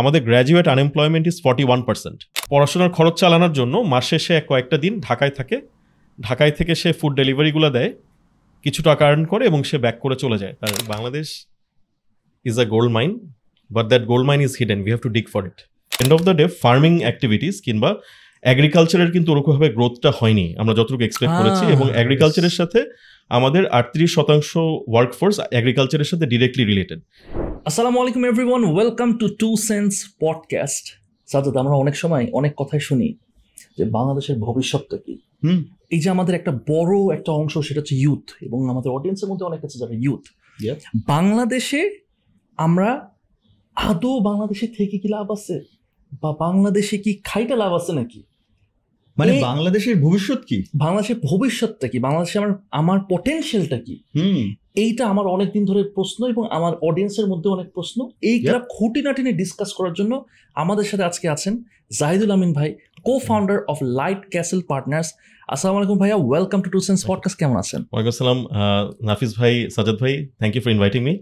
আমাদের graduate unemployment is forty one percent পড়াশোনার খরচ চালানোর জন্য মাসে সে কয়েকটা দিন ঢাকায় থাকে। ঢাকায় থেকে সে ফুড ডেলিভারিগুলো দেয়। কিছু টাকা আর্ন করে এবং সে ব্যাক করে চলে যায়। তার Bangladesh is a gold mine but that gold mine is hidden we have to dig for it end of the day farming activities কিংবা অ্যাগ্রিকালচারের কিন্তু ওরকমভাবে গ্রোথটা হয়নি। আমরা যতটুকু এক্সপেক্ট করেছি Ah, এবং অ্যাগ্রিকালচারের সাথে আমাদের আটত্রিশ শতাংশ ওয়ার্কফোর্স অ্যাগ্রিকালচারের সাথে ডিরেক্টলি রিলেটেড আসসালামু আলাইকুম everyone welcome to to sense podcast Sajjad আমরা অনেক সময় অনেক কথাই শুনি যে বাংলাদেশের ভবিষ্যৎটা কি? হুম। এই যে আমাদের একটা বড় একটা অংশ সেটা হচ্ছে ইউথ এবং আমাদের অডিয়েন্সের মধ্যে অনেক আছে যারা ইউথ বাংলাদেশে আমরা আদৌ বাংলাদেশে থেকে কি লাভ আছে? বা বাংলাদেশে কি খাইটা লাভ আছে নাকি? মানে বাংলাদেশের ভবিষ্যৎ কি? বাংলাদেশের ভবিষ্যৎটা কি? বাংলাদেশে আমার আমার পটেনশিয়ালটা কি? এইটা আমার অনেক দিন ধরে প্রশ্ন এবং আমার অডিয়েন্সের মধ্যে অনেক প্রশ্ন। এইগুলা খুঁটিনাটি নিয়ে ডিসকাস করার জন্য আমাদের সাথে আজকে আছেন জাহিদুল আমিন ভাই co founder of light castle partners আসসালামু আলাইকুম ভাইয়া welcome to to sense podcast কেমন আছেন? ওয়ালাইকুম আসসালাম নাফিস ভাই সাজাদ ভাই thank you for inviting me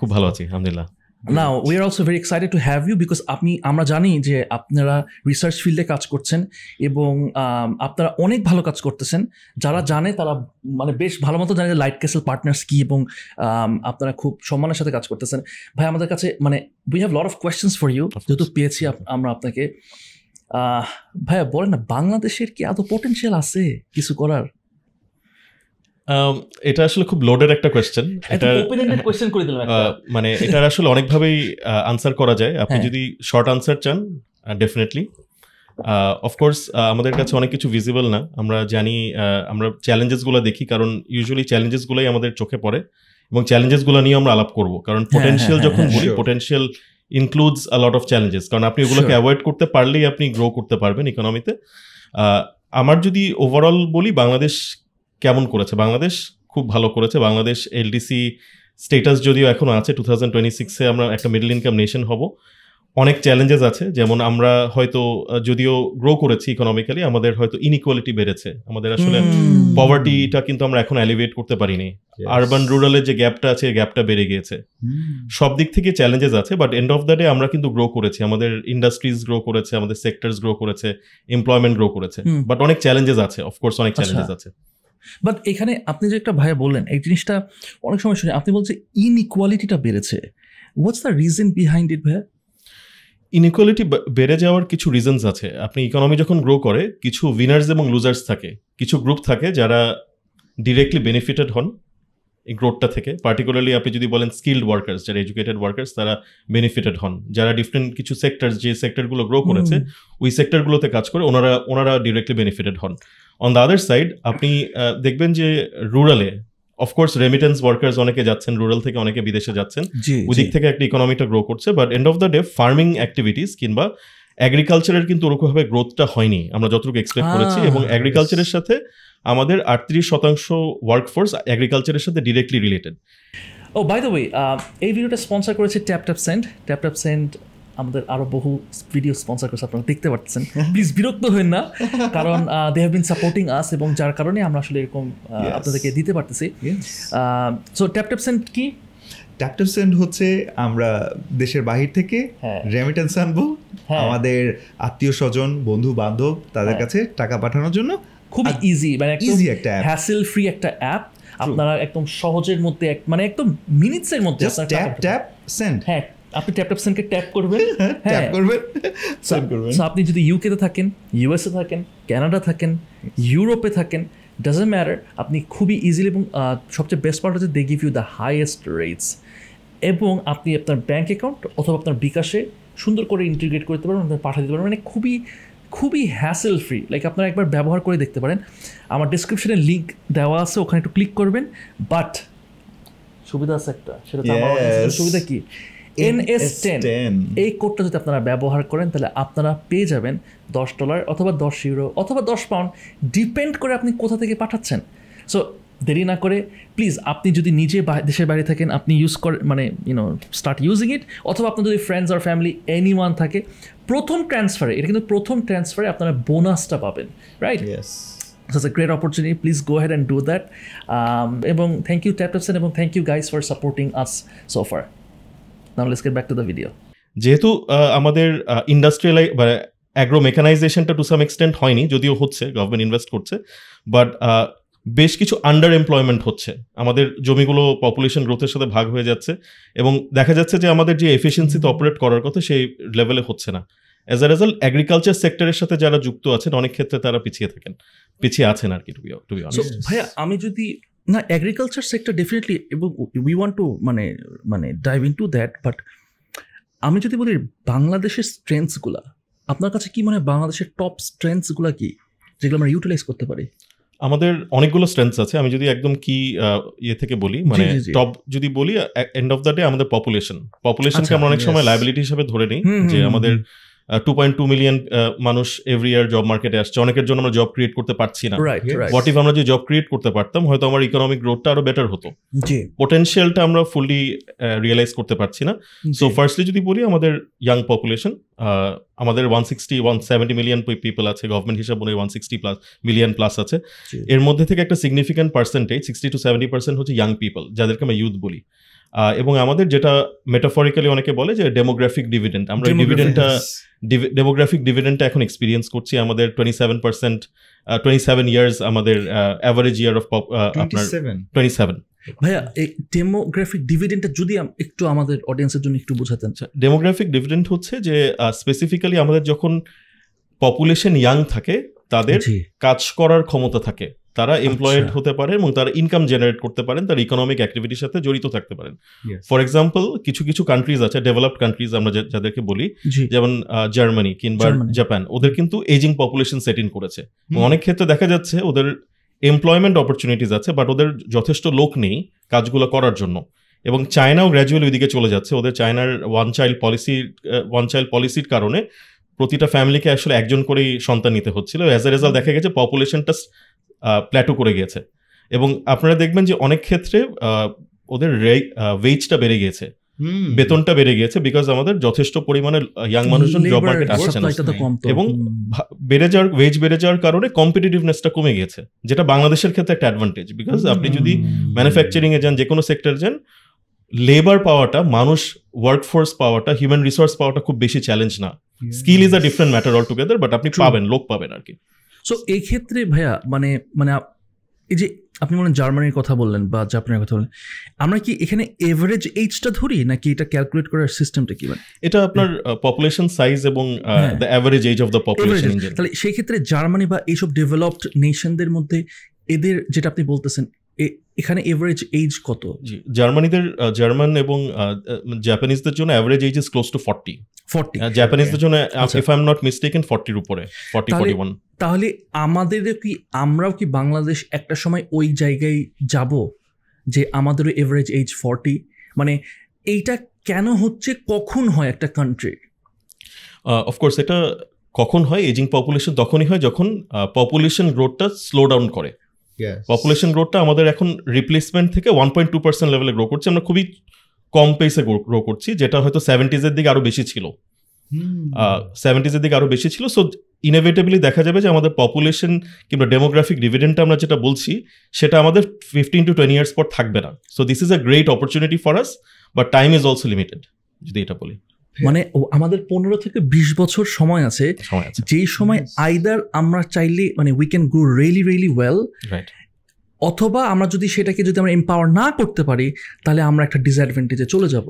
খুব ভালো আছি আলহামদুলিল্লাহ। না we are also very excited to have you because আপনি আমরা জানি যে আপনারা রিসার্চ ফিল্ডে কাজ করছেন এবং আপনারা অনেক ভালো কাজ করতেছেন। যারা জানে তারা মানে বেশ ভালো মতো জানে যে লাইট ক্যাসেল পার্টনার্স কি এবং আপনারা খুব সম্মানের সাথে কাজ করতেছেন। ভাই আমাদের কাছে মানে we have lot of questions for you যেহেতু পেয়েছি আমরা আপনাকে। ভাইয়া বলেন না বাংলাদেশের কি এত পোটেনশিয়াল আছে কিছু করার? এটা আসলে খুব লোডের একটা কোয়েশ্চেন এটা ওপেন এন্ডেড কোয়েশ্চেন করে দিলাম একটা। মানে এটার আসলে অনেকভাবেই আনসার করা যায়। আপনি হ্যাঁ। যদি শর্ট আনসার চান ডেফিনেটলি অফকোর্স আমাদের কাছে অনেক কিছু ভিজিবল না। আমরা জানি আহ, আমরা চ্যালেঞ্জেসগুলো দেখি কারণ ইউজুয়ালি চ্যালেঞ্জেসগুলোই আমাদের চোখে পড়ে এবং চ্যালেঞ্জেসগুলো নিয়ে আমরা আলাপ করব। কারণ পোটেনশিয়াল হ্যাঁ, যখন হ্যাঁ, বলি sure. Potential includes a lot of challenges কারণ আপনি ওগুলোকে অ্যাভয়েড করতে পারলেই আপনি গ্রো করতে পারবেন ইকোনমিতে আমার যদি ওভারঅল বলি বাংলাদেশ কেমন করেছে? বাংলাদেশ খুব ভালো করেছে। বাংলাদেশ এলডিসি স্টেটাস যদিও এখনও আছে টু থাউজেন্ড টোয়েন্টি সিক্সে আমরা একটা মিডল ইনকাম নেশন হব। অনেক চ্যালেঞ্জেস আছে যেমন আমরা হয়তো যদিও গ্রো করেছি ইকোনমিক্যালি আমাদের হয়তো ইনইকুয়ালিটি বেড়েছে। আমাদের আসলে। পভার্টিটা কিন্তু আমরা এখন অ্যালিভেট করতে পারিনি। আরবান রুরালের যে গ্যাপটা আছে গ্যাপটা বেড়ে গিয়েছে। সব দিক থেকে চ্যালেঞ্জেস আছে but end of the day আমরা কিন্তু গ্রো করেছি। আমাদের ইন্ডাস্ট্রিজ গ্রো করেছে আমাদের সেক্টরস গ্রো করেছে এমপ্লয়মেন্ট গ্রো করেছে। বাট অনেক চ্যালেঞ্জেস আছে অফকোর্স অনেক। চ্যালেঞ্জেস আছে। বাট এখানে আপনি যে একটা ভাইয়া বললেন এই জিনিসটা অনেক সময় শুনি আপনি বলছেন ইনইকুয়ালিটিটা বেড়েছে। What's the reason behind it ভাইয়া? ইনইকুয়ালিটি বেড়ে যাওয়ার কিছু রিজনস আছে। আপনি ইকোনমি যখন গ্রো করে কিছু উইনার্স এবং লুজার্স থাকে। কিছু গ্রুপ থাকে যারা ডিরেক্টলি বেনিফিটেড হন এই গ্রোথটা থেকে। পার্টিকুলারলি আপনি যদি বলেন স্কিল্ড ওয়ার্কার্স যারা এডুকেটেড ওয়ার্কার্স তারা বেনিফিটেড হন। যারা ডিফারেন্ট কিছু সেক্টর যে সেক্টরগুলো গ্রো করেছে ওই সেক্টরগুলোতে কাজ করে ওনারা ওনারা ডিরেক্টলি বেনিফিটেড হন। অন দ্য আদার সাইড আপনি দেখবেন যে রুরালে অফকোর্স রেমিটেন্স ওয়ার্কার্স অনেকে যাচ্ছেন রুরাল থেকে অনেকে বিদেশে যাচ্ছেন। জি ওই দিক থেকে একটা ইকোনমিটা গ্রো করছে but end of the day farming activities কিংবা অ্যাগ্রিকালচারের কিন্তু ওরকমভাবে গ্রোথটা হয়নি। আমরা যতটুকু এক্সপেক্ট করেছি এবং অ্যাগ্রিকালচারের সাথে আমাদের আটত্রিশ শতাংশ ওয়ার্কফোর্স অ্যাগ্রিকালচারের সাথে ডিরেক্টলি রিলেটেড ও বাই দ্য ওয়ে এই ভিডিওটা স্পন্সর করেছে Tap Tap Send Tap Tap Send আমাদের আরও বহু ভিডিও স্পন্সর করেছে আপনারা দেখতে পাচ্ছেন। প্লিজ বিরক্ত হবেন না কারণ দে হ্যাভ বিন সাপোর্টিং আস এবং যার কারণে আমরা আসলে এরকম আপনাদেরকে দিতে পারতেছি। সো ট্যাপ ট্যাপ সেন্ট কি? ট্যাপটপ সেন্ড হচ্ছে আমরা দেশের বাহির থেকে হ্যাঁ। রেমিটেন্স আনব। হ্যাঁ। আমাদের আত্মীয় স্বজন বন্ধু বান্ধব তাদের হ্যাঁ। কাছে টাকা পাঠানোর জন্য খুব ইজি মানে ইজি একটা হ্যাসেল ফ্রি একটা অ্যাপ আপনারা একদম সহজের মধ্যে মানে একদম মিনিটসের মধ্যে ট্যাপ ট্যাপ সেন্ড হ্যাঁ আপনি ট্যাপ ট্যাপ সেন্টকে ট্যাপ করবেন। ট্যাপ করবেন। সেন্ড করবেন। So, আপনি যদি ইউকেতে থাকেন ইউএসএ থাকেন কানাডা থাকেন ইউরোপে থাকেন ডাজেন্ট ম্যাটার আপনি খুবই ইজিলি এবং সবচেয়ে বেস্ট পার্ট হচ্ছে they give you the highest rates এবং আপনি আপনার ব্যাঙ্ক অ্যাকাউন্ট অথবা আপনার বিকাশে সুন্দর করে ইন্টিগ্রেট করতে পারবেন আপনার পাঠিয়ে দিতে পারবেন। মানে খুবই খুবই হ্যাসেল ফ্রি লাইক আপনারা একবার ব্যবহার করে দেখতে পারেন। আমার ডিসক্রিপশনে লিঙ্ক দেওয়া আছে ওখানে একটু ক্লিক করবেন। বাট সুবিধা আছে একটা। সেটা. সুবিধা কি? এনএস টেন NS10 এই কোডটা যদি আপনারা ব্যবহার করেন তাহলে আপনারা পেয়ে যাবেন দশ ডলার অথবা দশ ইউরো অথবা দশ পাউন্ড ডিপেন্ড করে আপনি কোথা থেকে পাঠাচ্ছেন সো দেরি না করে প্লিজ আপনি যদি নিজে দেশের বাইরে থাকেন আপনি ইউজ করেন মানে ইউনো স্টার্ট ইউজিং ইট অথবা আপনার যদি ফ্রেন্ডস আর ফ্যামিলি এনি ওয়ান থাকে প্রথম ট্রান্সফারে এটা কিন্তু প্রথম ট্রান্সফারে আপনারা বোনাসটা পাবেন right a great opportunity. Please go ahead and do that. Um, এবং thank you, TapTapsen, এবং thank you guys for supporting us so far. Now let's get back to the video. যেহেতু আমাদের ইন্ডাস্ট্রিয়ালাই বা অ্যাগ্রো মেকানাইজেশনটা টু সাম এক্সটেন্ট হয়নি যদিও হচ্ছে গভর্নমেন্ট ইনভেস্ট করছে বাট বেশ কিছু আন্ডার এমপ্লয়মেন্ট হচ্ছে। আমাদের জমিগুলো পপুলেশন গ্রোথের সাথে ভাগ হয়ে যাচ্ছে এবং দেখা যাচ্ছে যে আমাদের যে এফিসিয়েন্সিতে অপারেট করার কথা সেই লেভেলে হচ্ছে না। অ্যাজ আ রেজাল্ট এগ্রিকালচার সেক্টরের সাথে যারা যুক্ত আছেন অনেক ক্ষেত্রে তারা পিছিয়ে থাকেন। পিছিয়ে আছেন আর কি টু টু ভাইয়া আমি যদি না এগ্রিকালচার সেক্টর ডেফিনেটলি এবং উই ওয়ান্ট টু মানে মানে dive in to that but আমি যদি বলি বাংলাদেশের স্ট্রেংথসগুলা আপনার কাছে কি মনে হয় বাংলাদেশের টপ স্ট্রেংথসগুলা কি যেগুলো আমরা ইউটিলাইজ করতে পারি আমাদের অনেকগুলো স্ট্রেংথস আছে আমি যদি একদম কি ইয়ে থেকে বলি মানে। টপ যদি বলি এন্ড অফ দ্য ডে আমাদের পপুলেশন পপুলেশনকে আচ্ছা, আমরা অনেক সময়. লাইবিলিটি হিসেবে ধরে নিই যে আমাদের টু পয়েন্ট টু মিলিয়ন মানুষ এভরি ইয়ার জব মার্কেটে আসছে। অনেকের জন্য আমরা জব ক্রিয়েট করতে পারছি না. হোয়াট ইফ আমরা যে জব ক্রিয়েট করতে পারতাম? হয়তো আমার ইকোনমিক গ্রোথটা আরও বেটার হতো। জি। পোটেনশিয়ালটা আমরা ফুললি রিয়েলাইজ করতে পারছি না। সো ফার্স্টলি যদি বলি আমাদের ইয়াং পপুলেশন আমাদের one sixty one seventy million people আছে। গভর্নমেন্ট হিসাব one sixty plus million plus আছে। এর মধ্যে থেকে একটা significant percentage sixty two seventy percent হচ্ছে ইয়াং পিপল যাদেরকে আমরা ইউথ বলি। এবং আমাদের যেটা মেটাফরিক্যালি অনেকে বলে যে ডেমোগ্রাফিক ডিভিডেন্ড আমরা ডিভিডেন্টটা ডেমোগ্রাফিক ডিভিডেন্টটা এখন এক্সপিরিয়েন্স করছি। আমাদের twenty seven percent twenty seven years আমাদের অ্যাভারেজ ইয়ার অফ আপনার টোয়েন্টি সেভেন ভাইয়া এই ডেমোগ্রাফিক ডিভিডেন্টটা যদি একটু আমাদের অডিয়েন্সের জন্য একটু বোঝাতেন। আচ্ছা ডেমোগ্রাফিক ডিভিডেন্ট হচ্ছে যে স্পেসিফিক্যালি আমাদের যখন পপুলেশন ইয়াং থাকে তাদের কাজ করার ক্ষমতা থাকে। তারা এমপ্লয়েড আচ্ছা। হতে পারে এবং তারা ইনকাম জেনারেট করতে পারেন তার ইকোনমিক অ্যাক্টিভিটির সাথে জড়িত থাকতে পারেন। ফর এক্সাম্পল কিছু কিছু কান্ট্রিজ আছে ডেভেলপড কান্ট্রিজ আমরা যাদেরকে বলি যেমন জার্মানি কিংবা জাপান ওদের কিন্তু এজিং পপুলেশন সেট ইন করেছে। অনেক ক্ষেত্রে দেখা যাচ্ছে ওদের এমপ্লয়মেন্ট অপরচুনিটিস আছে বাট ওদের যথেষ্ট লোক নেই কাজগুলো করার জন্য। এবং চায়নাও গ্র্যাজুয়ালি ওইদিকে চলে যাচ্ছে। ওদের চায়নার one child policy one child পলিসির কারণে প্রতিটা ফ্যামিলিকে আসলে একজন করেই সন্তান নিতে হচ্ছিল। অ্যাজ এ রেজাল্ট দেখা গেছে পপুলেশনটা প্ল্যাটু করে গিয়েছে। এবং আপনারা দেখবেন যে অনেক ক্ষেত্রে ওদের ওয়েজটা বেড়ে গিয়েছে। বেতনটা বেড়ে গিয়েছে বিকজ আমাদের যথেষ্ট পরিমাণে ইয়াং মানুষজন জব মার্কেট আসছে না। এবং বেড়ে যাওয়ার ওয়েজ বেড়ে যাওয়ার কারণে কম্পিটিটিভনেসটা কমে গিয়েছে যেটা বাংলাদেশের ক্ষেত্রে একটা অ্যাডভান্টেজ বিকজ আপনি যদি ম্যানুফ্যাকচারিং এ যান যে কোনো সেক্টর যান লেবার পাওয়াটা মানুষ ওয়ার্কফোর্স পাওয়াটা হিউম্যান রিসোর্স পাওয়াটা খুব বেশি চ্যালেঞ্জ না। Skill is a different matter altogether but আপনি. পাবেন লোক পাবেন আর কি। সো এই ক্ষেত্রে ভাইয়া মানে মানে এই যে আপনি বলেন জার্মানির কথা বললেন বা জাপানের কথা বললেন আমরা কি এখানে এভারেজ এইজটা ধরি নাকি এটা ক্যালকুলেট করার সিস্টেমটা কি মানে? এটা আপনার পপুলেশন সাইজ এবং। The average age of the population তাহলে সেই ক্ষেত্রে জার্মানি বা এইসব ডেভেলপড নেশনদের মধ্যে এদের যেটা আপনি বলতেছেন এখানে এভারেজ এইজ কত? জার্মানিদের জার্মান এবং জাপানিজদের জন্য average age is close to forty forty জাপানিজদের জন্য। If I am not mistaken ফর্টির উপরে ফর্টি ফর্টি ওয়ান তাহলে আমাদের কি আমরাও কি বাংলাদেশ একটা সময় ওই জায়গায় যাব যে আমাদেরও এভারেজ এইজ ফর্টি মানে এইটা কেন হচ্ছে কখন হয় একটা কান্ট্রি অফকোর্স এটা কখন হয় এজিং পপুলেশন তখনই হয় যখন পপুলেশন গ্রোথটা স্লো ডাউন করে। পপুলেশন গ্রোথটা আমাদের এখন রিপ্লেসমেন্ট থেকে ওয়ান পয়েন্ট টু পার্সেন্ট লেভেলে গ্রো করছে। আমরা খুবই কম পেসে গ্রো করছি যেটা হয়তো সেভেন্টিজের দিকে আরও বেশি ছিল। সেভেন্টিজের দিকে আরও বেশি ছিল। সো ইনএভিটেবলি দেখা যাবে যে আমাদের পপুলেশন কিংবা ডেমোগ্রাফিক ডিভিডেন্টটা আমরা যেটা বলছি সেটা আমাদের ফিফটিন টু টোয়েন্টি ইয়ার্স পর থাকবে না। So this is a great opportunity for us but time is also limited যদি এটা বলি। মানে আমাদের পনেরো থেকে বিশ বছর সময় আছে যেই সময় আইদার আমরা চাইলে মানে we can grow really really well right অথবা আমরা যদি সেটাকে যদি আমরা এম্পাওয়ার না করতে পারি তাহলে আমরা একটা ডিসঅ্যাডভান্টেজে চলে যাব।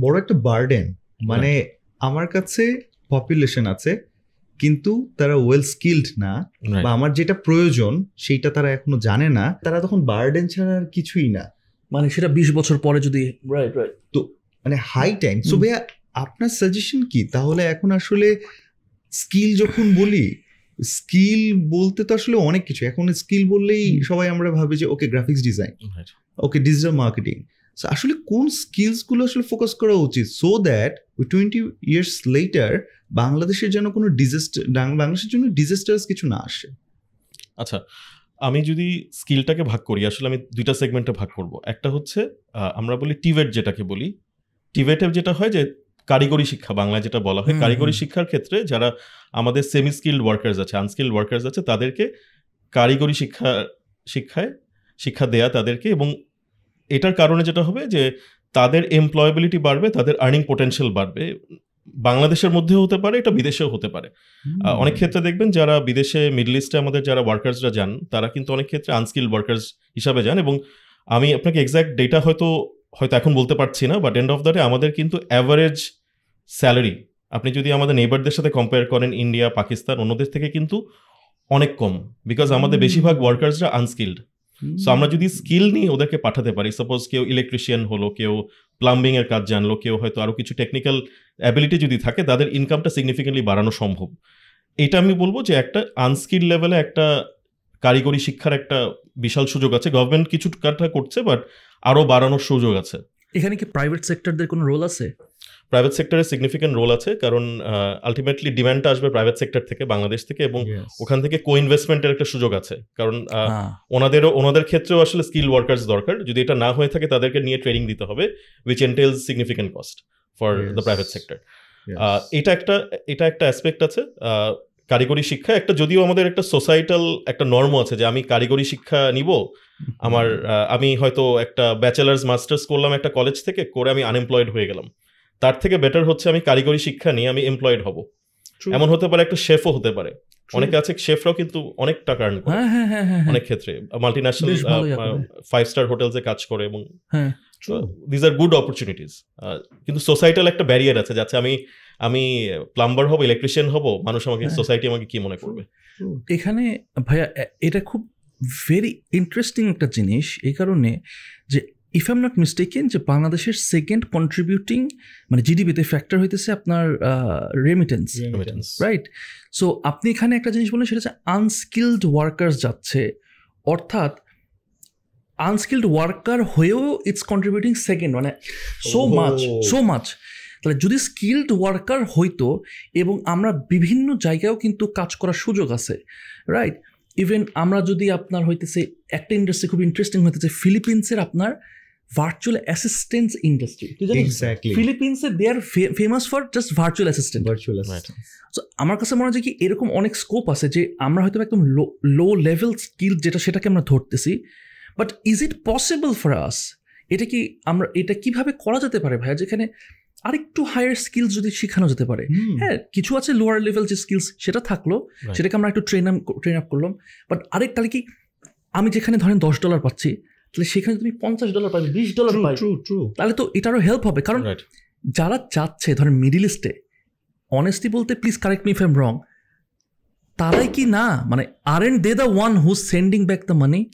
বড় একটা বার্ডেন মানে আমার কাছে পপুলেশন আছে কিন্তু তারা ওয়েল স্কিল্ড না বা আমার যেটা প্রয়োজন সেইটা তারা এখনও জানে না তারা তখন বার্ডেন ছাড়া আর কিছুই না। মানে সেটা বিশ বছর পরে যদি রাইট রাইট মানে হাই টাইম সো ভাইয়া আপনার সাজেশন কি? তাহলে এখন আসলে স্কিল যখন বলি স্কিল বলতে তো আসলে অনেক কিছু। এখন স্কিল বললেই সবাই আমরা ভাবি যে okay graphics design okay digital marketing so আসলে কোন স্কিলসগুলো আসলে ফোকাস করা উচিত? সো দ্যাট ওই টোয়েন্টি ইয়ার্স লেটার বাংলাদেশের যেন কোনো ডিজাস্টার বাংলাদেশের জন্য ডিজাস্টার্স কিছু না আসে। আচ্ছা আমি যদি স্কিলটাকে ভাগ করি আসলে আমি দুইটা সেগমেন্টে ভাগ করব। একটা হচ্ছে আমরা বলি টিভেট যেটাকে বলি। টিভেটে যেটা হয় যে কারিগরি শিক্ষা বাংলায় যেটা বলা হয় কারিগরি শিক্ষার ক্ষেত্রে যারা আমাদের সেমি স্কিল্ড ওয়ার্কার্স আছে আনস্কিল্ড ওয়ার্কার্স আছে তাদেরকে কারিগরি শিক্ষা শিক্ষায় শিক্ষা দেয়া তাদেরকে এবং এটার কারণে যেটা হবে যে তাদের এমপ্লয়াবিলিটি বাড়বে তাদের আর্নিং পোটেনশিয়াল বাড়বে। বাংলাদেশের মধ্যেও হতে পারে এটা বিদেশেও হতে পারে। অনেক ক্ষেত্রে দেখবেন যারা বিদেশে মিডল ইস্টে আমাদের যারা ওয়ার্কার্সরা যান তারা কিন্তু অনেক ক্ষেত্রে আনস্কিল্ড ওয়ার্কার্স হিসাবে যান এবং আমি আপনাকে এক্স্যাক্ট ডেটা হয়তো হয়তো এখন বলতে পারছি না but end of the day আমাদের কিন্তু অ্যাভারেজ স্যালারি আপনি যদি আমাদের নেইবারদের সাথে কম্পেয়ার করেন ইন্ডিয়া পাকিস্তান অন্যদের থেকে কিন্তু অনেক কম। বিকজ আমাদের বেশিরভাগ ওয়ার্কার্সরা আনস্কিল্ড সো আমরা যদি স্কিল নিয়ে ওদেরকে পাঠাতে পারি সাপোজ কেউ ইলেকট্রিশিয়ান হলো, কেউ প্লাম্বিং এর কাজ জানলো, কেউ হয়তো আরও কিছু টেকনিক্যাল অ্যাবিলিটি যদি থাকে, তাদের ইনকামটা সিগনিফিকেন্টলি বাড়ানো সম্ভব। এটা আমি বলব যে একটা আনস্কিল লেভেলে একটা কারিগরি শিক্ষার একটা বিশাল সুযোগ আছে। গভর্নমেন্ট কিছু কাটা করছে বাট আরও বাড়ানোর সুযোগ আছে। এখানে কি প্রাইভেট সেক্টরদের কোনো রোল আছে? প্রাইভেট সেক্টরের সিগনিফিকেন্ট রোল আছে কারণ আলটিমেটলি ডিমান্ডটা আসবে প্রাইভেট সেক্টর থেকে বাংলাদেশ থেকে এবং ওখান থেকে কো ইনভেস্টমেন্টের একটা সুযোগ আছে। কারণ হ্যাঁ। ওনাদেরও ওনাদের ক্ষেত্রেও আসলে স্কিল ওয়ার্কার্স দরকার। যদি এটা না হয়ে থাকে তাদেরকে নিয়ে ট্রেনিং দিতে হবে which entails significant cost for the private sector. এটা একটা এটা একটা অ্যাসপেক্ট আছে। কারিগরি শিক্ষা একটা যদিও আমাদের একটা সোসাইটাল একটা নর্ম আছে যে আমি কারিগরি শিক্ষা নিব আমার আমি হয়তো একটা ব্যাচেলার্স মাস্টার্স করলাম একটা কলেজ থেকে করে আমি আনএমপ্লয়েড হয়ে গেলাম। তার থেকে বেটার হচ্ছে আমি কারিগরি শিক্ষা নিয়ে আমি এমপ্লয়েড হব। এমন হতে পারে একটা শেফও হতে পারে। অনেকে আছে শেফরাও কিন্তু অনেক টাকা আর্ন করে। হ্যাঁ হ্যাঁ হ্যাঁ অনেক ক্ষেত্রে। Multi national. ফাইভ স্টার হোটেলসে কাজ করে এবং দিজ আর গুড অপরচুনিটিস কিন্তু সোসাইটাল একটা ব্যারিয়ার আছে যাচ্ছে আমি আমি প্লাম্বার হব ইলেকট্রিশিয়ান হব মানুষ আমাকে। সোসাইটি আমাকে কি মনে করবে? এখানে ভাইয়া এটা খুব ভেরি ইন্টারেস্টিং একটা জিনিস। এই কারণে যে ইফ এম নট মিস্টেকেন যে বাংলাদেশের সেকেন্ড কন্ট্রিবিউটিং মানে জিডিপিতে ফ্যাক্টর হইতেছে আপনার রেমিটেন্স Remittance. রাইট সো আপনি এখানে একটা জিনিস বললেন সেটা হচ্ছে আনস্কিলড ওয়ার্কার্স যাচ্ছে। অর্থাৎ আনস্কিলড ওয়ার্কার হয়েও ইটস কন্ট্রিবিউটিং সেকেন্ড মানে সো. মাচ সো মাচ তাহলে যদি স্কিলড ওয়ার্কার হইতো এবং আমরা বিভিন্ন জায়গায়ও কিন্তু কাজ করার সুযোগ আছে রাইট ইভেন আমরা যদি আপনার হইতেছে একটা ইন্ডাস্ট্রি খুব ইন্টারেস্টিং হইতেছে ফিলিপিন্সের আপনার ভার্চুয়াল অ্যাসিস্ট্যান্স ইন্ডাস্ট্রি তুই জানিস Exactly. ফিলিপিন্সে they are famous for just virtual assistant virtual so আমার কাছে মনে হয় কি এরকম অনেক স্কোপ আছে যে আমরা হয়তো একদম লো লো লেভেল স্কিল যেটা সেটাকে আমরা ধরতেছি but is it possible for us এটা কি আমরা এটা কীভাবে করা যেতে পারে ভাইয়া? যেখানে আরেকটু হায়ার স্কিলস যদি শেখানো যেতে পারে. হ্যাঁ কিছু আছে লোয়ার লেভেল যে স্কিলস সেটা থাকল সেটাকে আমরা একটু ট্রেন আপ ট্রেন আপ করলাম বাট আরেক তাহলে কি আমি যেখানে ধরেন দশ ডলার পাচ্ছি তাহলে সেখানে তুমি পঞ্চাশ ডলার পাবে বিশ ডলার পাবে। true, true. তাহলে তো এটারও হেল্প হবে কারণ যারা যাচ্ছে ধরেন মিডিল ইস্টে অনেস্টলি বলতে please correct me if am wrong তারাই কি না মানে আর and they the one who sending back the money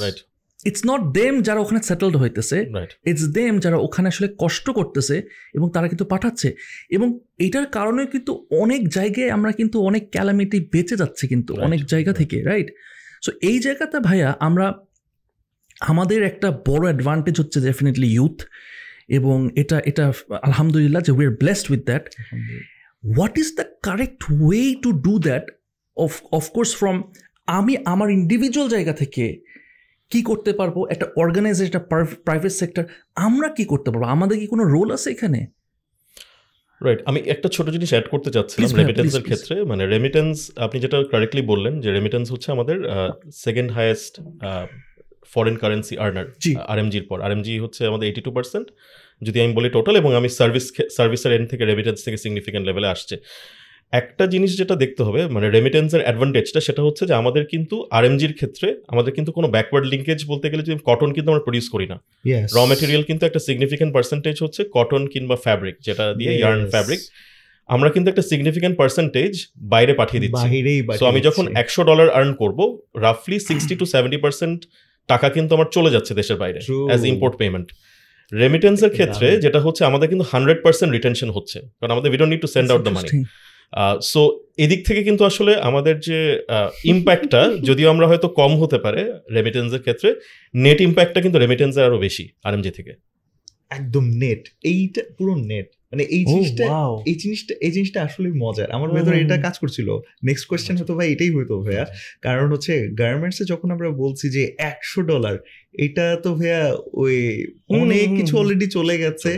right it's not them যারা ওখানে সেটেলড হইতেছে ইটস দেম যারা ওখানে আসলে কষ্ট করতেছে এবং তারা কিন্তু পাঠাচ্ছে। এবং এটার কারণে কিন্তু অনেক জায়গায় আমরা কিন্তু অনেক ক্যালামিটি বেঁচে যাচ্ছে কিন্তু অনেক জায়গা থেকে রাইট সো এই জায়গাতে ভাইয়া আমরা আমাদের একটা বড় অ্যাডভান্টেজ হচ্ছে ডেফিনেটলি ইউথ এবং এটা এটা আলহামদুলিল্লাহ যে we are blessed with that what is the correct way to do that of of course from আমি আমার ইন্ডিভিজুয়াল জায়গা থেকে কি করতে পারব? একটা অর্গানাইজেশন একটা প্রাইভেট সেক্টর আমরা কি করতে পারব? আমাদের কি কোনো রোল আছে এখানে? রাইট আমি একটা ছোট জিনিস অ্যাড করতে চাচ্ছিলাম রেমিটেন্সের ক্ষেত্রে। মানে রেমিটেন্স আপনি যেটা কারেক্টলি বললেন যে রেমিটেন্স হচ্ছে আমাদের second highest foreign currency earner জি। আরএমজির পর। আরএমজি হচ্ছে আমাদের এইটি টু পার্সেন্ট যদি আমি বলি টোটাল এবং আমি সার্ভিস সার্ভিসের এন্ড থেকে রেমিটেন্স থেকে সিগনিফিকেন্ট লেভেলে আসছে। একটা জিনিস যেটা দেখতে হবে মানে রেমিটেন্সের অ্যাডভান্টেজটা সেটা হচ্ছে যে আমাদের কিন্তু আরএমজির ক্ষেত্রে আমাদের কিন্তু কোনো ব্যাকওয়ার্ড লিঙ্কেজ বলতে গেলে যে কটন কিন্তু আমরা প্রডিউস করি না। র মেটেরিয়াল কিন্তু একটা সিগনিফিকেন্ট পার্সেন্টেজ হচ্ছে কটন কিংবা ফ্যাব্রিক যেটা দিয়ে ইয়ার্ন ফ্যাব্রিক আমরা কিন্তু একটা সিগনিফিকেন্ট পার্সেন্টেজ বাইরে পাঠিয়ে দিচ্ছি। সো আমি যখন একশো ডলার আর্ন করব রাফলি সিক্সটি টু সেভেন্টি পার্সেন্ট টাকা কিন্তু আমার চলে যাচ্ছে দেশের বাইরে অ্যাজ ইম্পোর্ট পেমেন্ট রেমিটেন্সের ক্ষেত্রে যেটা হচ্ছে আমাদের কিন্তু হান্ড্রেড পার্সেন্ট রিটেনশন হচ্ছে কারণ আমাদের we don't need to send out the money so এদিক থেকে কিন্তু আসলে আমাদের যে ইম্প্যাক্টটা যদিও আমরা হয়তো কম হতে পারে রেমিটেন্সের ক্ষেত্রে নেট ইম্প্যাক্টটা কিন্তু রেমিটেন্সের আরও বেশি আরএমজি থেকে। একদম নেট এইটা পুরো নেট মানে এই Oh, জিনিসটা এই জিনিসটা এই জিনিসটা আসলে মজার। আমার হুম, ভেতরে এটা কাজ করছিল। নেক্সট কোয়েশ্চেন হতো ভাই এটাই হতো ভাইয়া। কারণ হচ্ছে গার্মেন্টসে যখন আমরা বলছি যে একশো ডলার এটা তো ভাইয়া ওই অনেক কিছু অলরেডি চলে গেছে।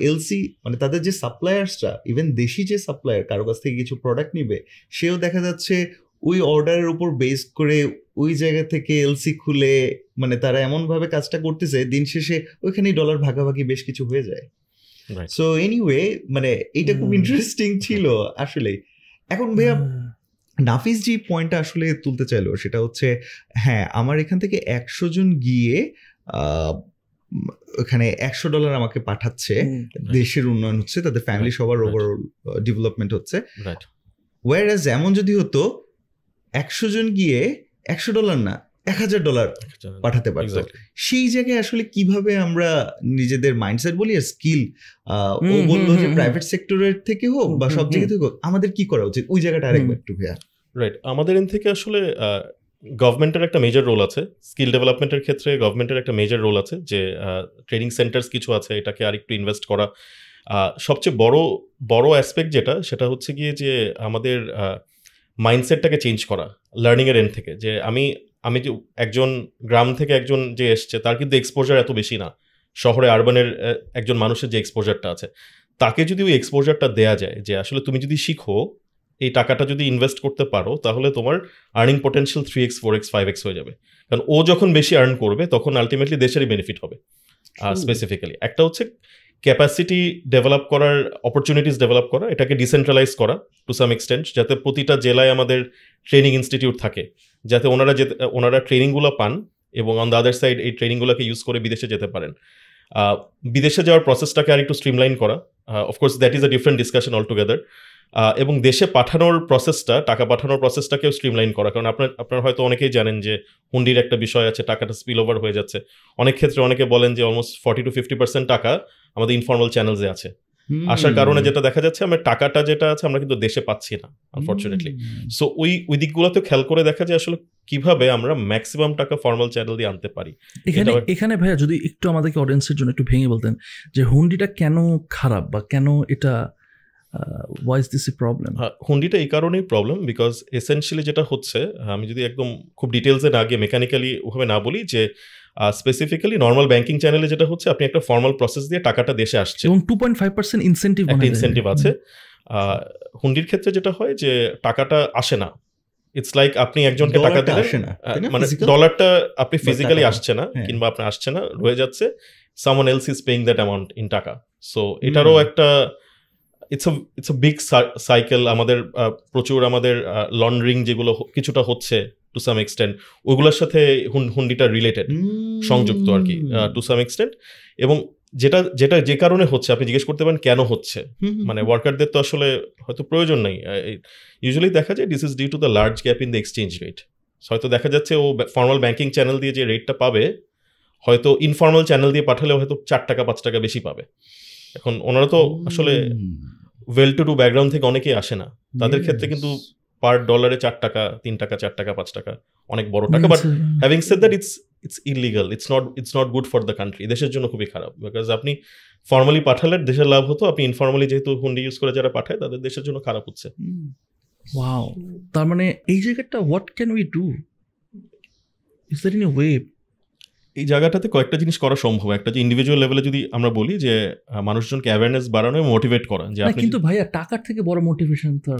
এলসি মানে তাদের যে সাপ্লায়ার্সরা ইভেন দেশি যে সাপ্লায়ার কারও কাছ থেকে কিছু প্রোডাক্ট নিবে সেও দেখা যাচ্ছে ওই অর্ডারের উপর বেস করে ওই জায়গা থেকে এলসি খুলে মানে তারা এমন ভাবে কাজটা করতেছে দিন শেষে ওইখানেই ডলার ভাগাভাগি বেশ কিছু হয়ে যায়. সো এনিওয়ে মানে এটা খুব ইন্টারেস্টিং ছিল আসলে। এখন ভাইয়া নাফিস যে পয়েন্টটা আসলে তুলতে চাইলো সেটা হচ্ছে হ্যাঁ আমার এখান থেকে একশো জন গিয়ে আহ, ওখানে একশো ডলার আমাকে পাঠাচ্ছে। দেশের উন্নয়ন হচ্ছে তাদের ফ্যামিলি সবার right. ওভারঅল ডেভেলপমেন্ট হচ্ছে। রাইট ওয়ার এমন যদি হতো একশো জন গিয়ে একশো ডলার না এক হাজার ডলার পাঠাতে পারতো। সেই জায়গায় আসলে কীভাবে আমরা নিজেদের মাইন্ডসেট বলি আর স্কিল ও বলল যে প্রাইভেট সেক্টরের থেকে হোক বা সব জায়গা থেকে হোক আমাদের কি করা উচিত? ওই জায়গাটা আরেকবার একটু ভাইয়া। রাইট আমাদের এন থেকে আসলে গভর্নমেন্টের একটা মেজর রোল আছে। স্কিল ডেভেলপমেন্টের ক্ষেত্রে গভর্নমেন্টের একটা মেজর রোল আছে যে ট্রেনিং সেন্টার্স কিছু আছে এটাকে আরেকটু ইনভেস্ট করা। সবচেয়ে বড় বড় অ্যাসপেক্ট যেটা সেটা হচ্ছে গিয়ে যে আমাদের মাইন্ডসেটটাকে চেঞ্জ করা লার্নিংয়ের এন্ড থেকে। যে আমি আমি যে একজন গ্রাম থেকে একজন যে এসছে তার কিন্তু এক্সপোজার এত বেশি না। শহরে আরবানের একজন মানুষের যে এক্সপোজারটা আছে তাকে যদি ওই এক্সপোজারটা দেয়া যায় যে আসলে তুমি যদি শিখো এই টাকাটা যদি ইনভেস্ট করতে পারো তাহলে তোমার earning potential three X four X five X হয়ে যাবে। কারণ ও যখন বেশি আর্ন করবে তখন আলটিমেটলি দেশেরই বেনিফিট হবে। স্পেসিফিক্যালি একটা হচ্ছে ক্যাপাসিটি ডেভেলপ করার অপরচুনিটিস ডেভেলপ করা এটাকে ডিসেন্ট্রালাইজ করা টু সাম এক্সটেন্ট যাতে প্রতিটা জেলায় আমাদের ট্রেনিং ইনস্টিটিউট থাকে। যাতে ওনারা যেতে, ওনারা ট্রেনিংগুলো পান এবং অন দ্য আদার সাইড এই ট্রেনিংগুলোকে ইউজ করে বিদেশে যেতে পারেন। বিদেশে যাওয়ার প্রসেসটাকে আর একটু স্ট্রিমলাইন করা of course that is a different discussion altogether এবং দেশে পাঠানোর প্রসেসটা টাকা পাঠানোর প্রসেসটাকেও স্ট্রিমলাইন করা। কারণ আপনার, আপনারা হয়তো অনেকেই জানেন যে হুন্ডির একটা বিষয় আছে, টাকাটা স্পিল ওভার হয়ে যাচ্ছে। অনেক ক্ষেত্রে অনেকে বলেন যে almost forty to fifty percent টাকা আমাদের ইনফর্মাল চ্যানেলসে আছে। আসার কারণে যেটা দেখা যাচ্ছে আমরা টাকাটা যেটা আছে আমরা কিন্তু দেশে পাচ্ছি না আনফর্চুনেটলি সো ওই ওই দিকগুলোতে খেয়াল করে দেখা যায় আসলে কীভাবে আমরা ম্যাক্সিমাম টাকা ফর্মাল চ্যানেল দিয়ে আনতে পারি। এখানে এখানে ভাইয়া যদি একটু আমাদেরকে অডিয়েন্সের জন্য একটু ভেঙে বলতেন যে হুন্ডিটা কেন খারাপ বা কেন এটা ওয়াইজ দিস এ প্রবলেম হুন্ডিটা এই কারণেই প্রবলেম বিকজ এসেনশিয়ালি যেটা হচ্ছে আমি যদি একদম খুব ডিটেলসে না গিয়ে মেকানিক্যালি ওভাবে না বলি যে স্পেসিফিক্যালি নর্মাল ব্যাংকিং চ্যানেলে যেটা হচ্ছে আপনি একটা ফর্মাল প্রসেস দিয়ে টাকাটা দেশে আসছে। এবং two point five percent incentive একটা ইনসেন্টিভ আছে। আহ, হুন্ডির ক্ষেত্রে যেটা হয় যে টাকাটা আসে না। ইটস লাইক আপনি একজনকে টাকা দিলেন আসে না মানে? ডলারটা আপনি ফিজিক্যালি আসছে না হ্যাঁ। কিংবা আপনার আসছে না রয়ে যাচ্ছে। Someone else is paying that amount in taka. So এটারও একটা it's it's a big cycle আমাদের প্রচুর আমাদের লন্ড্রিং যেগুলো কিছুটা হচ্ছে টু সাম এক্সটেন্ট ওগুলোর সাথে হুন- হুন্ডিটা রিলেটেড সংযুক্ত আর কি টু সাম এক্সটেন্ট এবং যেটা যেটা যে কারণে হচ্ছে আপনি জিজ্ঞেস করতে পারেন কেন হচ্ছে? মানে ওয়ার্কারদের তো আসলে হয়তো প্রয়োজন নেই। ইউজুয়ালি দেখা যায় this is due to the large gap in the exchange rate হয়তো দেখা যাচ্ছে ও ফর্মাল ব্যাংকিং চ্যানেল দিয়ে যে রেটটা পাবে হয়তো ইনফর্মাল চ্যানেল দিয়ে পাঠালে হয়তো চার টাকা পাঁচ টাকা বেশি পাবে। এখন ওনারা তো আসলে ওয়েল টু ডু ব্যাকগ্রাউন্ড থেকে অনেকেই আসে না। তাদের ক্ষেত্রে কিন্তু পার ডলারে চার টাকা তিন টাকা চার টাকা পাঁচ টাকা। অনেক বড় টাকা but having said that it's it's illegal it's not it's not good for the country দেশের জন্য খুবই খারাপ বিকজ আপনি ফর্মালি পাঠালে দেশের লাভ হতো। আপনি ইনফর্মালি যেহেতু হুন্ডি ইউজ করে যারা পাঠায় তাদের দেশের জন্য খারাপ হচ্ছে। ওয়াও তার মানে এই জায়গাটা what can we do is that in a way এই জায়গাটাতে কয়েকটা জিনিস করা সম্ভব। একটা যে ইন্ডিভিজুয়াল লেভেলে যদি আমরা বলি যে মানুষজনকে অ্যাওয়ারনেস বাড়ানো মোটিভেট করা যে আপনি কিন্তু ভাইয়া টাকার থেকে বড় মোটিভেশন তো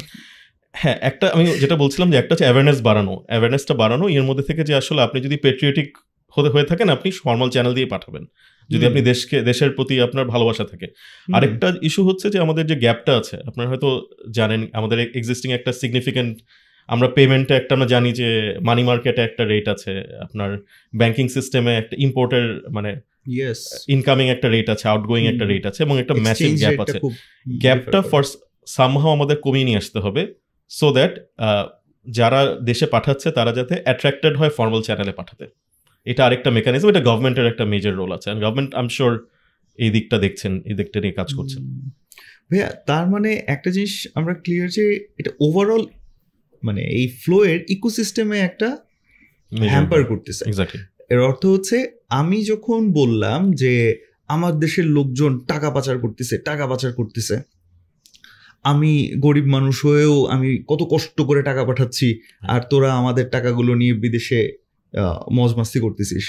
হ্যাঁ একটা আমি যেটা বলছিলাম যে একটা হচ্ছে অ্যাওয়ারনেস বাড়ানো। অ্যাওয়ারনেসটা বাড়ানো এর মধ্যে থেকে যে আসলে আপনি যদি পেট্রিয়টিক হতে হয়ে থাকেন আপনি ফর্মাল চ্যানেল দিয়ে পাঠাবেন। যদি আপনি দেশকে দেশের প্রতি আপনার ভালোবাসা থাকে। আরেকটা ইস্যু হচ্ছে যে আমাদের যে গ্যাপটা আছে আপনারা হয়তো জানেন আমাদের এক্সিস্টিং একটা সিগনিফিকেন্ট আমরা পেমেন্টে একটা আমরা জানি যে মানি মার্কেটে একটা রেট আছে আপনার ব্যাংকিং সিস্টেমে একটা ইম্পোর্টের মানে ইনকামিং একটা রেট আছে আউটগোয়িং একটা রেট আছে এবং একটা ম্যাসিভ গ্যাপ আছে। গ্যাপটা ফর সামহাও আমাদের কমিয়ে নিয়ে আসতে হবে। সো দ্যাট যারা দেশে পাঠাচ্ছে তারা যাতে অ্যাট্রাক্টেড হয় ফর্মাল চ্যানেলে পাঠাতে। এটা আরেকটা মেকানিজম এটা গভর্নমেন্টের একটা মেজর রোল আছে। গভর্নমেন্ট আই এম শিওর এই দিকটা দেখছেন এই দিকটা নিয়ে কাজ করছেন ভাইয়া তার মানে একটা জিনিস আমরা ক্লিয়ার যে এটা ওভারঅল মানে এই ফ্লোয়ের ইকোসিস্টেমে একটা হ্যাম্পার করতেছে। এর অর্থ হচ্ছে আমি যখন বললাম যে আমার দেশের লোকজন টাকা পাচার করতেছে টাকা পাচার করতেছে আমি গরিব মানুষ হয়েও আমি কত কষ্ট করে টাকা পাঠাচ্ছি আর তোরা আমাদের টাকাগুলো নিয়ে বিদেশে আহ, মজ মাস্তি করতেছিস।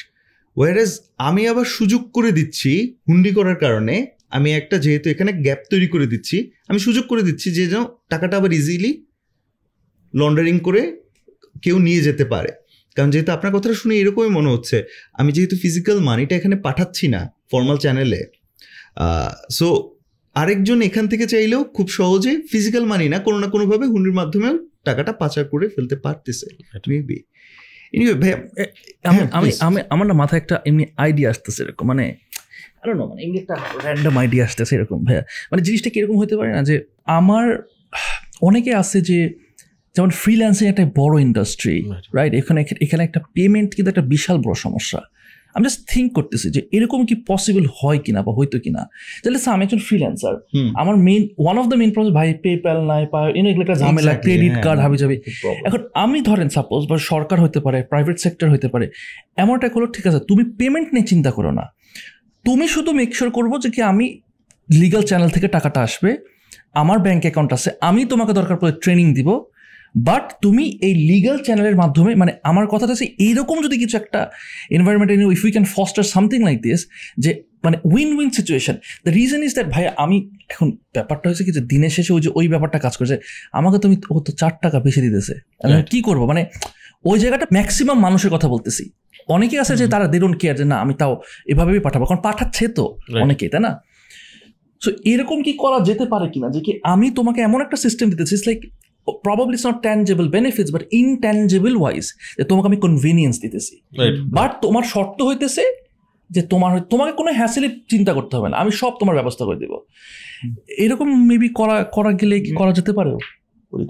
ওয়ারেজ আমি আবার সুযোগ করে দিচ্ছি হুন্ডি করার কারণে আমি একটা যেহেতু এখানে গ্যাপ তৈরি করে দিচ্ছি আমি সুযোগ করে দিচ্ছি যে যেন টাকাটা আবার ইজিলি লন্ডারিং করে কেউ নিয়ে যেতে পারে। কারণ যেহেতু আপনার কথাটা শুনে এরকমই মনে হচ্ছে আমি যেহেতু ফিজিক্যাল মানিটা এখানে পাঠাচ্ছি না ফর্মাল চ্যানেলে সো আরেকজন এখান থেকে চাইলেও খুব সহজে ফিজিক্যাল মানি না কোনো না কোনোভাবে হুন্ডির মাধ্যমে টাকাটা পাচার করে ফেলতে পারতেছে মেবি এনিওয়ে ভাই আমি হ্যাঁ, আমি আমার না মাথায় একটা এমনি আইডিয়া আসতেছে এরকম মানে আরও না মানে এমনি একটা র্যান্ডম আইডিয়া আসতেছে এরকম ভাইয়া। মানে জিনিসটা কীরকম হতে পারে না যে আমার অনেকে আছে যে যেমন ফ্রিল্যান্সিং একটা বড় ইন্ডাস্ট্রি রাইট এখানে এখানে একটা পেমেন্ট কিন্তু একটা বিশাল বড় সমস্যা। আমি জাস্ট থিঙ্ক করতেছি যে এরকম কি পসিবল হয় কিনা বা হয়তো কিনা। তাহলে স্যার আমি একজন ফ্রিল্যান্সার আমার main one of the main problem ভাই পেপ্যাল নাই পা এগুলো এগুলো একটা ঝামেলা ক্রেডিট হ্যাঁ, কার্ড হাবি যাবে। এখন আমি ধরেন সাপোজ বা সরকার হতে পারে প্রাইভেট সেক্টর হতে পারে এমন একটা হলো ঠিক আছে তুমি পেমেন্ট নিয়ে চিন্তা করো না। তুমি শুধু মেকশোর করব যে কি আমি লিগাল চ্যানেল থেকে টাকাটা আসবে আমার ব্যাংক অ্যাকাউন্ট আছে আমি তোমাকে দরকার পড়ে ট্রেনিং দিব বাট তুমি এই লিগাল চ্যানেলের মাধ্যমে মানে আমার কথাটা হচ্ছে এইরকম যদি কিছু একটা environment if we can foster something like this যে মানে win win situation the reason is that ভাই আমি এখন ব্যাপারটা হয়েছে কি যে দিনের শেষে ওই যে ওই ব্যাপারটা কাজ করেছে আমাকে তুমি ও তো চার টাকা বেশি দিতেছে। আমি. কি করব? মানে ওই জায়গাটা ম্যাক্সিমাম মানুষের কথা বলতেছি। অনেকে আছে যে তারা দেরুন কেয়ার যে না আমি তাও এভাবেই পাঠাবো। কারণ পাঠাচ্ছে তো. অনেকেই তাই না? সো এরকম কি করা যেতে পারে কিনা? যে কি আমি তোমাকে এমন একটা সিস্টেম দিতেছি like probably not tangible benefits but intangible wise যে তোমাকে আমি কনভিনিয়েন্স দিতেছি। বাট তোমার শর্ত হইতেছে যে তোমার তোমাকে কোনো হ্যাসেলে চিন্তা করতে হবে না। আমি সব তোমার ব্যবস্থা করে দেবো। এরকম মেবি করা করা গেলে কি করা যেতে পারে?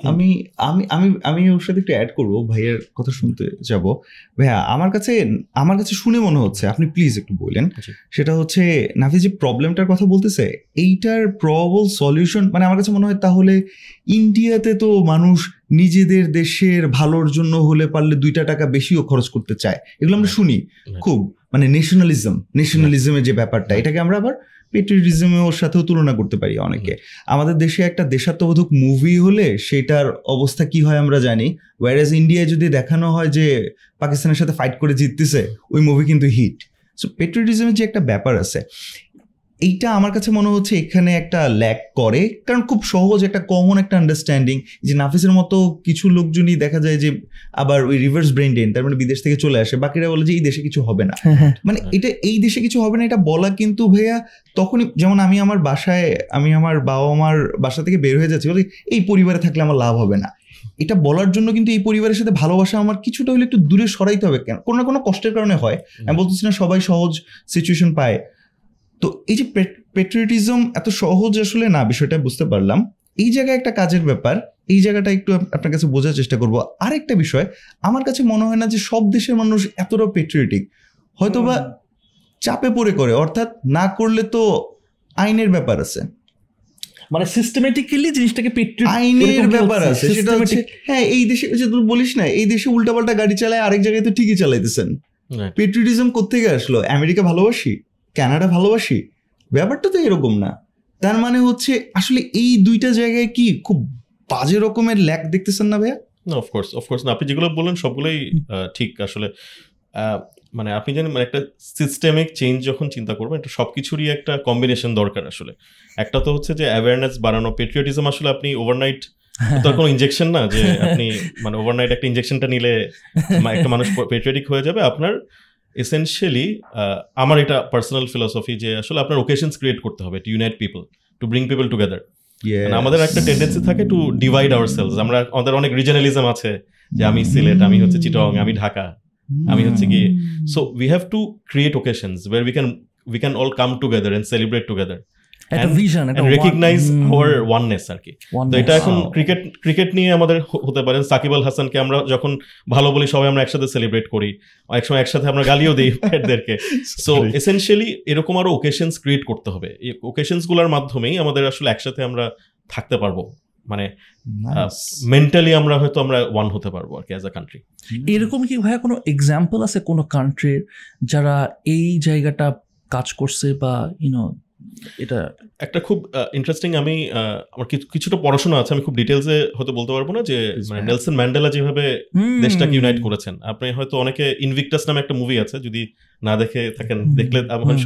আমি আমি আমি আমি ওর সাথে একটু অ্যাড করব ভাইয়ের কথা শুনতে যাব। ভাইয়া আমার কাছে আমার কাছে শুনে মনে হচ্ছে আপনি প্লিজ একটু বললেন সেটা হচ্ছে নাফি যে প্রবলেমটার কথা বলতেছে এইটার প্রবল সলিউশন মানে আমার কাছে মনে হয় তাহলে ইন্ডিয়াতে তো মানুষ নিজেদের দেশের ভালোর জন্য হলে পারলে দুইটা টাকা বেশিও খরচ করতে চায়। এগুলো আমরা শুনি খুব মানে ন্যাশনালিজম ন্যাশনালিজমের যে ব্যাপারটা এটাকে আমরা আবার পেট্রিয়টিজমের সাথেও তুলনা করতে পারি অনেকে। আমাদের দেশে একটা দেশাত্মবোধক মুভি হলে সেটার অবস্থা কি হয় আমরা জানি। ওয়ারেজ ইন্ডিয়ায় যদি দেখানো হয় যে পাকিস্তানের সাথে ফাইট করে জিততেছে ওই মুভি কিন্তু হিট সো পেট্রিয়টিজমের যে একটা ব্যাপার আছে এইটা আমার কাছে মনে হচ্ছে এখানে একটা ল্যাক করে কারণ খুব সহজ একটা কমন একটা আন্ডারস্ট্যান্ডিং যে নাফিসের মতো কিছু লোকজনই দেখা যায় যে আবার ওই রিভার্স ব্রেন ডেন তার মানে বিদেশ থেকে চলে আসে। বাকিরা বলে যে এই দেশে কিছু হবে না। হ্যাঁ হ্যাঁ। মানে এটা এই দেশে কিছু হবে না এটা বলা কিন্তু ভাইয়া তখনই যেমন আমি আমার বাসায় আমি আমার বাবা মার বাসা থেকে বের হয়ে যাচ্ছি বলে এই পরিবারে থাকলে আমার লাভ হবে না। এটা বলার জন্য কিন্তু এই পরিবারের সাথে ভালোবাসা আমার কিছুটা হলে একটু দূরে সরাইতে হবে কেন? কোনো না কোনো কষ্টের কারণে হয়। আমি বলতেছি না সবাই সহজ সিচুয়েশন পায়। তো এই যে পেট্রিয়টিজম এত সহজ আসলে না বিষয়টা বুঝতে পারলাম। এই জায়গায় একটা কাজের ব্যাপার এই জায়গাটা একটু আপনার কাছে বোঝার চেষ্টা করব। আরেকটা বিষয় আমার কাছে মনে হয় না যে সব দেশের মানুষ এতটা পেট্রিয়টিক হয়তোবা চাপে পড়ে করে অর্থাৎ না করলে তো আইনের ব্যাপার আছে। মানে সিস্টেমেটিক্যালি জিনিসটাকে আইনের ব্যাপার আছে সেটা হচ্ছে হ্যাঁ এই দেশে যে তুই বলিস না এই দেশে উল্টাপাল্টা গাড়ি চালায় আরেক জায়গায় তো ঠিকই চালাইতেছেন. পেট্রিয়টিজম কোথেকে আসলো? আমেরিকা ভালোবাসি? কানাডা ভালোবাসি? ব্যাপারটা তো এরকম না। তার মানে হচ্ছে, আসলে এই দুইটা জায়গায় কি খুব বাজে রকমের ল্যাক দেখতেছেন না ভাইয়া? না অফকোর্স অফকোর্স না। আপনি যেগুলো বললেন সবগুলোই ঠিক আসলে। মানে আপনি জানেন মানে একটা সিস্টেমিক চেঞ্জ যখন চিন্তা করবেন, এটা সব কিছুরই একটা কম্বিনেশন দরকার আসলে। একটা তো হচ্ছে যে অ্যাওয়ারনেস বাড়ানো পেট্রিয়টিজম আসলে আপনি ওভারনাইট তো কোনো ইনজেকশন না যে আপনি মানে ওভারনাইট একটা ইনজেকশনটা নিলে একটা মানুষ পেট্রিয়টিক হয়ে যাবে। আপনার এসেনশিয়ালি আমার এটা পার্সোনাল ফিলসফি যে আসলে আপনার ওকেশনস ক্রিয়েট করতে হবে to unite people to bring people together আমাদের একটা টেন্ডেন্সি থাকে টু ডিভাইড আওয়ার সেলস আমরা আমাদের অনেক রিজনালিজম আছে যে আমি সিলেট আমি হচ্ছে চিটং আমি ঢাকা আমি হচ্ছে গিয়ে। So we have to create occasions where we can we can all come together and celebrate together একটা vision and recognise our oneness আর কি। তো এটা এখন ক্রিকেট ক্রিকেট নিয়ে আমাদের হতে পারে। সাকিব আল হাসানকে আমরা যখন ভালো বলি সবাই আমরা একসাথে সেলিব্রেট করি। এক সময় একসাথে আমরা গালিও দিই প্লেয়ারদেরকে সো এসেনশিয়ালি এরকম আরও ওকেশনস ক্রিয়েট করতে হবে। এই ওকেশনসগুলোর মাধ্যমেই আমাদের আসলে একসাথে আমরা থাকতে পারব। মানে মেন্টালি আমরা হয়তো আমরা ওয়ান হতে পারব আর কি অ্যাজ আ কান্ট্রি এরকম কি ভাইয়া কোনো এক্সাম্পল আছে কোনো কান্ট্রির যারা এই জায়গাটা কাজ করছে বা ইউনো এটা একটা খুব ইন্টারেস্টিং আমি আমার কিছু- কিছুটা পড়াশোনা আছে আমি খুব ডিটেলসে হয়তো বলতে পারব না যে মানে। নেলসন ম্যান্ডেলা যেভাবে দেশটাকে ইউনাইট করেছেন। আপনি হয়তো অনেকে ইনভিক্টাস নামে একটা মুভি আছে যদি না দেখে থাকেন দেখলে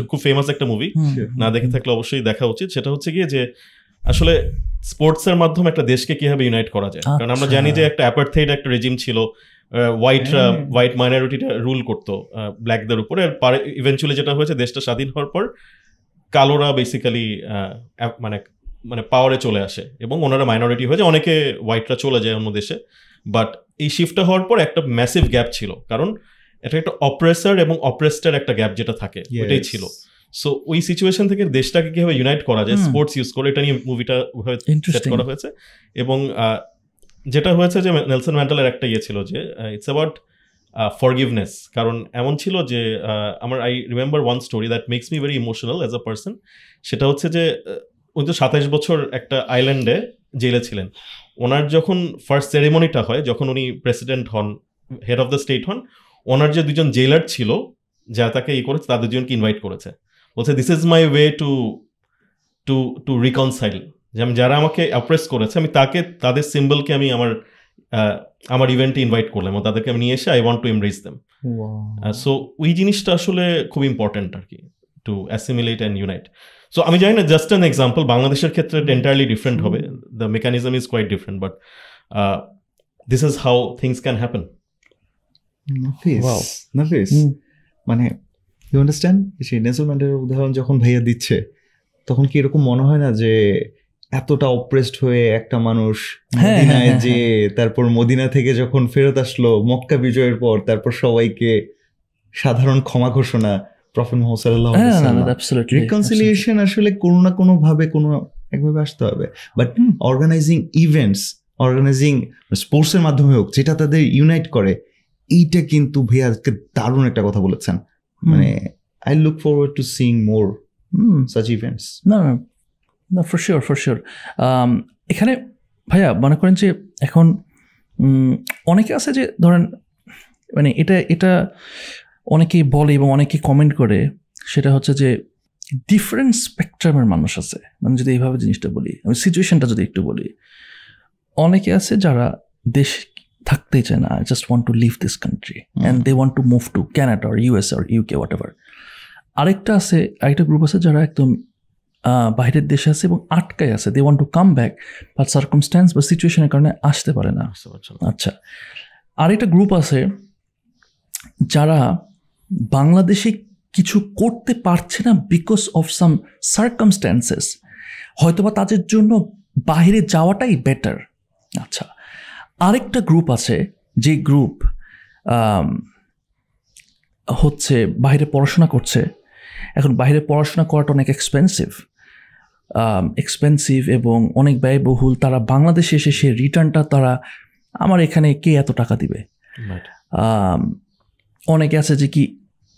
খুব ফেমাস একটা মুভি না দেখে থাকলে অবশ্যই দেখা উচিত। সেটা হচ্ছে গিয়ে যে আসলে স্পোর্টস এর মাধ্যমে একটা দেশকে কীভাবে ইউনাইট করা যায়? কারণ আমরা আচ্ছা। জানি যে একটা অ্যাপার্থাইড একটা রেজিম ছিল হোয়াইটরা হ্যাঁ। হোয়াইট মাইনরিটিটা রুল করতো ব্ল্যাকদের উপরে। আর ইভেনচুয়ালি যেটা হয়েছে দেশটা স্বাধীন হওয়ার পর কালোরা বেসিক্যালি মানে মানে পাওয়ারে চলে আসে এবং ওনারা মাইনরিটি হয়ে যায় অনেকে হোয়াইটরা চলে যায় অন্য দেশে। বাট এই শিফটটা হওয়ার পর একটা ম্যাসিভ গ্যাপ ছিল। কারণ এটা একটা অপ্রেসার এবং অপ্রেস্টার একটা গ্যাপ যেটা থাকে ওইটাই ছিল। সো ওই সিচুয়েশন থেকে দেশটাকে কীভাবে ইউনাইট করা যায় স্পোর্টস ইউজ করে এটা নিয়ে মুভিটা সেট করা হয়েছে। এবং যেটা হয়েছে যে নেলসন ম্যান্ডেলের একটা ইয়ে ছিল যে ইটস অ্যাবাউট ফরগিভনেস কারণ এমন ছিল যে আমার I remember one story that makes me very emotional as a person সেটা হচ্ছে যে উনি তো সাতাইশ বছর একটা আইল্যান্ডে জেলে ছিলেন। ওনার যখন ফার্স্ট সেরেমনিটা হয়, যখন উনি প্রেসিডেন্ট হন হেড অফ দ্য স্টেট হন, ওনার যে দুজন জেলার ছিল যারা তাকে ই করেছে, তাদের দুজনকে ইনভাইট করেছে। বলছে this is my way to to to reconcile যে আমি, যারা আমাকে অ্যাপ্রেস করেছে, আমি তাকে, তাদের সিম্বলকে আমি আমার আমার ইভেন্টে ইনভাইট করলাম এবং তাদেরকে আমি নিয়ে এসে I want to embrace them so ওই জিনিসটা আসলে খুব ইম্পর্টেন্ট আর কি to assimilate and unite so আমি জানি না জাস্ট অ্যান এক্সাম্পল বাংলাদেশের ক্ষেত্রে এন্টায়ারলি ডিফারেন্ট হবে। The mechanism is quite different but this is how things can happen মানে ইউ আন্ডারস্ট্যান্ড সেই নেসল ম্যান্ডেলের উদাহরণ যখন ভাইয়া দিচ্ছে তখন কি এরকম মনে হয় না যে এতটা অপ্রেসড হয়ে একটা মানুষ হ্যাঁ, মদিনায় হ্যাঁ, যে তারপর মদিনা থেকে যখন ফেরত আসলো মক্কা বিজয়ের পর তারপর সবাইকে সাধারণ ক্ষমা ঘোষণা প্রফেট মোহাম্মদ হ্যাঁ রিকনসিলিয়েশন আসলে কোনো না কোনো ভাবে কোনো একভাবে আসতে হবে। বাট অর্গানাইজিং ইভেন্টস অর্গানাইজিং স্পোর্টসের মাধ্যমে হোক যেটা তাদের ইউনাইট করে এইটা কিন্তু ভাইয়া আজকে দারুণ একটা কথা বলেছেন। মানে I look forward to seeing more such events না না না for sure for sure Um, এখানে ভাইয়া মনে করেন যে এখন অনেকে আছে যে ধরেন মানে এটা এটা অনেকেই বলে এবং অনেকেই কমেন্ট করে সেটা হচ্ছে যে ডিফারেন্ট স্পেকট্রামের মানুষ আছে। মানে যদি এইভাবে জিনিসটা বলি আমি সিচুয়েশনটা যদি একটু বলি অনেকে আছে যারা দেশ থাকতেই চায় না I just want to leave this country and they want to move to Canada R US আর ইউকে হোয়াট এভার আরেকটা আছে আরেকটা গ্রুপ আছে যারা একদম বাইরের দেশে আছে এবং আটকায় আছে। They want to come back but circumstance বা সিচুয়েশনের কারণে আসতে পারে না। আচ্ছা আরেকটা গ্রুপ আছে যারা বাংলাদেশে কিছু করতে পারছে না বিকজ অফ সাম সার্কামস্ট্যান্সেস হয়তোবা তাদের জন্য বাইরে যাওয়াটাই বেটার আচ্ছা আরেকটা গ্রুপ আছে যে গ্রুপ হচ্ছে বাইরে পড়াশোনা করছে। এখন বাইরে পড়াশোনা করাটা অনেক এক্সপেন্সিভ এক্সপেন্সিভ এবং অনেক ব্যয়বহুল। তারা বাংলাদেশে এসে সে রিটার্নটা তারা আমার এখানে কে এত টাকা দিবে? অনেকে আছে যে কি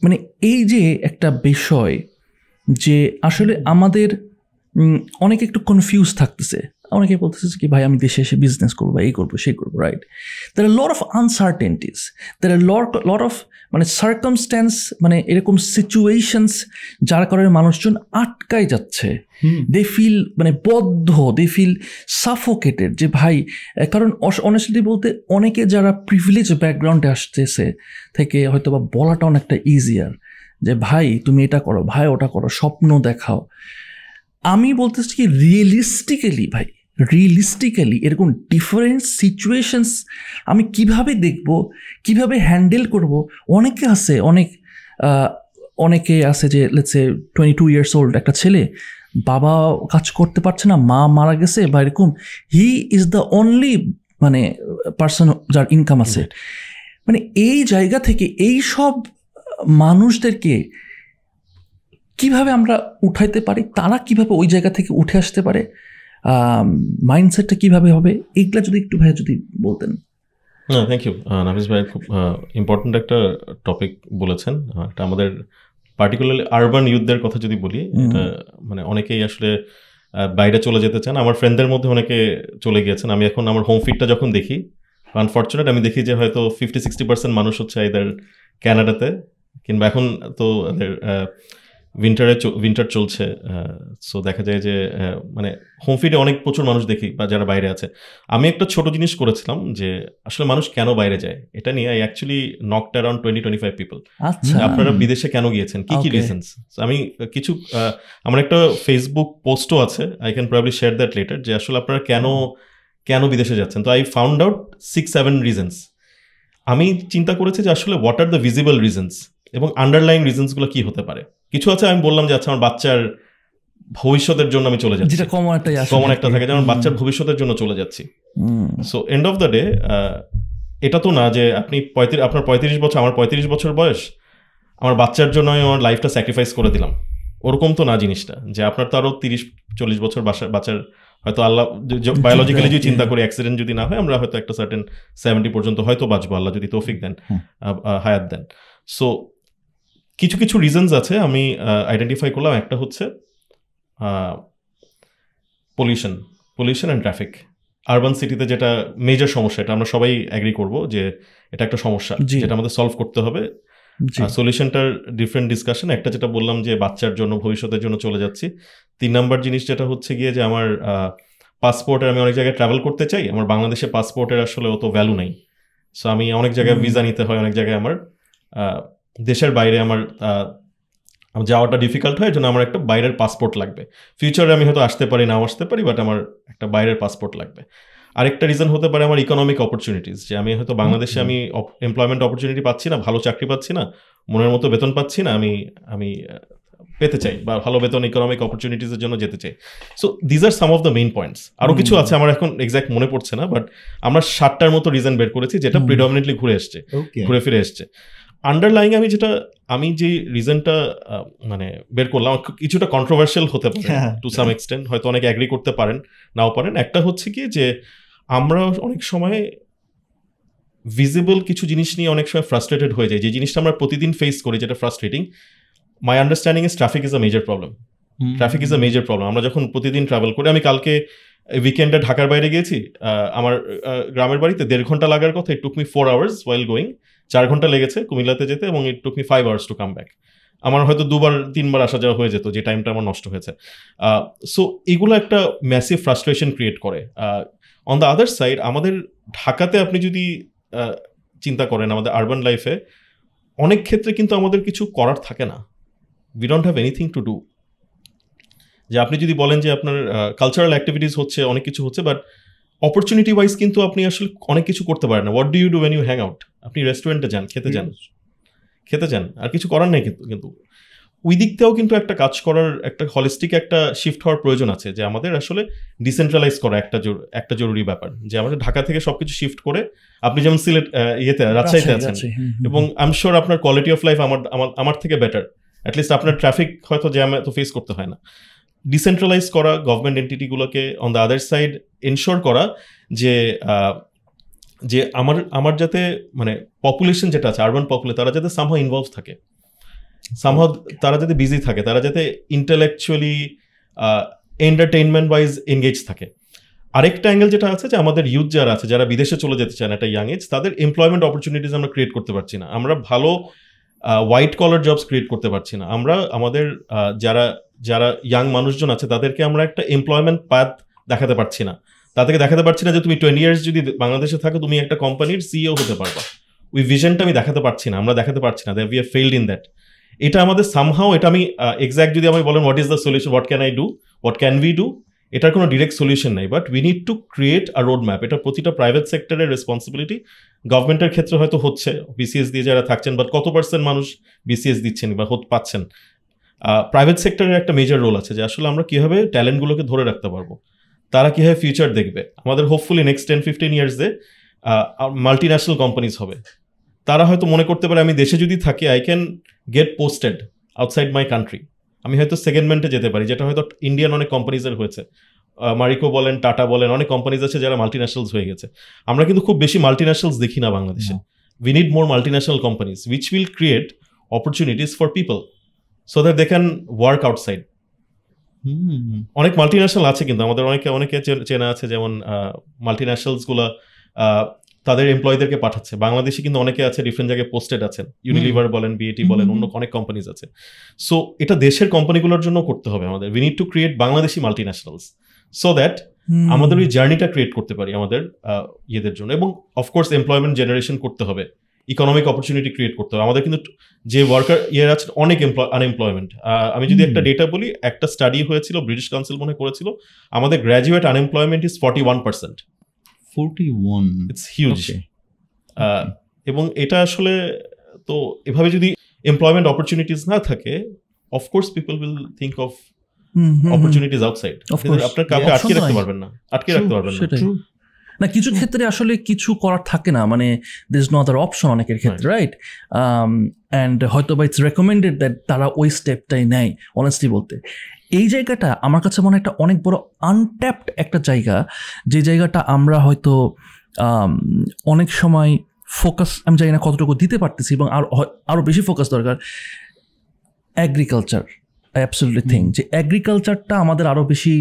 মানে এই যে একটা বিষয় যে আসলে আমাদের অনেকে একটু কনফিউজ থাকতেছে। অনেকে বলতেছে কি ভাই আমি দেশে এসে বিজনেস করব বা এই করব সেই করব right there are lot of uncertainties there are lot lot of মানে সার্কামস্ট্যান্স মানে এরকম সিচুয়েশনস যার কারণে মানুষজন আটকায় যাচ্ছে। দে ফিল মানে বদ্ধ দে ফিল সাফোকেটেড যে ভাই কারণ অনেস্টলি বলতে অনেকে যারা প্রিভিলেজ ব্যাকগ্রাউন্ডে আসতেছে থেকে হয়তো বা বলাটা অনেকটা ইজিয়ার যে ভাই তুমি এটা করো ভাই ওটা করো স্বপ্ন দেখাও। আমি বলতেছি কি রিয়েলিস্টিক্যালি ভাই রিয়েলিস্টিক্যালি এরকম ডিফারেন্ট সিচুয়েশনস আমি কীভাবে দেখব কীভাবে হ্যান্ডেল করব? অনেকে আছে অনেক অনেকে আছে যে let's say twenty two years old একটা ছেলে বাবা কাজ করতে পারছে না মা মারা গেছে বা এরকম হি ইজ দ্য অনলি মানে পার্সন যার ইনকাম আছে। মানে এই জায়গা থেকে এই সব মানুষদেরকে কীভাবে আমরা উঠাইতে পারি তারা কীভাবে ওই জায়গা থেকে উঠে আসতে পারে মাইন্ডসেটটা কীভাবে হবে এইগুলা যদি একটু ভাই যদি বলতেন। না থ্যাংক ইউ নাফিস ভাই খুব ইম্পর্ট্যান্ট একটা টপিক বলেছেন। এটা আমাদের পার্টিকুলারলি আরবান ইউথদের কথা যদি বলি এটা মানে অনেকেই আসলে বাইরে চলে যেতে চান। আমার ফ্রেন্ডদের মধ্যে অনেকে চলে গিয়েছেন। আমি এখন আমার হোম ফিটটা যখন দেখি আনফর্চুনেট আমি দেখি যে হয়তো ফিফটি সিক্সটি পার্সেন্ট মানুষ হচ্ছে এদের ক্যানাডাতে কিংবা এখন তো উইন্টারে উইন্টার চলছে সো দেখা যায় যে মানে হোম ফিডে অনেক প্রচুর মানুষ দেখি বা যারা বাইরে আছে। আমি একটা ছোট জিনিস করেছিলাম যে আসলে মানুষ কেন বাইরে যায়? এটা নিয়ে I actually knocked around twenty twenty five people আচ্ছা আপনারা বিদেশে কেন গিয়েছেন? কি কি. রিজনস আমি কিছু আমার একটা ফেসবুক পোস্টও আছে I can probably share that letter যে আসলে আপনারা কেন কেন বিদেশে যাচ্ছেন? তো I found out six seven reasons আমি চিন্তা করেছি যে আসলে what are the visible reasons এবং আন্ডারলাইন রিজনসগুলো কি হতে পারে? কিছু আছে আমি বললাম যে আচ্ছা আমার বাচ্চার ভবিষ্যতের জন্য আমি চলে যাচ্ছি। যেটা কমন একটা কমন একটা থাকে যেমন বাচ্চার ভবিষ্যতের জন্য চলে যাচ্ছি। So end of the day এটা তো না যে আপনি পঁয়ত্রিশ আপনার পঁয়ত্রিশ বছর আমার পঁয়ত্রিশ বছর বয়স আমার বাচ্চার জন্য আমি আমার লাইফটা স্যাক্রিফাইস করে দিলাম। ওরকম তো না জিনিসটা যে আপনার তো আরও তিরিশ চল্লিশ বছর বাসা বাচ্চার হয়তো আল্লাহ বায়োলজিক্যালি যদি চিন্তা করি অ্যাক্সিডেন্ট যদি না হয় আমরা হয়তো একটা সার্টেন সেভেন্টি পর্যন্ত হয়তো বাঁচবো আল্লাহ যদি তৌফিক দেন হায়াত দেন। সো কিছু কিছু রিজনস আছে আমি আইডেন্টিফাই করলাম। একটা হচ্ছে pollution pollution and traffic urban সিটিতে যেটা মেজর সমস্যা এটা আমরা সবাই অ্যাগ্রি করব যে এটা একটা সমস্যা। যেটা আমাদের সলভ করতে হবে। সলিউশনটার ডিফারেন্ট ডিসকাশন একটা যেটা বললাম যে বাচ্চার জন্য ভবিষ্যতের জন্য চলে যাচ্ছি। তিন নাম্বার জিনিস যেটা হচ্ছে গিয়ে যে আমার পাসপোর্টের আমি অনেক জায়গায় ট্রাভেল করতে চাই। আমার বাংলাদেশে পাসপোর্টের আসলে অত ভ্যালু নাই। সো আমি অনেক জায়গায়। ভিসা নিতে হয় অনেক জায়গায় আমার দেশের বাইরে আমার যাওয়াটা ডিফিকাল্ট হয় জন্য আমার একটা বাইরের পাসপোর্ট লাগবে। ফিউচারে আমি হয়তো আসতে পারি নাও আসতে পারি বাট আমার একটা বাইরের পাসপোর্ট লাগবে। আরেকটা রিজন হতে পারে আমার ইকোনমিক অপরচুনিটিস যে আমি হয়তো বাংলাদেশে আমি এমপ্লয়মেন্ট অপরচুনিটি পাচ্ছি না ভালো চাকরি পাচ্ছি না মনের মতো বেতন পাচ্ছি না আমি আমি পেতে চাই বা ভালো বেতন ইকোনমিক অপরচুনিটিসের জন্য যেতে চাই। So these are some of the main points আরও কিছু আছে আমার এখন এক্স্যাক্ট মনে পড়ছে না বাট আমরা সাতটার মতো রিজন বের করেছি যেটা। প্রিডমিনেটলি ঘুরে এসছে ঘুরে ফিরে এসছে। আন্ডারলাইং আমি যেটা আমি যে রিজনটা মানে বের করলাম কিছুটা কন্ট্রোভার্সিয়াল হতে পারে। টু সাম এক্সটেন্ট হয়তো অনেকে অ্যাগ্রি করতে পারেন নাও পারেন। একটা হচ্ছে কি যে আমরা অনেক সময় ভিজিবল কিছু জিনিস নিয়ে অনেক সময় ফ্রাস্ট্রেটেড হয়ে যায় যে জিনিসটা আমরা প্রতিদিন ফেস করি যেটা frustrating my understanding is traffic is a major problem traffic is a major problem আমরা যখন প্রতিদিন ট্রাভেল করি আমি কালকে উইকেন্ডে ঢাকার বাইরে গিয়েছি আমার গ্রামের বাড়িতে দেড় ঘণ্টা লাগার কথা it took me four hours while going চার ঘণ্টা লেগেছে কুমিল্লাতে যেতে এবং it took me five hours to come back আমার হয়তো দুবার, তিনবার আসা যাওয়া হয়ে যেত, যে টাইমটা আমার নষ্ট হয়েছে। সো এগুলো একটা ম্যাসিভ ফ্রাস্ট্রেশন ক্রিয়েট করে। অন দ্য আদার সাইড আমাদের ঢাকাতে আপনি যদি চিন্তা করেন আমাদের আরবান লাইফে অনেক ক্ষেত্রে কিন্তু আমাদের কিছু করার থাকে না। We don't have anything to do যে আপনি যদি বলেন যে আপনার কালচারাল অ্যাক্টিভিটিস হচ্ছে, অনেক কিছু হচ্ছে বাট অপরচুনিটি ওয়াইজ কিন্তু আপনি আসলে অনেক কিছু করতে পারেন না। What do you do when you hang out আপনি রেস্টুরেন্টে যান খেতে যান। খেতে যান। আর কিছু করার নেই কিন্তু কিন্তু। ওই দিক থেকেও কিন্তু একটা কাজ করার একটা হলিস্টিক একটা শিফট হওয়ার প্রয়োজন আছে যে আমাদের আসলে ডিসেন্ট্রালাইজ করা একটা জরু- একটা জরুরি ব্যাপার। যে আমাদের ঢাকা থেকে সবকিছু শিফট করে আপনি যেমন সিলেট ইয়েতে রাজশাহীতে আছেন এবং আই এম শিওর আপনার কোয়ালিটি অফ লাইফ আমার আমার আমার থেকে বেটার অ্যাটলিস্ট আপনার ট্রাফিক হয়তো জ্যাম এত ফেস করতে হয় না। ডিসেন্ট্রালাইজ করা government এন্টিটিগুলোকে on the other side ensure করা যে যে আমার আমার যাতে মানে পপুলেশন যেটা আছে আরবান পপুলেশন তারা যাতে সামহ ইনভলভ থাকে। সামহ তারা যাতে বিজি থাকে তারা যাতে ইন্টেলেকচুয়ালি এন্টারটেইনমেন্ট ওয়াইজ এনগেজ থাকে। আরেকটা অ্যাঙ্গেল যেটা আছে যে আমাদের ইউথ যারা আছে যারা বিদেশে চলে যেতে চান একটা ইয়াং এজ তাদের এমপ্লয়মেন্ট অপরচুনিটিস আমরা ক্রিয়েট করতে পারছি না। আমরা ভালো হোয়াইট কলার জবস ক্রিয়েট করতে পারছি না। আমরা আমাদের যারা যারা ইয়াং মানুষজন আছে, তাদেরকে আমরা একটা এমপ্লয়মেন্ট পাথ দেখাতে পারছি না। তাদেরকে দেখাতে পারছি না যে তুমি টোয়েন্টি ইয়ার্স যদি বাংলাদেশে থাকো, তুমি একটা কোম্পানির সিইও হতে পারবা। ওই ভিশনটা আমি দেখাতে পারছি না, আমরা দেখাতে পারছি না that we are failed in that এটা আমাদের সামহাও এটা আমি এক্স্যাক্ট যদি আমি বলেন what is the solution what can I do what can we do এটার কোনো ডিরেক্ট সলিউশন নাই but we need to create a road map এটা প্রতিটা প্রাইভেট সেক্টরের রেসপন্সিবিলিটি গভর্নমেন্টের ক্ষেত্রে হয়তো হচ্ছে বিসিএস দিয়ে যারা থাকছেন বাট কত পার্সেন্ট মানুষ বিসিএস দিচ্ছেন বা পাচ্ছেন? প্রাইভেট সেক্টরের একটা মেজর রোল আছে যে আসলে আমরা কীভাবে ট্যালেন্টগুলোকে ধরে রাখতে পারব। তারা কীভাবে ফিউচার দেখবে? আমাদের হোপফুলি নেক্সট টেন ফিফটিন ইয়ার্সে মাল্টি ন্যাশনাল কোম্পানিজ হবে। তারা হয়তো মনে করতে পারে আমি দেশে যদি থাকি I can get posted outside my country আমি হয়তো সেকেন্ডমেন্টে যেতে পারি যেটা হয়তো ইন্ডিয়ান অনেক কোম্পানিজের হয়েছে। মারিকো বলেন টাটা বলেন অনেক কোম্পানিজ আছে যারা মাল্টি ন্যাশনালস হয়ে গেছে। আমরা কিন্তু খুব বেশি মাল্টি ন্যাশনালস দেখি না বাংলাদেশে। We need more multinational companies which will create opportunities for people so that they can work outside অনেক মাল্টি ন্যাশনাল আছে কিন্তু আমাদের অনেকে অনেকে চেনা আছে যেমন মাল্টি ন্যাশনালসগুলো তাদের এমপ্লয়ীদেরকে পাঠাচ্ছে। বাংলাদেশে কিন্তু অনেকে আছে ডিফারেন্ট জায়গায় পোস্টেড আছেন। ইউনিলিভার বলেন বিএটি বলেন অন্য অনেক কোম্পানিজ আছে। সো এটা দেশের কোম্পানিগুলোর জন্য করতে হবে আমাদের। We need to create Bangladeshi multinationals so that আমাদের ওই জার্নিটা ক্রিয়েট করতে পারি আমাদের ইয়েদের জন্য। এবং অফকোর্স এমপ্লয়মেন্ট জেনারেশন করতে হবে। ইকোনমিক অপরচুনিটি ক্রিয়েট করতে হবে। আমাদের কিন্তু যে ওয়ার্কার ইয়ে আছে অনেক আনএমপ্লয়মেন্ট আমি যদি একটা ডেটা বলি একটা স্টাডি হয়েছিল ব্রিটিশ কাউন্সিল মনে করেছিল আমাদের graduate unemployment is forty one percent forty one it's huge এবং এটা আসলে তো এভাবে যদি এমপ্লয়মেন্ট অপরচুনিটিস না থাকে of course people will think of. Opportunities outside আপনার কাউকে আটকে রাখতে পারবেন না। আটকে রাখতে পারবেন না। না কিছু ক্ষেত্রে আসলে কিছু করার থাকে না মানে there is no other option অনেকের ক্ষেত্রে রাইট অ্যান্ড হয়তো বা ইটস রেকমেন্ডেড দ্যাট তারা ওই স্টেপটাই নেয় অনেস্টলি বলতে। এই জায়গাটা আমার কাছে মনে একটা অনেক বড় আনট্যাপড একটা জায়গা যে জায়গাটা আমরা হয়তো um, অনেক সময় ফোকাস আমি জানি না কতটুকু দিতে পারতেছি এবং আরও আরও বেশি ফোকাস দরকার অ্যাগ্রিকালচার অ্যাবসলিউটলি থিং যে অ্যাগ্রিকালচারটা আমাদের আরও বেশি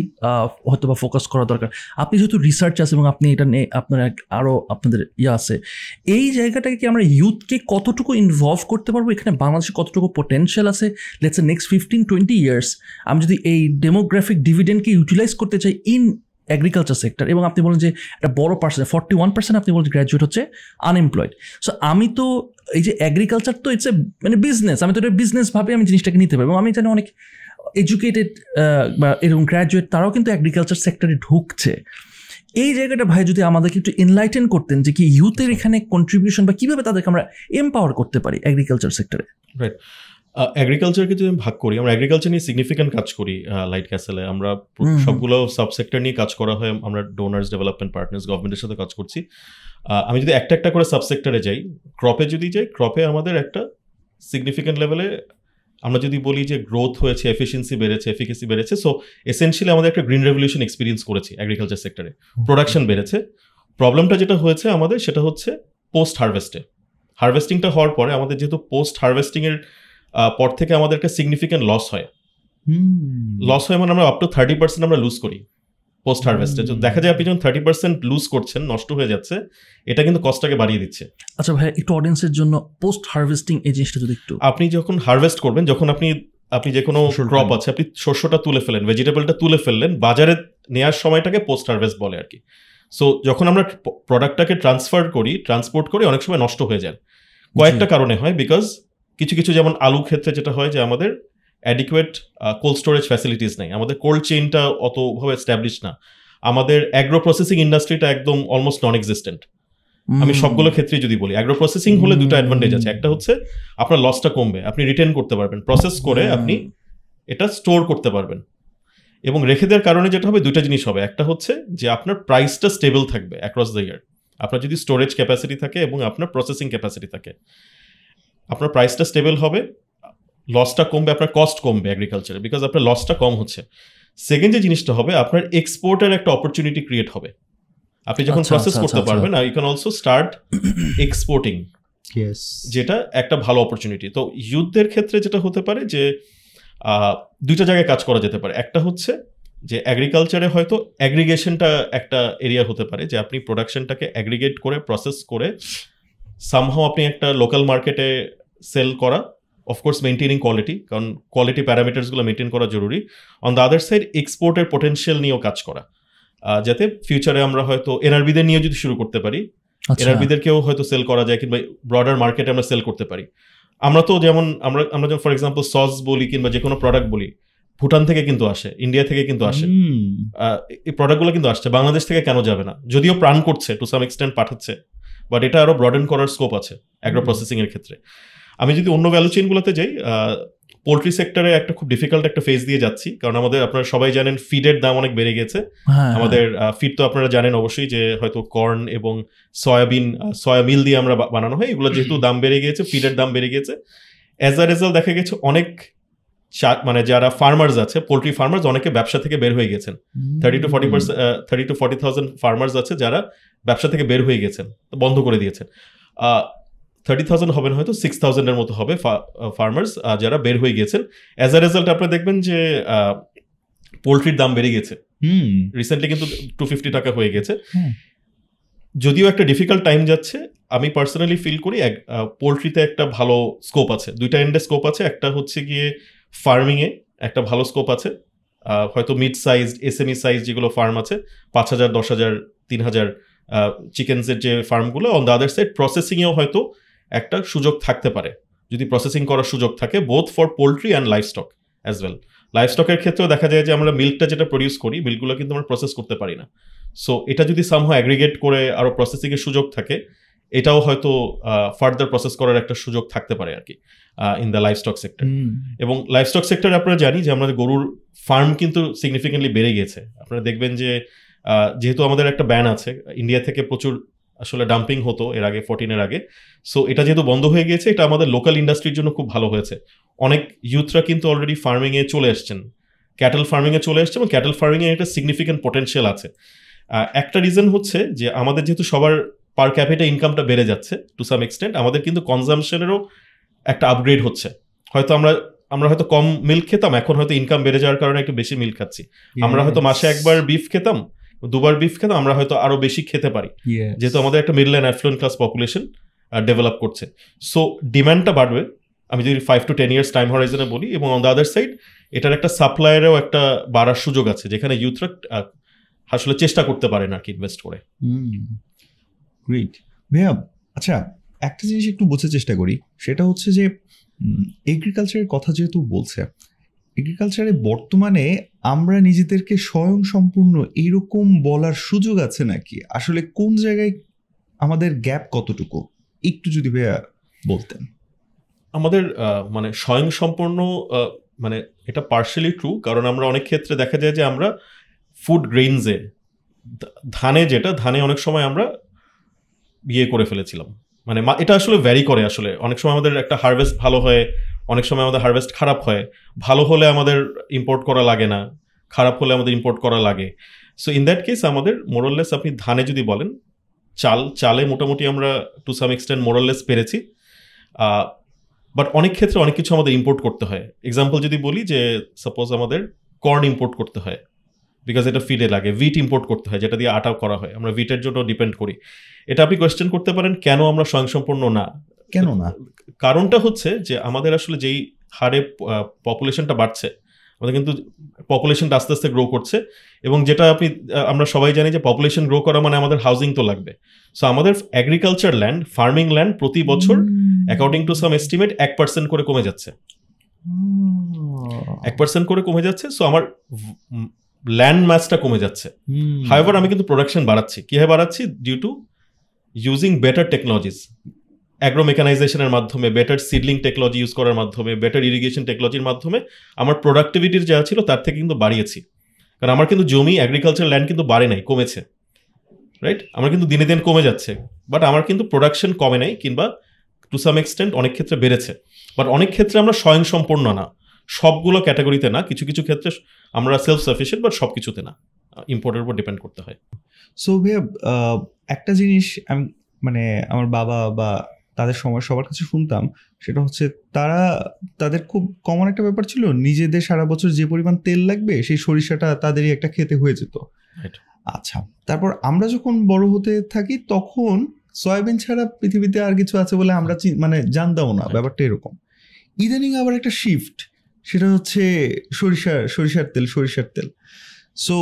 হয়তো বা ফোকাস করা দরকার। আপনি যেহেতু রিসার্চ আছে এবং আপনি এটা নিয়ে আপনার এক- আরও আপনাদের ইয়ে আছে এই জায়গাটাকে কি আমরা ইউথকে কতটুকু ইনভলভ করতে পারব? এখানে বাংলাদেশে কতটুকু পোটেনশিয়াল আছে? Let's next fifteen twenty years আমি যদি এই ডেমোগ্রাফিক ডিভিডেন্ডকে ইউটিলাইজ করতে চাই ইন এগ্রিকালচার সেক্টর এবং আপনি বলেন যে একটা বড় পার্সেন্ট ফর্টি ওয়ান পার্সেন্ট আপনি বলেন গ্র্যাজুয়েট হচ্ছে আনএমপ্লয়েড সো আমি তো এই যে এগ্রিকালচার তো ইটস এ মানে বিজনেস আমি তো এটা বিজনেস ভাবে আমি জিনিসটাকে নিতে পারি এবং আমি জানি অনেক এডুকেটেড বা এরকম গ্র্যাজুয়েট তারাও কিন্তু এগ্রিকালচার সেক্টরে ঢুকছে। এই জায়গাটা ভাই যদি আমাদেরকে একটু এনলাইটেন করতেন যে কি ইউথের এখানে কন্ট্রিবিউশন বা কীভাবে তাদেরকে আমরা এম্পাওয়ার করতে পারি এগ্রিকালচার সেক্টরে এগ্রিকালচারকে যদি আমি ভাগ করি আমরা এগ্রিকালচার নিয়ে সিগনিফিক্যান্ট কাজ করি লাইট ক্যাসেলে আমরা। সবগুলো সাবসেক্টর নিয়ে কাজ করা হয় আমরা ডোনার্স ডেভেলপমেন্ট পার্টনার্স গভর্নমেন্টের সাথে কাজ করছি। আমি যদি একটা একটা করে সাবসেক্টরে যাই ক্রপে যদি যাই ক্রপে আমাদের একটা সিগনিফিক্যান্ট লেভেলে আমরা যদি বলি যে গ্রোথ হয়েছে এফিসিয়েন্সি বেড়েছে এফিকেসি বেড়েছে সো এসেন্সিয়ালি আমাদের একটা গ্রিন রেভলিউশন এক্সপিরিয়েন্স করেছি এগ্রিকালচার সেক্টরে প্রোডাকশন বেড়েছে। প্রবলেমটা যেটা হয়েছে আমাদের সেটা হচ্ছে পোস্ট হারভেস্টে হারভেস্টিংটা হওয়ার পরে আমাদের যেহেতু পোস্ট হারভেস্টিংয়ের পর থেকে আমাদের একটা সিগনিফিক্যান্ট লস হয় লস হয় মানে আমরা আপ টু থার্টি পার্সেন্ট আমরা লুজ করি পোস্ট হারভেস্টে। দেখা যায় আপনি যখন থার্টি পার্সেন্ট লুজ করছেন নষ্ট হয়ে যাচ্ছে এটা কিন্তু কস্টটাকে বাড়িয়ে দিচ্ছে। আচ্ছা ভাই একটু অডিয়েন্সের জন্য পোস্ট হারভেস্টিং এই জিনিসটা যদি একটু আপনি যখন হারভেস্ট করবেন যখন আপনি আপনি যে কোনো ক্রপ আছে আপনি শস্যটা তুলে ফেলেন ভেজিটেবলটা তুলে ফেললেন বাজারে নেওয়ার সময়টাকে পোস্ট হারভেস্ট বলে আর কি। সো যখন আমরা প্রোডাক্টটাকে ট্রান্সফার করি ট্রান্সপোর্ট করি অনেক সময় নষ্ট হয়ে যায়। কয়েকটা কারণে হয় বিকজ কিছু কিছু যেমন আলু ক্ষেত্রে যেটা হয় যে আমাদের অ্যাডিকুয়েট কোল্ড স্টোরেজ ফ্যাসিলিটিস নেই। আমাদের কোল্ড চেইনটা অতভাবে এস্টাবলিশ না। আমাদের অ্যাগ্রো প্রসেসিং ইন্ডাস্ট্রিটা একদম অলমোস্ট নন এক্সিস্টেন্ট আমি সবগুলো ক্ষেত্রে যদি বলি অ্যাগ্রো প্রসেসিং হলে দুটো অ্যাডভান্টেজ আছে। একটা হচ্ছে আপনার লসটা কমবে আপনি রিটেন করতে পারবেন। প্রসেস করে আপনি এটা স্টোর করতে পারবেন। এবং রেখে দেওয়ার কারণে যেটা হবে দুইটা জিনিস হবে। একটা হচ্ছে যে আপনার প্রাইসটা স্টেবল থাকবে অ্যাক্রস দ্য ইয়ার আপনার যদি স্টোরেজ ক্যাপাসিটি থাকে এবং আপনার প্রসেসিং ক্যাপাসিটি থাকে। আপনার প্রাইসটা স্টেবল হবে লসটা কমবে আপনার কস্ট কমবে এগ্রিকালচারে বিকজ আপনার লসটা কম হচ্ছে। সেকেন্ড যে জিনিসটা হবে আপনার এক্সপোর্টের একটা অপরচুনিটি ক্রিয়েট হবে। আপনি যখন আচ্ছা, প্রসেস আচ্ছা, করতে আচ্ছা, পারবেন you can also start exporting যেটা একটা ভালো অপরচুনিটি তো ইউথদের ক্ষেত্রে যেটা হতে পারে যে দুইটা জায়গায় কাজ করা যেতে পারে। একটা হচ্ছে যে অ্যাগ্রিকালচারে হয়তো অ্যাগ্রিগেশনটা একটা এরিয়া হতে পারে যে আপনি প্রোডাকশনটাকে অ্যাগ্রিগেট করে প্রসেস করে সামহাও আপনি একটা লোকাল মার্কেটে সেল করা অফকোর্স মেনটেনিং কোয়ালিটি কারণ কোয়ালিটি প্যারামিটার্সগুলো মেনটেন করা জরুরি। অন দ্য আদার সাইড এক্সপোর্টের পোটেনশিয়াল নিয়েও কাজ করা। যাতে ফিউচারে আমরা হয়তো এনআরবিদের নিয়ে যদি শুরু করতে পারি আচ্ছা। এনআরবিদেরকেও হয়তো সেল করা যায় কিংবা ব্রডার মার্কেটে আমরা সেল করতে পারি। আমরা তো যেমন আমরা আমরা যেমন ফর এক্সাম্পল সস বলি কিংবা যে কোনো প্রোডাক্ট বলি ভুটান থেকে কিন্তু আসে ইন্ডিয়া থেকে কিন্তু আসে। এই প্রোডাক্টগুলো কিন্তু আসছে বাংলাদেশ থেকে কেন যাবে না? যদিও প্রাণ করছে টু সাম এক্সটেন্ট পাঠাচ্ছে বাট এটা আরও ব্রডেন করার স্কোপ আছে অ্যাগ্রো প্রসেসিং এর ক্ষেত্রে। আমি যদি অন্য ভ্যালু চেইনগুলোতে যাই পোলট্রি সেক্টরে একটা খুব ডিফিকাল্ট একটা ফেজ দিয়ে যাচ্ছি। কারণ আমাদের আপনারা সবাই জানেন ফিডের দাম অনেক বেড়ে গেছে। হ্যাঁ। আমাদের ফিড তো আপনারা জানেন অবশ্যই যে হয়তো কর্ন এবং সয়াবিন সয়া মিল দিয়ে আমরা বানানো হয়। এগুলো যেহেতু দাম বেড়ে গিয়েছে ফিডের দাম বেড়ে গিয়েছে। অ্যাজ আ রেজাল্ট দেখা গেছে অনেক মানে যারা ফার্মার্স আছে পোলট্রি ফার্মার্স অনেকে ব্যবসা থেকে বের হয়ে গেছেন। Thirty to forty percent thirty to forty thousand farmers আছে যারা ব্যবসা থেকে বের হয়ে গেছেন বন্ধ করে দিয়েছেন। থার্টি থাউজেন্ড হবে না হয়তো সিক্স থাউজেন্ডের মতো হবে ফার্মার্স যারা বের হয়ে গেছেন অ্যাজ আ রেজাল্ট আপনারা দেখবেন যে পোলট্রির দাম বেড়ে গেছে হুম। রিসেন্টলি কিন্তু টু ফিফটি টাকা হয়ে গেছে যদিও একটা ডিফিকাল্ট টাইম যাচ্ছে আমি পার্সোনালি ফিল করি এক পোলট্রিতে একটা ভালো স্কোপ আছে। দুইটা এন্ডে স্কোপ আছে একটা হচ্ছে গিয়ে ফার্মিংয়ে একটা ভালো স্কোপ আছে। হয়তো মিড সাইজ এসএমই সাইজ যেগুলো ফার্ম আছে পাঁচ হাজার দশ হাজার তিন হাজার চিকেন্সের যে ফার্মগুলো অন দ্য আদার সাইড প্রসেসিংয়েও হয়তো একটা সুযোগ থাকতে পারে। যদি প্রসেসিং করার সুযোগ থাকে both for poultry and livestock as well life স্টকের ক্ষেত্রেও দেখা যায় যে আমরা মিল্কটা যেটা প্রডিউস করি মিল্কগুলো কিন্তু আমরা প্রসেস করতে পারি না। সো এটা যদি সামহ অ্যাগ্রিগেট করে আরও প্রসেসিংয়ের সুযোগ থাকে এটাও হয়তো ফার্দার প্রসেস করার একটা সুযোগ থাকতে পারে আর কি in the livestock sector এবং লাইফ স্টক সেক্টরে আপনারা জানি যে আমাদের গরুর ফার্ম কিন্তু সিগনিফিকেন্টলি বেড়ে গেছে আপনারা দেখবেন যে যেহেতু আমাদের একটা ব্যান আছে ইন্ডিয়া থেকে প্রচুর আসলে ডাম্পিং হতো এর আগে ফোরটিনের আগে। সো এটা যেহেতু বন্ধ হয়ে গিয়েছে এটা আমাদের লোকাল ইন্ডাস্ট্রির জন্য খুব ভালো হয়েছে। অনেক ইউথরা কিন্তু অলরেডি ফার্মিংয়ে চলে এসছেন। ক্যাটেল ফার্মিংয়ে চলে এসছে এবং ক্যাটেল ফার্মিংয়ে একটা সিগনিফিকেন্ট পোটেনশিয়াল আছে। একটা রিজন হচ্ছে যে আমাদের যেহেতু সবার পার ক্যাপিটা ইনকামটা বেড়ে যাচ্ছে টু সাম এক্সটেন্ট আমাদের কিন্তু কনজামশনেরও একটা আপগ্রেড হচ্ছে। হয়তো আমরা আমরা হয়তো কম মিল্ক খেতাম এখন হয়তো ইনকাম বেড়ে যাওয়ার কারণে একটু বেশি মিল্ক খাচ্ছি। আমরা হয়তো মাসে একবার বিফ খেতাম দুবার বিফ খেতে আমরা হয়তো আরও বেশি খেতে পারি। যেহেতু আমাদের একটা middle and affluent class population develop করছে। সো ডিমান্ডটা বাড়বে। আমি যদি five to ten years time হরাইজনে বলি এবং অন দ্য আদার সাইড এটার একটা সাপ্লায়ারেও একটা বাড়ার সুযোগ আছে যেখানে ইউথরা আসলে চেষ্টা করতে পারেন আর কি ইনভেস্ট করে। গ্রেট ভাইয়া আচ্ছা একটা জিনিস একটু বোঝার চেষ্টা করি সেটা হচ্ছে যে এগ্রিকালচারের কথা যেহেতু বলছে এগ্রিকালচারে বর্তমানে আমরা নিজেদেরকে স্বয়ং সম্পূর্ণ এইরকম বলার সুযোগ আছে নাকি? আসলে কোন জায়গায় আমাদের গ্যাপ কতটুকু? একটু যদি ভাইয়া বলতেন। আমাদের মানে স্বয়ংসম্পূর্ণ আহ, মানে এটা পার্শালি ট্রু কারণ আমরা অনেক ক্ষেত্রে দেখা যায় যে আমরা ফুড গ্রেইনসে ধানে যেটা ধানে অনেক সময় আমরা ইয়ে করে ফেলেছিলাম। মানে এটা আসলে ভ্যারি করে আসলে। অনেক সময় আমাদের একটা হারভেস্ট ভালো হয় অনেক সময় আমাদের হারভেস্ট খারাপ হয়। ভালো হলে আমাদের ইম্পোর্ট করা লাগে না, খারাপ হলে আমাদের ইম্পোর্ট করা লাগে। সো ইন দ্যাট কেস আমাদের মোরললেস আপনি ধানে যদি বলেন, চাল, চালে মোটামুটি আমরা টু সাম এক্সটেন্ট মোরললেস পেরেছি। বাট অনেক ক্ষেত্রে অনেক কিছু আমাদের ইম্পোর্ট করতে হয়। এক্সাম্পল যদি বলি যে সাপোজ আমাদের কর্ন ইম্পোর্ট করতে হয় বিকজ এটা ফিডে লাগে ভিট ইম্পোর্ট করতে হয়, যেটা দিয়ে আটাও করা হয়। আমরা ভিটের জন্য ডিপেন্ড করি। এটা আপনি কোয়েশ্চেন করতে পারেন, কেন আমরা স্বয়ংসম্পূর্ণ না? কেন না কারণটা হচ্ছে যে আমাদের আসলে যেই হারে পপুলেশনটা বাড়ছে আমাদের কিন্তু পপুলেশনটা আস্তে আস্তে গ্রো করছে এবং যেটা আপনি আমরা সবাই জানি যে পপুলেশন গ্রো করা মানে আমাদের হাউজিং তো লাগবে। সো আমাদের এগ্রিকালচার ল্যান্ড ফার্মিং ল্যান্ড প্রতি বছর অ্যাকর্ডিং টু সাম এস্টিমেট এক পার্সেন্ট করে কমে যাচ্ছে। এক পার্সেন্ট করে কমে যাচ্ছে সো আমার ল্যান্ড ম্যাচটা কমে যাচ্ছে। হাইভার আমি কিন্তু প্রোডাকশন বাড়াচ্ছি। কীভাবে বাড়াচ্ছি? Due to using better technologies agro মেকানাইজেশনের মাধ্যমে বেটার সিডলিং টেকনোলজি ইউজ করার মাধ্যমে বেটার ইরিগেশন টেকনোলজির মাধ্যমে আমার প্রোডাক্টিভিটির যা ছিল তার থেকে কিন্তু বাড়িয়েছি। কারণ আমার কিন্তু জমি অ্যাগ্রিকালচার ল্যান্ড কিন্তু বাড়ে নাই, কমেছে। রাইট আমার কিন্তু দিনে দিন কমে যাচ্ছে। বাট আমার কিন্তু প্রোডাকশন কমে নাই কিংবা টু সাম এক্সটেন্ট অনেক ক্ষেত্রে বেড়েছে। বাট অনেক ক্ষেত্রে আমরা স্বয়ংসম্পূর্ণ না। সবগুলো ক্যাটাগরিতে না, কিছু কিছু ক্ষেত্রে আমরা সেলফ সাফিসিয়েন্ট বাট সব কিছুতে না ইম্পোর্টের উপর ডিপেন্ড করতে হয়। সো ভাইয়া একটা জিনিস, আমি মানে আমার বাবা বা তাদের সময় সবার কাছে শুনতাম সেটা হচ্ছে তারা তাদের খুব কমন একটা ব্যাপার ছিল নিজেদের সারা বছর যে পরিমাণ তেল লাগবে সেই সরিষাটা তাদেরই একটা খেতে হয়ে যেত। আচ্ছা তারপর আমরা যখন বড় হতে থাকি তখন সয়াবিন ছাড়া পৃথিবীতে আর কিছু আছে বলে আমরা মানে জানতামও না ব্যাপারটা এরকম। ইদানিং আবার একটা শিফট সেটা হচ্ছে সরিষার সরিষার তেল সরিষার তেল। সো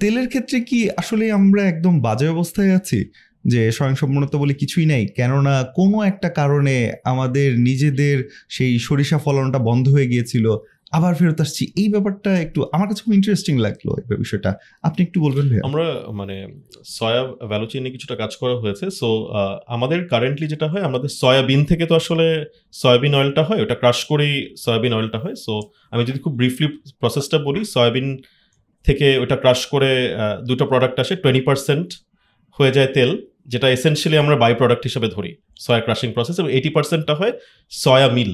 তেলের ক্ষেত্রে কি আসলে আমরা একদম বাজে অবস্থায় আছি? যে স্বয়ংসম্পূর্ণতা বলে কিছুই নাই, কেননা কোনো একটা কারণে আমাদের নিজেদের সেই সরিষা ফলনটা বন্ধ হয়ে গিয়েছিল, আবার ফেরত আসছি। এই ব্যাপারটা একটু আমার কাছে খুব ইন্টারেস্টিং লাগল এই বিষয়টা। আপনি একটু বলবেন আমরা মানে সয়া ভ্যালু চেইনে কিছুটা কাজ করা হয়েছে সো আমাদের কারেন্টলি যেটা হয়, আমাদের সয়াবিন থেকে তো আসলে সয়াবিন অয়েলটা হয়, ওটা ক্রাশ করেই সয়াবিন অয়েলটা হয়। সো আমি যদি খুব ব্রিফলি প্রসেসটা বলি সয়াবিন থেকে ওটা ক্রাশ করে দুটো প্রোডাক্ট আসে টোয়েন্টি পার্সেন্ট হয়ে যায় তেল। যেটা এসেনশিয়ালি আমরা বাই প্রোডাক্ট হিসেবে ধরি। সয়া ক্রাশিং প্রসেস এবং এইটি পার্সেন্টটা হয় সয়া মিল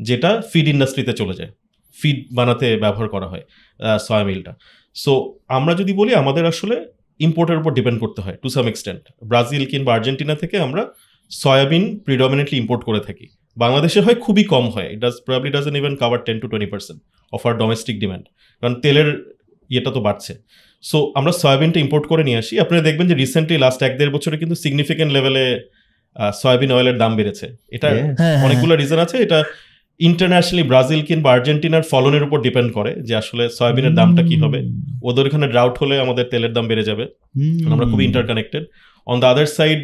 যেটা ফিড ইন্ডাস্ট্রিতে চলে যায়। ফিড বানাতে ব্যবহার করা হয় সয়া মিলটা সো আমরা যদি বলি আমাদের আসলে ইম্পোর্টের উপর ডিপেন্ড করতে হয় টু সাম এক্সটেন্ট ব্রাজিল কিংবা আর্জেন্টিনা থেকে আমরা সয়াবিন প্রিডমিনেটলি ইম্পোর্ট করে থাকি। বাংলাদেশে হয় খুবই কম হয়। It does probably doesn't even cover ten to twenty percent of our domestic demand কারণ তেলের ইয়েটা তো বাড়ছে। সো আমরা সয়াবিনটা ইম্পোর্ট করে নিয়ে আসি। আপনারা দেখবেন যে রিসেন্টলি লাস্ট এক দেড় বছরে কিন্তু সিগনিফিকেন্ট লেভেলে সয়াবিন অয়েলের দাম বেড়েছে। এটা. হ্যাঁ, হ্যাঁ, অনেকগুলো রিজন আছে। এটা ইন্টারন্যাশনালি ব্রাজিল কিংবা আর্জেন্টিনার ফলনের উপর ডিপেন্ড করে যে আসলে সয়াবিনের দামটা কি হবে। ওদের এখানে ড্রাউট হলে আমাদের তেলের দাম বেড়ে যাবে। আমরা খুবই interconnected on the other side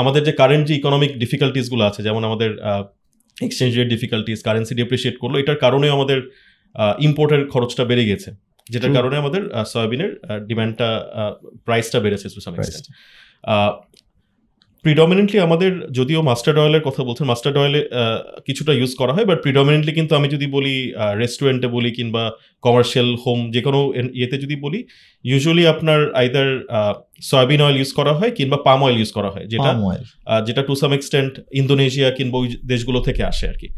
আমাদের যে কারেন্ট যে ইকোনমিক ডিফিকাল্টিসগুলো আছে যেমন আমাদের exchange rate difficulties currency depreciate করল এটার কারণেও আমাদের ইম্পোর্টের খরচটা বেড়ে গেছে। যেটার কারণে আমাদের সয়াবিনের ডিমান্ডটা প্রাইসটা বেড়েছে টু সাম এক্সটেন্ট প্রিডমিনেন্টলি আমাদের যদিও মাস্টার্ড অয়েলের কথা বলছেন মাস্টার্ড অয়েলে কিছুটা ইউজ করা হয় বাট প্রিডমিনেন্টলি কিন্তু আমি যদি বলি রেস্টুরেন্টে বলি কিংবা কমার্শিয়াল হোম যে কোনো ইয়েতে যদি বলি ইউজুয়ালি আপনার আইদার সয়াবিন অয়েল ইউজ করা হয় কিংবা পাম অয়েল ইউজ করা হয় যেটা যেটা টু সাম এক্সটেন্ট ইন্দোনেশিয়া কিংবা ওই দেশগুলো থেকে আসে আর কি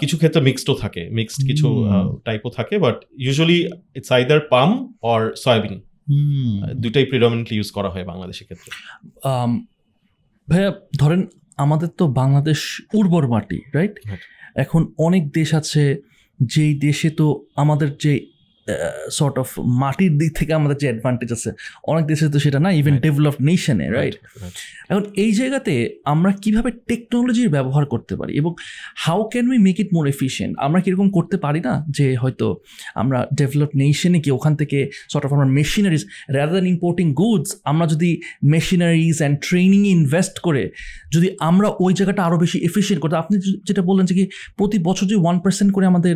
কিছু ক্ষেত্রে মিক্সডও থাকে মিক্সড কিছু টাইপও থাকে but usually it's either palm or soybean. দুটাই প্রিডমিনেন্টলি ইউজ করা হয় বাংলাদেশের ক্ষেত্রে। ভাইয়া ধরেন আমাদের তো বাংলাদেশ উর্বর মাটি রাইট এখন অনেক দেশ আছে যেই দেশে তো আমাদের যে সর্ট অফ মাটির দিক থেকে আমাদের যে অ্যাডভান্টেজ আছে অনেক দেশে তো সেটা না ইভেন ডেভেলপড নেশনে রাইট এখন এই জায়গাতে আমরা কীভাবে টেকনোলজির ব্যবহার করতে পারি এবং how can we make it more efficient আমরা কীরকম করতে পারি না যে হয়তো আমরা ডেভেলপ নেশনে কি ওখান থেকে সর্ট অফ আমরা machineries rather than importing goods আমরা যদি মেশিনারিজ অ্যান্ড ট্রেনিংয়ে ইনভেস্ট করে যদি আমরা ওই জায়গাটা আরও বেশি এফিশিয়েন্ট করতে আপনি যেটা বললেন যে কি প্রতি বছর যদি ওয়ান পার্সেন্ট করে আমাদের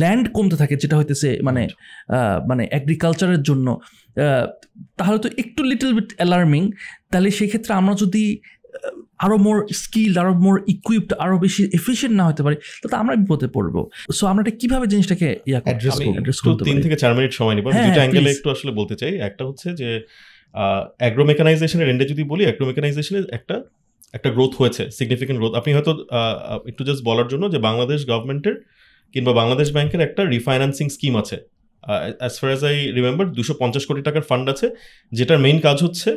ল্যান্ড কমতে থাকে যেটা হইতেছে মানে মানে এগ্রিকালচারের জন্য তাহলে তো একটু লিটল বিট অ্যালার্মিং তাহলে সেক্ষেত্রে আমরা যদি আহ, আরও মোর স্কিল আরও মোর ইকুইপড আরও বেশি এফিশিয়েন্ট না হতে পারি তাহলে আমরা বিপদে পড়ব। সো আমরা এটা কীভাবে জিনিসটাকে তিন থেকে চার মিনিট সময় নিব। হ্যাঁ, অ্যাঙ্গেলে একটু আসলে বলতে চাই। একটা হচ্ছে যে অ্যাগ্রো মেকানাইজেশনের এন্ডে যদি বলি অ্যাগ্রো মেকানাইজেশনের একটা একটা গ্রোথ হয়েছে সিগনিফিকেন্ট গ্রোথ আপনি হয়তো একটু জাস্ট বলার জন্য যে বাংলাদেশ গভর্নমেন্টের কিংবা বাংলাদেশ ব্যাংকের একটা রিফাইন্যান্সিং স্কিম আছে। As far as I remember দুশো পঞ্চাশ কোটি টাকার ফান্ড আছে যেটার মেইন কাজ হচ্ছে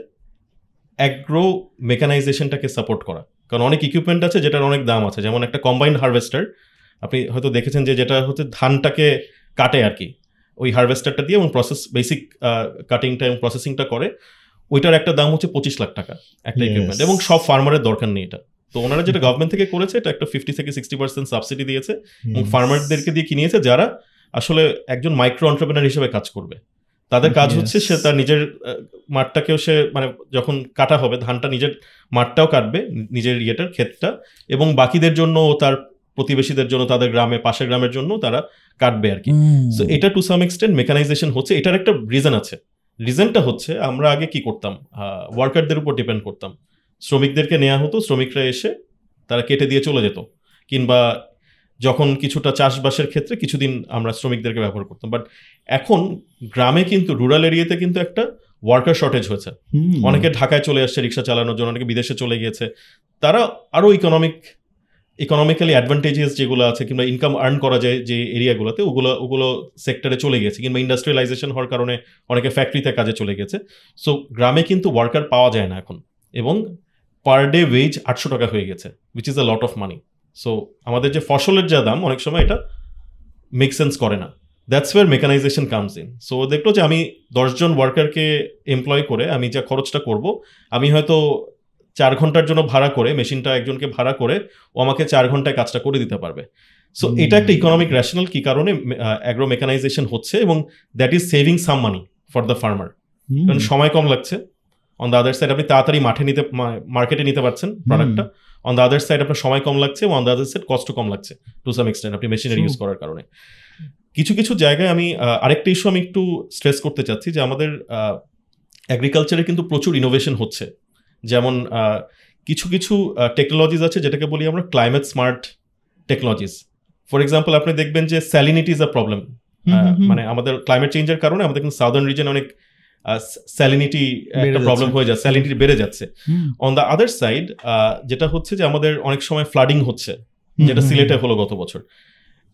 অ্যাগ্রো মেকানাইজেশনটাকে সাপোর্ট করা। কারণ অনেক ইকুইপমেন্ট আছে যেটার অনেক দাম আছে যেমন একটা কম্বাইন্ড হারভেস্টার আপনি হয়তো দেখেছেন যে যেটা হচ্ছে ধানটাকে কাটে আর কি। ওই হারভেস্টারটা দিয়ে এবং প্রসেস বেসিক কাটিংটা এবং প্রসেসিংটা করে ওইটার একটা দাম হচ্ছে পঁচিশ লাখ টাকা একটা ইকুইপমেন্ট এবং সব ফার্মারের দরকার নেই এটা। তো ওনারা যেটা গভর্নমেন্ট থেকে করেছে এটা একটা ফিফটি থেকে সিক্সটি পার্সেন্ট সাবসিডি দিয়েছে এবং. ফার্মারদেরকে দিয়ে কিনিয়েছে যারা আসলে একজন মাইক্রো অন্টারপ্রেনার হিসেবে কাজ করবে। তাদের কাজ হচ্ছে সে তার নিজের মাঠটাকেও সে মানে যখন কাটা হবে ধানটা নিজের মাঠটাও কাটবে নিজের ইয়েটার ক্ষেতটা এবং বাকিদের জন্য ও তার প্রতিবেশীদের জন্য তাদের গ্রামে পাশের গ্রামের জন্য তারা কাটবে আর কি। সো এটা টু সাম এক্সটেন্ট মেকানাইজেশন হচ্ছে। এটার একটা রিজন আছে। রিজনটা হচ্ছে আমরা আগে কি করতাম? ওয়ার্কারদের উপর ডিপেন্ড করতাম। শ্রমিকদেরকে নেওয়া হতো শ্রমিকরা এসে তারা কেটে দিয়ে চলে যেত। কিংবা যখন কিছুটা চাষবাসের ক্ষেত্রে কিছুদিন আমরা শ্রমিকদেরকে ব্যবহার করতাম। বাট এখন গ্রামে কিন্তু রুরাল এরিয়াতে কিন্তু একটা ওয়ার্কার শর্টেজ হয়েছে। অনেকে ঢাকায় চলে আসছে রিক্সা চালানোর জন্য অনেকে বিদেশে চলে গিয়েছে। তারা আরও ইকোনমিক ইকোনমিক্যালি অ্যাডভান্টেজেস যেগুলো আছে কিংবা ইনকাম আর্ন করা যায় যে এরিয়াগুলোতে ওগুলো ওগুলো সেক্টরে চলে গেছে কিংবা ইন্ডাস্ট্রিয়ালাইজেশন হওয়ার কারণে অনেকে ফ্যাক্টরিতে কাজে চলে গেছে সো গ্রামে কিন্তু ওয়ার্কার পাওয়া যায় না এখন। এবং পার ডে ওয়েজ আটশো টাকা হয়ে গেছে which is a lot of money so আমাদের যে ফসলের যা দাম অনেক সময় এটা মেক সেন্স করে না। That's where mechanization comes in so দেখল যে আমি দশজন ওয়ার্কারকে এমপ্লয় করে আমি যা খরচটা করব আমি হয়তো চার ঘণ্টার জন্য ভাড়া করে মেশিনটা একজনকে ভাড়া করে ও আমাকে চার ঘন্টায় কাজটা করে দিতে পারবে। সো এটা একটা ইকোনমিক র্যাশনাল কি কারণে অ্যাগ্রো মেকানাইজেশন হচ্ছে এবং that is saving some money for the farmer কারণ সময় কম লাগছে। অন দ্য আদার সাইড আপনি তাড়াতাড়ি মাঠে নিতে মার্কেটে নিতে পারছেন প্রোডাক্টটা অন দ্য আদার সাইড আপনার সময় কম লাগছে অন দ্য আদার সাইড কষ্ট কম লাগছে টু সাম এক্সটেন্ট আপনি মেশিনারি ইউজ করার কারণে। কিছু কিছু জায়গায় আমি আরেকটা ইস্যু আমি একটু স্ট্রেস করতে চাচ্ছি যে আমাদের অ্যাগ্রিকালচারে কিন্তু প্রচুর ইনোভেশন হচ্ছে। যেমন কিছু কিছু টেকনোলজিস আছে যেটাকে বলি আমরা climate smart technologies for example আপনি দেখবেন যে স্যালিনিটি ইজ আ প্রবলেম। মানে আমাদের ক্লাইমেট চেঞ্জের কারণে আমাদের কিন্তু সাউদার্ন রিজন অনেক স্যালিনিটি একটা প্রবলেম হয়ে যায় স্যালিনিটি বেড়ে যাচ্ছে। অন দ্য আদার সাইড যেটা হচ্ছে যে আমাদের অনেক সময় ফ্লাডিং হচ্ছে যেটা সিলেটে হলো গত বছর।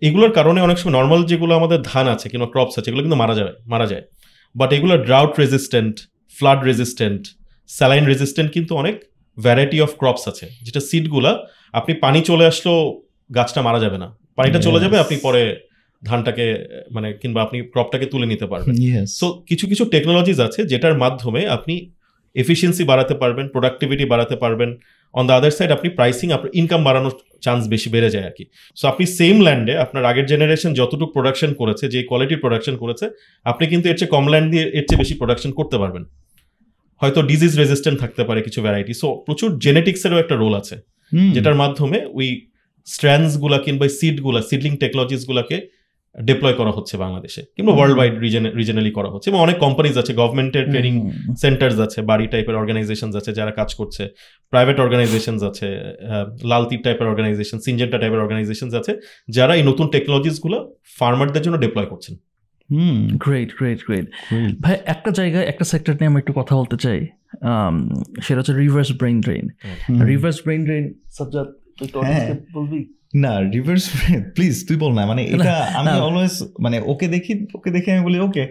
এগুলোর কারণে অনেক সময় নর্মাল যেগুলো আমাদের ধান আছে কিংবা ক্রপস আছে এগুলো কিন্তু মারা যায় মারা যায়। বাট এগুলো drought resistant flood resistant saline resistant কিন্তু অনেক ভ্যারাইটি অফ ক্রপস আছে যেটা সিডগুলা আপনি পানি চলে আসলেও গাছটা মারা যাবে না। পানিটা চলে যাবে আপনি পরে ধানটাকে মানে কিংবা আপনি ক্রপটাকে তুলে নিতে পারবেন। সো কিছু কিছু টেকনোলজিস আছে যেটার মাধ্যমে আপনি এফিসিয়েন্সি বাড়াতে পারবেন প্রোডাক্টিভিটি বাড়াতে পারবেন। অন দ্য আদার সাইড আপনি প্রাইসিং আপনার ইনকাম বাড়ানোর চান্স বেশি বেড়ে যায় আর কি। সো আপনি সেম ল্যান্ডে আপনার আগের জেনারেশন যতটুকু প্রোডাকশন করেছে যে কোয়ালিটির প্রোডাকশন করেছে আপনি কিন্তু এর চেয়ে কম ল্যান্ড দিয়ে এর চেয়ে বেশি প্রোডাকশন করতে পারবেন। হয়তো ডিজিজ রেজিস্ট্যান্ট থাকতে পারে কিছু ভ্যারাইটি সো প্রচুর জেনেটিক্সেরও একটা রোল আছে। যেটার মাধ্যমে ওই স্ট্র্যান্ডসগুলা কিংবা সিডগুলা সিডলিং টেকনোলজিসগুলোকে ডিপ্লয় করা হচ্ছে বাংলাদেশে কিংবা ওয়ার্ল্ড ওয়াইড রিজনালি করা হচ্ছে। এবং অনেক কোম্পানিজ আছে গভর্নমেন্টের ট্রেনিং সেন্টার্স আছে বাড়ি টাইপের অর্গানাইজেশন আছে যারা কাজ করছে। প্রাইভেট অর্গানাইজেশন আছে আহ, লালতির টাইপের অর্গানাইজেশন সিনজেন্টা টাইপের অর্গানাইজেশন আছে যারা এই নতুন টেকনোলজিসগুলো ফার্মারদের জন্য ডিপ্লয় করছেন। হুম গ্রেট গ্রেট গ্রেট ভাই একটা জায়গায় একটা সেক্টর নিয়ে আমি একটু কথা বলতে চাই সেটা হচ্ছে reverse brain drain reverse brain drain subject হ্যাঁ। বলবি? না রিভার্স প্লিজ তুই বল না মানে এটা আমি অলওয়েজ মানে ওকে দেখি ওকে দেখে আমি বলি ওকে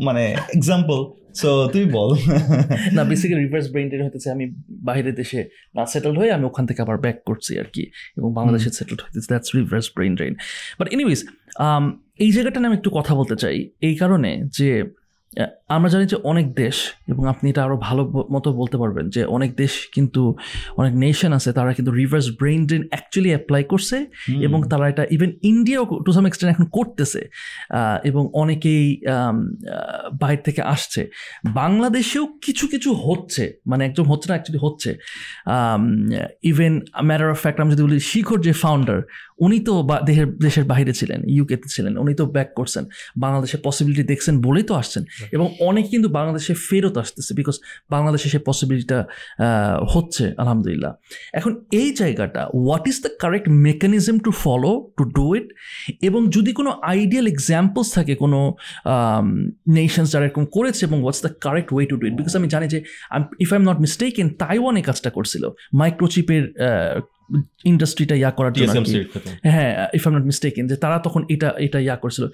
মানে এক্সাম্পল সো তুই বল। না বেসিক্যালি রিভার্স ব্রেন ড্রেন হতেছে আমি বাইরের দেশে না সেটেল হয়ে আমি ওখান থেকে আবার ব্যাক করছি আর কি এবং বাংলাদেশে সেটেলড হইতেছে that's reverse brain drain but anyways এই জায়গাটা নিয়ে আমি একটু কথা বলতে চাই এই কারণে যে আমরা জানি যে অনেক দেশ এবং আপনি এটা আরও ভালো মতো বলতে পারবেন যে অনেক দেশ কিন্তু অনেক নেশন আছে তারা কিন্তু reverse brain drain actually apply করছে এবং তারা এটা ইভেন ইন্ডিয়াও টু সাম এক্সটেন্ট এখন করতেছে। এবং অনেকেই বাইরে থেকে আসছে। বাংলাদেশেও কিছু কিছু হচ্ছে মানে একদম হচ্ছে না অ্যাকচুয়ালি হচ্ছে। ইভেন ম্যাটার অফ ফ্যাক্ট আমি যদি বলি শিখর যে ফাউন্ডার উনি তো বা- দেশের দেশের বাইরে ছিলেন ইউকেতে ছিলেন উনি তো ব্যাক করছেন। বাংলাদেশে পসিবিলিটি দেখছেন বলেই তো আসছেন। এবং অনেক কিন্তু বাংলাদেশে ফেরত আসতেছে বিকজ বাংলাদেশে সেই পসিবিলিটিটা হচ্ছে, আলহামদুলিল্লাহ। এখন এই জায়গাটা what is the correct mechanism to follow to do it এবং যদি কোনো আইডিয়াল এক্সাম্পলস থাকে, কোনো নেশনস যারা এরকম করেছে এবং what's the correct way to do it because আমি জানি যে if I am not mistake in তাইওয়ানে কাজটা করছিল। মাইক্রোচিপের ইন্ডাস্ট্রিটা ইয়া করার জন্য হ্যাঁ ইফ আই নট মিস্টেকেন যে তারা তখন এটা এটা ইয়া করছিল।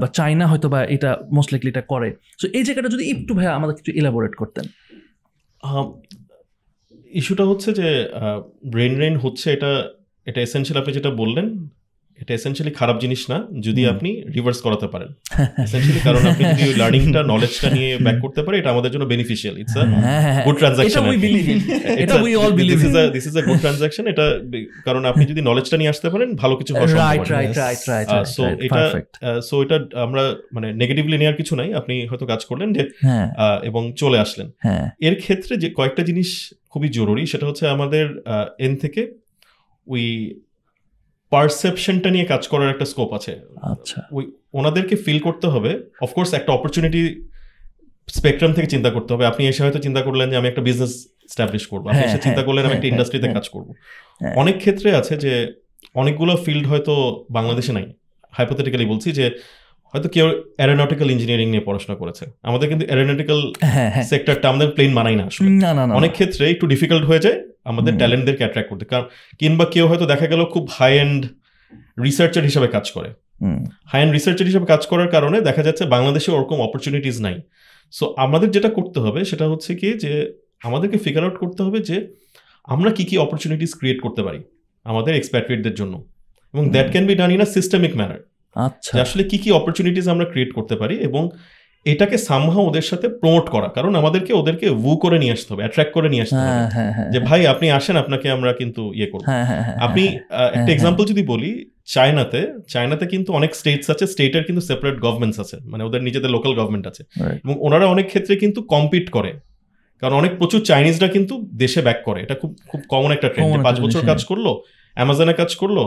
বা চায়না হয়তো বা এটা মোস্ট লাইকলি এটা করে। সো এই জায়গাটা যদি একটু ভাইয়া আমাদের কিছু এলাবোরেট করতেন। ইস্যুটা হচ্ছে যে ব্রেন রেন হচ্ছে এটা এটা এসেন্সিয়াল আপনি যেটা বললেন এটা এসেনশিয়ালি খারাপ জিনিস না যদি আপনি রিভার্স করাতে পারেন। এসেনশিয়ালি কারণ আপনি যদি লার্নিংটা নলেজটা নিয়ে ব্যাক করতে পারে এটা আমাদের জন্য beneficial it's a good transaction এটা উই বিলিভ ইন এটা we all believe this in this is a good transaction এটা কারণ আপনি যদি নলেজটা নিয়ে আসতে পারেন ভালো কিছু হওয়ার রাইট সম্ভাবনা রাইট রাইট রাইট so এটা- সো এটা আমরা মানে নেগেটিভলি নেওয়ার কিছু নাই আপনি হয়তো কাজ করলেন যে হ্যাঁ। এবং চলে আসলেন। হ্যাঁ। এর ক্ষেত্রে যে কয়েকটা জিনিস খুবই জরুরি সেটা হচ্ছে আমাদের এন থেকে ওই পারসেপশনটা নিয়ে কাজ করার একটা স্কোপ আছে। আচ্ছা। ওই ওনাদেরকে ফিল করতে হবে। অফকোর্স একটা অপরচুনিটি স্পেকট্রাম থেকে চিন্তা করতে হবে। আপনি এসে হয়তো চিন্তা করলেন যে আমি একটা বিজনেস স্টাবলিশ করব। আপনি এসে চিন্তা হ্যাঁ, করলেন আমি একটা হ্যাঁ, ইন্ডাস্ট্রিতে হ্যাঁ, কাজ করব। অনেক ক্ষেত্রে আছে যে অনেকগুলো ফিল্ড হয়তো বাংলাদেশে নাই। হাইপোথেটিক্যালি বলছি যে হয়তো কেউ অ্যারোনটিক্যাল ইঞ্জিনিয়ারিং নিয়ে পড়াশোনা করেছে। আমাদের কিন্তু অ্যারোনটিক্যাল সেক্টরটা আমাদের প্লেন মানাই আসলে। না অনেক ক্ষেত্রে একটু ডিফিকাল্ট হয়ে যায়। আমাদের ট্যালেন্টদেরকে অ্যাট্রাক্ট করতে। কারণ কিংবা কেউ হয়তো দেখা গেল খুব হাই এন্ড রিসার্চার হিসাবে কাজ করে। হাই এন্ড রিসার্চার হিসাবে কাজ করার কারণে দেখা যাচ্ছে বাংলাদেশে ওরকম অপরচুনিটিস নাই। সো আমাদের যেটা করতে হবে সেটা হচ্ছে কি যে আমাদেরকে ফিগার আউট করতে হবে যে আমরা কি কি অপরচুনিটিস ক্রিয়েট করতে পারি আমাদের এক্সপ্যাট্রিয়েটদের জন্য। এবং that can be done in a systemic manner আচ্ছা। আসলে কি কি অপরচুনিটিস আমরা ক্রিয়েট করতে পারি এবং এটাকে সামহা ওদের সাথে প্রমোট করা। কারণ আমাদেরকে ওদেরকে ভু করে নিয়ে আসতে হবে অ্যাট্রাক্ট করে নিয়ে আসতে হবে। হ্যাঁ হ্যাঁ হ্যাঁ যে ভাই আপনি আসেন আপনাকে আমরা কিন্তু ইয়ে করব। আপনি একটা এক্সাম্পল যদি বলি চায়নাতে চায়নাতে কিন্তু অনেক স্টেটস আছে স্টেটের কিন্তু সেপারেট গভর্নমেন্টস আছে মানে ওদের নিজেদের লোকাল গভর্নমেন্ট আছে। এবং ওনারা অনেক ক্ষেত্রে কিন্তু কম্পিট করে। কারণ অনেক প্রচুর চাইনিজরা কিন্তু দেশে ব্যাক করে। এটা খুব খুব কমন একটা ট্রেন্ড পাঁচ বছর কাজ করল অ্যামাজনে কাজ করল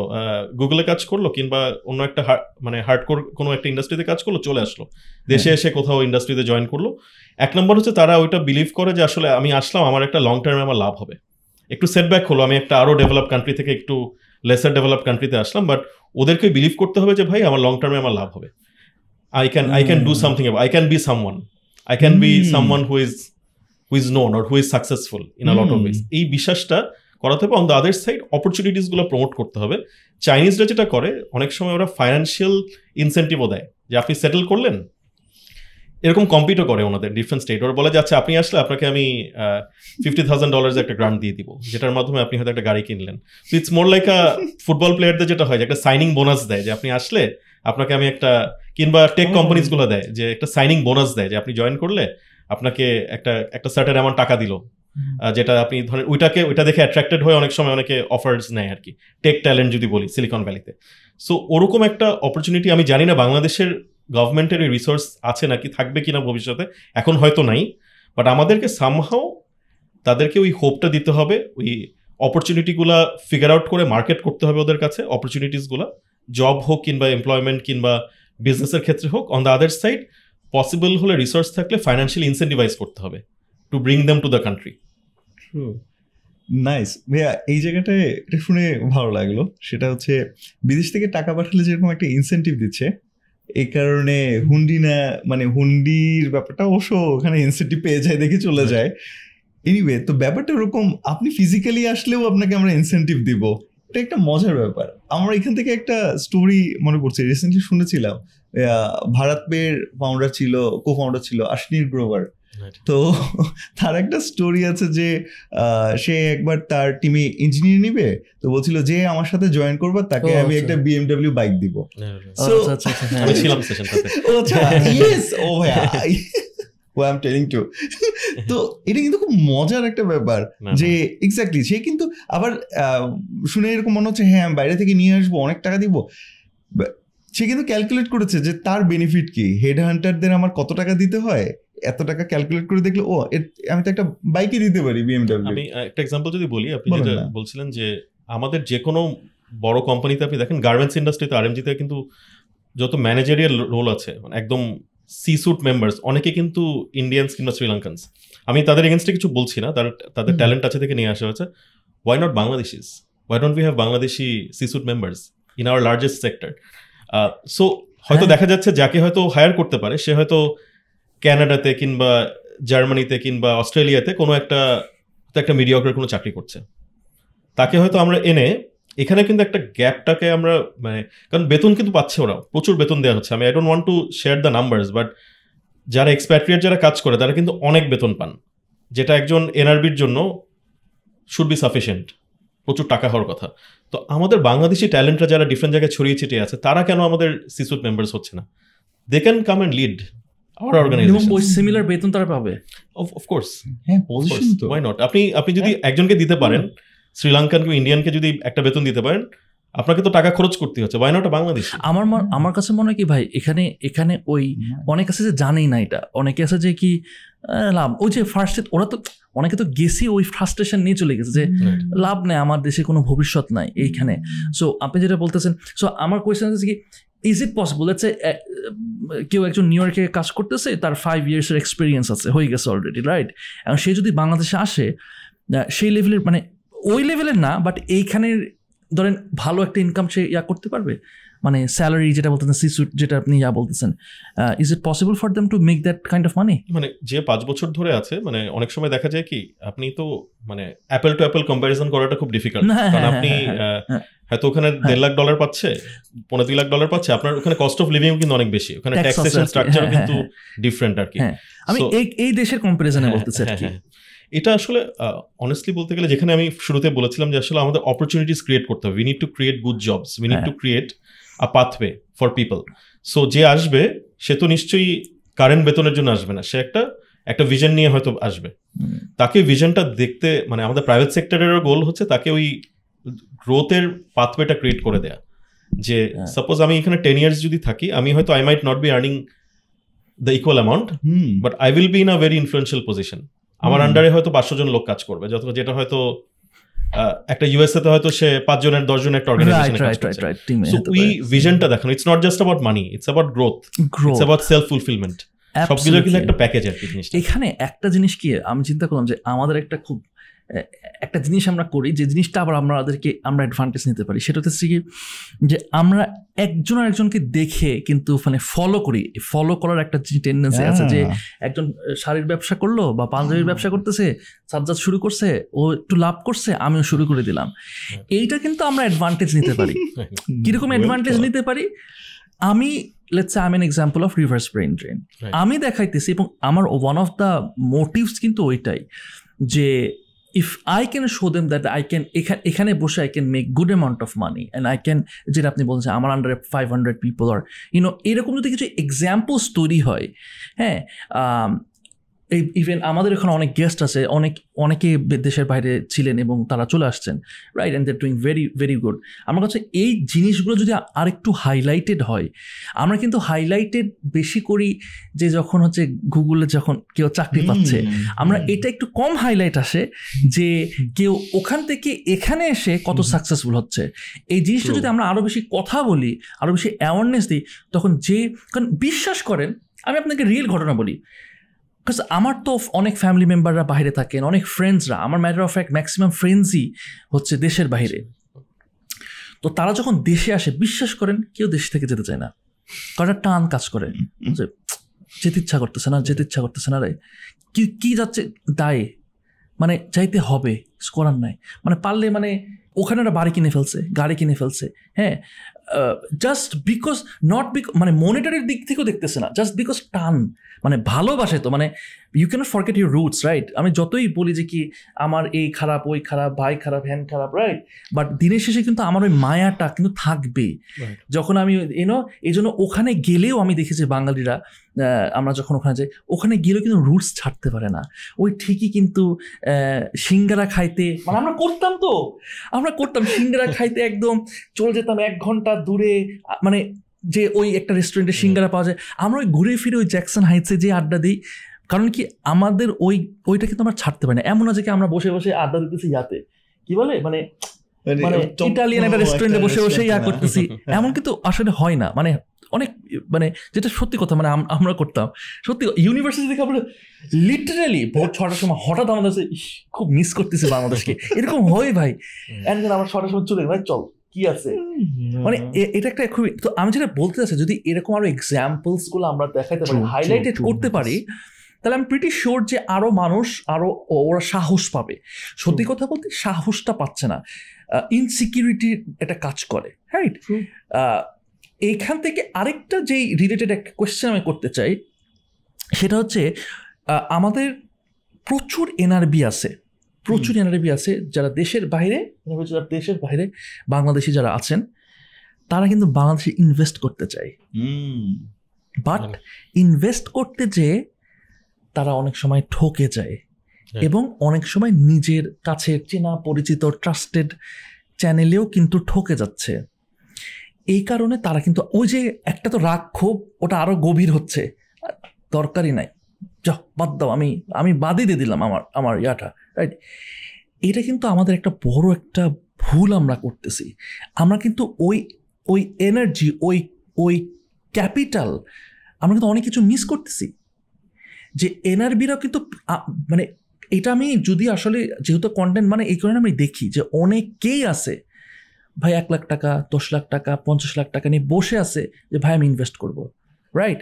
গুগলে কাজ করল কিংবা অন্য একটা মানে হার্ডকোর কোনো একটা ইন্ডাস্ট্রিতে কাজ করল চলে আসলো দেশে হ্যাঁ। এসে কোথাও ইন্ডাস্ট্রিতে জয়েন করল এক নম্বর হচ্ছে তারা ওইটা বিলিভ করে যে আসলে আমি আসলাম আমার একটা লং টার্মে আমার লাভ হবে একটু সেটব্যাক হলো আমি একটা আরও ডেভেলপ কান্ট্রি থেকে একটু লেসার ডেভেলপ কান্ট্রিতে আসলাম বাট ওদেরকে বিলিভ করতে হবে যে ভাই আমার লং টার্মে আমার লাভ হবে I can I can do. Something I can be someone I can be. Someone who is who is known or who is successful in a lot of. Ways এই বিশ্বাসটা করাতে হবে। অন দ্য আদার সাইড অপরচুনিটিসগুলো promote করতে হবে। চাইনিজরা যেটা করে অনেক সময় ওরা ফাইন্যান্সিয়াল ইনসেন্টিভও দেয়। যে আপনি সেটেল করলেন এরকম কম্পিটও করে ওনাদের ডিফারেন্ট স্টেট ওরা বলে যে আচ্ছা আপনি আসলে আপনাকে আমি ফিফটি থাউজেন্ড ডলার্স একটা গ্রান্ট দিয়ে দিব যেটার মাধ্যমে আপনি হয়তো একটা গাড়ি কিনলেন। So it's more like a football প্লেয়ারদের যেটা হয় যে একটা সাইনিং বোনাস দেয় যে আপনি আসলে আপনাকে আমি একটা কিংবা টেক Oh. কোম্পানিজগুলো দেয় যে একটা সাইনিং বোনাস দেয় যে আপনি জয়েন করলে আপনাকে একটা একটা সার্টেন অ্যামাউন্ট টাকা দিল। যেটা আপনি ধরেন ওইটাকে, ওইটা দেখে অ্যাট্রাক্টেড হয়ে অনেক সময় অনেকে অফার্স নেয় আর কি। টেক ট্যালেন্ট যদি বলি সিলিকন ভ্যালিতে সো ওরকম একটা অপরচুনিটি আমি জানি না বাংলাদেশের গভর্নমেন্টের এই রিসোর্স আছে নাকি, থাকবে কিনা ভবিষ্যতে, এখন হয়তো নাই। বাট আমাদেরকে সামহাও তাদেরকে ওই হোপটা দিতে হবে, ওই অপরচুনিটিগুলা ফিগার আউট করে মার্কেট করতে হবে ওদের কাছে অপরচুনিটিসগুলা জব হোক কিংবা এমপ্লয়মেন্ট কিংবা বিজনেসের ক্ষেত্রে হোক on the other side possible হলে রিসোর্স থাকলে ফাইন্যান্সিয়ালি ইনসেন্টিভাইজ করতে হবে। To bring them to the country nice ভাইয়া এই জায়গাটায় এটা শুনে ভালো লাগল। সেটা হচ্ছে বিদেশ থেকে টাকা পাঠালে যেরকম একটা ইনসেন্টিভ দিচ্ছে এই কারণে হুন্ডি না মানে হুন্ডির ব্যাপারটা অবশ্য ওখানে ইনসেন্টিভ পেয়ে যায় দেখে চলে যায়। এনিওয়ে তো ব্যাপারটা ওরকম আপনি ফিজিক্যালি আসলেও আপনাকে আমরা ইনসেন্টিভ দিব। এটা একটা মজার ব্যাপার। আমরা এখান থেকে একটা স্টোরি মনে পড়ছে রিসেন্টলি শুনেছিলাম। ভারত পের ফাউন্ডার ছিল কো ফাউন্ডার ছিল আশনির গ্রোভার। তো তার একটা স্টোরি আছে যে সে একবার তার টিমে ইঞ্জিনিয়ার নিবে তো বলছিল যে আমার সাথে জয়েন করবে তাকে আমি একটা বিএমডব্লিউ বাইক দিব। আমি ছিলাম সেশনটাতে ও আচ্ছা এম টেলিং টু তো এটা কিন্তু খুব মজার একটা ব্যাপার যে এক্স্যাক্টলি সে কিন্তু আবার শুনে এরকম মনে হচ্ছে হ্যাঁ আমি বাইরে থেকে নিয়ে আসব অনেক টাকা দিব। সে কিন্তু ক্যালকুলেট করেছে যে তার বেনিফিট কি? হেড হান্টারদের আমার কত টাকা দিতে হয়? এত টাকা ক্যালকুলেট করে দেখলে ও আমি তো একটা বাইকে দিতে পারি বিএমডব্লিউ আমি একটা এক্সাম্পল যদি বলি আপনি যেটা বলছিলেন যে আমাদের যে কোনো বড় কোম্পানিতে আপনি দেখেন গার্মেন্টস ইন্ডাস্ট্রিতে আরএমজিতে কিন্তু যত ম্যানেজারিয়াল রোল আছে মানে একদম সি সুট মেম্বার্স অনেকে কিন্তু ইন্ডিয়ানস কিংবা শ্রীলঙ্কানস আমি তাদের এগেনস্টে কিছু বলছি না তার তাদের ট্যালেন্ট আছে থেকে নিয়ে আসা হয়েছে। Why not Bangladeshis why don't we have Bangladeshi C suite members in our largest sector so হয়তো দেখা যাচ্ছে যাকে হয়তো হায়ার করতে পারে সে হয়তো ক্যানাডাতে কিংবা জার্মানিতে কিংবা অস্ট্রেলিয়াতে কোনো একটা একটা মিডিয়াকের কোনো চাকরি করছে। তাকে হয়তো আমরা এনে, এখানে কিন্তু একটা গ্যাপটাকে আমরা মানে কারণ বেতন কিন্তু পাচ্ছে ওরা প্রচুর বেতন দেওয়া হচ্ছে। আমি I don't want to share the numbers but যারা এক্সপ্যাট্রিয়েট যারা কাজ করে, তারা কিন্তু অনেক বেতন পান। যেটা একজন এনআরবির জন্য শুড বি সাফিসিয়েন্ট প্রচুর টাকা হওয়ার কথা। তো আমাদের বাংলাদেশি ট্যালেন্টরা যারা ডিফারেন্ট জায়গায় ছড়িয়ে ছিটিয়ে আছে, তারা কেন আমাদের সিসুট মেম্বার্স হচ্ছে না? They can come and lead our organization similar বেতন তারা পাবে। অফ কোর্স হ্যাঁ পজিশন তো। ওয়াই নট আপনি আপনি যদি একজনকে দিতে পারেন শ্রীলঙ্কান কি ইন্ডিয়ানকে যদি একটা বেতন দিতে পারেন আপনাকে তো টাকা খরচ করতে হচ্ছে। ওয়াই নট বাংলাদেশ আমার আমার কাছে মনে হয় কি ভাই এখানে এখানে ওই অনেক আছে যে জানেই না এটা। অনেকে আছে যে কি লাভ। ওই যে ফার্স্ট ওরা তো অনেকে তো গেছি ওই ফ্রাস্ট্রেশন নিয়ে চলে গেছে যে লাভ নেই আমার দেশে কোনো ভবিষ্যৎ নাই এইখানে। সো আপনি যেটা বলতেছেন সো আমার কোয়েশ্চেন হচ্ছে কি ইজ ইট পসিবল হচ্ছে কেউ একজন নিউ ইয়র্কে কাজ করতেছে, তার ফাইভ ইয়ার্সের এক্সপিরিয়েন্স আছে, হয়ে গেছে অলরেডি রাইট এবং সে যদি বাংলাদেশে আসে সেই লেভেলের মানে ওই লেভেলের না বাট এইখানের ধরেন ভালো একটা ইনকাম সে ইয়া করতে পারবে? মানে স্যালারি যেটা বলতেছেন সি সুট যেটা আপনি ইয়া বলতেছেন is it possible for them to make that kind of money মানে যে পাঁচ বছর ধরে আছে মানে অনেক সময় দেখা যায় কি আপনি তো মানে অ্যাপেল টু অ্যাপেল কম্প্যারিজন করাটা খুব ডিফিকাল্ট কারণ আপনি হয়তো ওখানে দেড় লাখ ডলার পাচ্ছে পনেরো দুই লাখ ডলার পাচ্ছে আপনার ওখানে কস্ট অফ লিভিং কিন্তু অনেক বেশি ওখানে ট্যাক্সেশন স্ট্রাকচার কিন্তু ডিফারেন্ট আর কি। আমি এই এই দেশের কম্পারিজনে বলতেছি আর কি। এটা আসলে অনেস্টলি বলতে গেলে যেখানে আমি শুরুতে বলেছিলাম যে আসলে আমাদের অপরচুনিটিস ক্রিয়েট করতে হবে। We need to create good jobs we need to create a pathway for people so যে আসবে সে তো নিশ্চয়ই কারেন্ট বেতনের জন্য আসবে না। সে একটা একটা ভিশন নিয়ে হয়তো আসবে। তাকে ভিজনটা দেখতে মানে আমাদের প্রাইভেট সেক্টরেরও গোল হচ্ছে তাকে ওই গ্রোথের পাথওয়েটা ক্রিয়েট করে দেয়া। যে সাপোজ আমি এখানে টেন ইয়ার্স যদি থাকি আমি হয়তো I might not be earning the equal amount but I will be in a very influential position আমার আন্ডারে হয়তো পাঁচশো জন লোক কাজ করবে যত যেটা হয়তো একটা ইউএসএ তে হয়তো সে পাঁচ জনের দশ জন একটা অর্গানাইজেশন সো উই ভিশনটা দেখানো it's not just about money it's about growth it's about self fulfilment সবগুলো কিন্তু একটা প্যাকেজ আর কি জিনিসটা। এখানে একটা জিনিস কি আমি চিন্তা করলাম যে আমাদের একটা খুব একটা জিনিস আমরা করি যে জিনিসটা আবার আমরা আমাদেরকে আমরা অ্যাডভান্টেজ নিতে পারি সেটা হচ্ছে কি যে আমরা একজন আরেকজনকে দেখে কিন্তু মানে ফলো করি। ফলো করার একটা টেন্ডেন্সি আছে যে একজন শাড়ির ব্যবসা করল বা পাঞ্জাবির ব্যবসা করতেছে সাজ্জাদ শুরু করছে ও একটু লাভ করছে আমিও শুরু করে দিলাম। এইটা কিন্তু আমরা অ্যাডভান্টেজ নিতে পারি। কীরকম অ্যাডভান্টেজ নিতে পারি? আমি let's I an example of reverse brain drain আমি দেখাইতেছি এবং আমার ওয়ান অফ দ্য মোটিভস কিন্তু ওইটাই যে if I can show them that I can এখানে এখানে বসে I can make good amount of money and I can যেটা আপনি বলছেন, আমার আন্ডারে ফাইভ হান্ড্রেড পিপল আর ইউনো এরকম যদি কিছু এক্সাম্পলস তৈরি হয় হ্যাঁ ইভেন আমাদের এখানে অনেক গেস্ট আছে অনেক অনেকে দেশের বাইরে ছিলেন এবং তারা চলে আসছেন right and they're doing very very good আমার কাছে এই জিনিসগুলো যদি আরেকটু হাইলাইটেড হয় আমরা কিন্তু হাইলাইটেড বেশি করি যে যখন হচ্ছে গুগলে যখন কেউ চাকরি পাচ্ছে আমরা এটা একটু কম হাইলাইট আসে যে কেউ ওখান থেকে এখানে এসে কত সাকসেসফুল হচ্ছে। এই জিনিসটা যদি আমরা আরও বেশি কথা বলি আরও বেশি অ্যাওয়ারনেস দিই তখন যে কারণ বিশ্বাস করেন আমি আপনাকে রিয়েল ঘটনা বলি। বিকজ আমার তো অনেক ফ্যামিলি মেম্বাররা বাইরে থাকেন, অনেক ফ্রেন্ডসরা আমার ম্যাটার অফ ফ্যাক্ট ম্যাক্সিমাম ফ্রেন্ডসই হচ্ছে দেশের বাইরে। তো তারা যখন দেশে আসে, বিশ্বাস করেন কেউ দেশ থেকে যেতে চায় না। কারণ টান কাজ করে। যে যেতে ইচ্ছা করতেছে না, যেতে ইচ্ছা করতেছে না রে। কি কি যাচ্ছে? দায়ে। মানে যাইতে হবে করার নাই। মানে পারলে মানে ওখানে ওরা বাড়ি কিনে ফেলছে, গাড়ি কিনে ফেলছে হ্যাঁ? জাস্ট বিকজ নট বিক মানে মনিটারির দিক থেকেও দেখতেছে না জাস্ট বিকজ টান মানে ভালোবাসে তো মানে you can't forget your roots right আমি যতই বলি যে কি আমার এই খারাপ ওই খারাপ ভাই খারাপ হ্যান খারাপ রাইট বাট দিনের শেষে কিন্তু আমার ওই মায়াটা কিন্তু থাকবে। যখন আমি এনো এই জন্য ওখানে গেলেও আমি দেখেছি বাঙালিরা আমরা যখন ওখানে যাই ওখানে গেলেও কিন্তু রুটস ছাড়তে পারে না। ওই ঠিকই কিন্তু সিঙ্গারা খাইতে মানে আমরা করতাম তো আমরা করতাম সিঙ্গারা খাইতে একদম চলে যেতাম এক ঘণ্টা দূরে মানে যে ওই একটা রেস্টুরেন্টে সিঙ্গারা পাওয়া যায় আমরা ওই ঘুরে ফিরে ওই জ্যাকসন হাইটসে যে আড্ডা দিই। কারণ কি আমাদের ওই ওইটা কিন্তু আমরা ছাড়তে পারি না। এমন আছে কি আমরা বসে বসে আড্ডা দিতেছি ইয়াতে। কি বলে? মানে মানে ইটালিয়ান একটা রেস্টুরেন্টে বসে বসে ইয়া করতেছি। এমন কিন্তু আসলে হয় না। মানে অনেক মানে যেটা সত্যি কথা মানে আমরা করতাম। সত্যি ইউনিভার্সিটি থেকে আমরা লিটারালি ভোর ছটার সময় হঠাৎ আমাদের খুব মিস করতেছি বাংলাদেশকে। এরকম হয় ভাই। এন্ড আমরা ছটার সময় চলে ভাই চল। কি আছে? মানে এটা একটা খুবই তো আমি যেটা বলতে চাচ্ছি যদি এরকম আরও এক্সাম্পলসগুলো আমরা দেখাতে পারি হাইলাইটেড করতে পারি তাহলে আমি প্রিটি শিওর যে আরও মানুষ আরও ওরা সাহস পাবে। সত্যি কথা বলতে সাহসটা পাচ্ছে না। ইনসিকিউরিটি এটা কাজ করে রাইট. এইখান থেকে আরেকটা যেই রিলেটেড একটা কোয়েশ্চেন আমি করতে চাই সেটা হচ্ছে আমাদের প্রচুর এনআরবি আছে। প্রচুর এনআরবি আছে যারা দেশের বাইরে যারা দেশের বাইরে বাংলাদেশি যারা আছেন তারা কিন্তু বাংলাদেশে ইনভেস্ট করতে চায়। বাট ইনভেস্ট করতে যেয়ে তারা অনেক সময় ঠকে যায় হ্যাঁ। এবং অনেক সময় নিজের কাছে চেনা পরিচিত ট্রাস্টেড চ্যানেলেও কিন্তু ঠকে যাচ্ছে। এই কারণে তারা কিন্তু ওই যে একটা তো রাগ ক্ষোভ ওটা আরও গভীর হচ্ছে। দরকারই নাই। যা বাদ দাও আমি আমি বাদই দিয়ে দিলাম আমার আমার ইয়াটা। রাইট এটা কিন্তু আমাদের একটা বড় একটা ভুল আমরা করতেছি। আমরা কিন্তু ওই ওই এনার্জি ওই ওই ক্যাপিটাল আমরা কিন্তু অনেক কিছু মিস করতেছি। যে এনআরবিরাও কিন্তু মানে এটা আমি যদি আসলে যেহেতু কন্টেন্ট মানে এই কারণে আমি দেখি যে অনেকেই আছে, ভাই এক লাখ টাকা, দশ লাখ টাকা, পঞ্চাশ লাখ টাকা নিয়ে বসে আছে যে ভাই আমি ইনভেস্ট করব। রাইট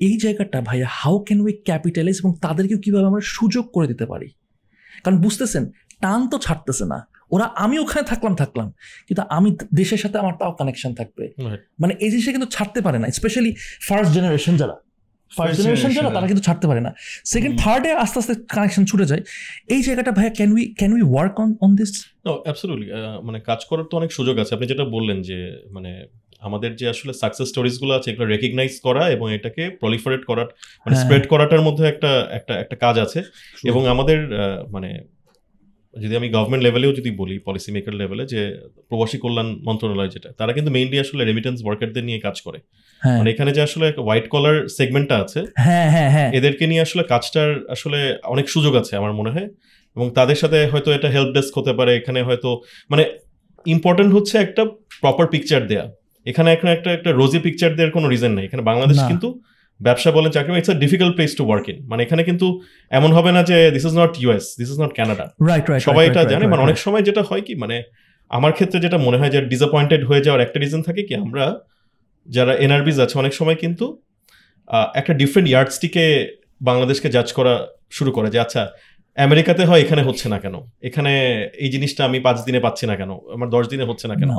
এই জায়গাটা ভাইয়া হাউ ক্যান উই ক্যাপিটালাইজ এবং তাদেরকেও কীভাবে আমরা সুযোগ করে দিতে পারি? কারণ বুঝতেছেন টান তো ছাড়তেছে না। ওরা আমি ওখানে থাকলাম থাকলাম। কিন্তু আমি দেশের সাথে আমার তাও কানেকশন থাকবে। মানে এই জিনিসটা কিন্তু ছাড়তে পারে না স্পেশালি ফার্স্ট জেনারেশন যারা। ফার্স্ট জেনারেশন যারা তারা কিন্তু ছাড়তে পারে না। সেকেন্ড থার্ডে আস্তে আস্তে কানেকশন ছুটে যায়। এই জায়গাটা ভাইয়া can we can we work on on this no absolutely মানে কাজ করার তো অনেক সুযোগ আছে। আপনি যেটা বললেন যে মানে আমাদের যে আসলে সাকসেস স্টোরিজগুলো আছে এগুলো রেকগনাইজ করা এবং এটাকে প্রলিফারেট করার মানে হ্যাঁ। স্প্রেড করাটার মধ্যে একটা একটা একটা কাজ আছে। এবং আমাদের মানে যদি আমি গভর্নমেন্ট লেভেলেও যদি বলি পলিসি মেকার লেভেলে যে প্রবাসী কল্যাণ মন্ত্রণালয় যেটা তারা কিন্তু মেইনলি আসলে রেমিটেন্স ওয়ার্কারদের নিয়ে কাজ করে। হ্যাঁ। মানে এখানে যে আসলে একটা হোয়াইট কলার সেগমেন্টটা আছে হ্যাঁ হ্যাঁ হ্যাঁ। এদেরকে নিয়ে আসলে কাজটার আসলে অনেক সুযোগ আছে আমার মনে হয়। এবং তাদের সাথে হয়তো এটা হেল্প ডেস্ক হতে পারে এখানে হয়তো মানে ইম্পর্টেন্ট হচ্ছে একটা প্রপার পিকচার দেয়া। এখানে এখানে একটা একটা রোজি পিকচার দেওয়ার কোনো রিজন নেই। এখানে বাংলাদেশ। কিন্তু ব্যবসা বলেন চাকরি it's a difficult place to work in মানে এখানে কিন্তু এমন হবে না যে this is not US this is not Canada right right সবাই এটা জানে মানে অনেক সময় যেটা হয় কি মানে আমার ক্ষেত্রে যেটা মনে হয় যে ডিসঅ্যাপয়েন্টেড হয়ে যাওয়ার একটা রিজন থাকে কি আমরা যারা এনআরবিজ আছে অনেক সময় কিন্তু একটা ডিফারেন্ট ইয়ার্ডসটিকে বাংলাদেশকে জাজ করা শুরু করে যে আচ্ছা আমেরিকাতে হয় এখানে হচ্ছে না কেন? এখানে এই জিনিসটা আমি পাঁচ দিনে পাচ্ছি না কেন? আমার দশ দিনে হচ্ছে না কেন?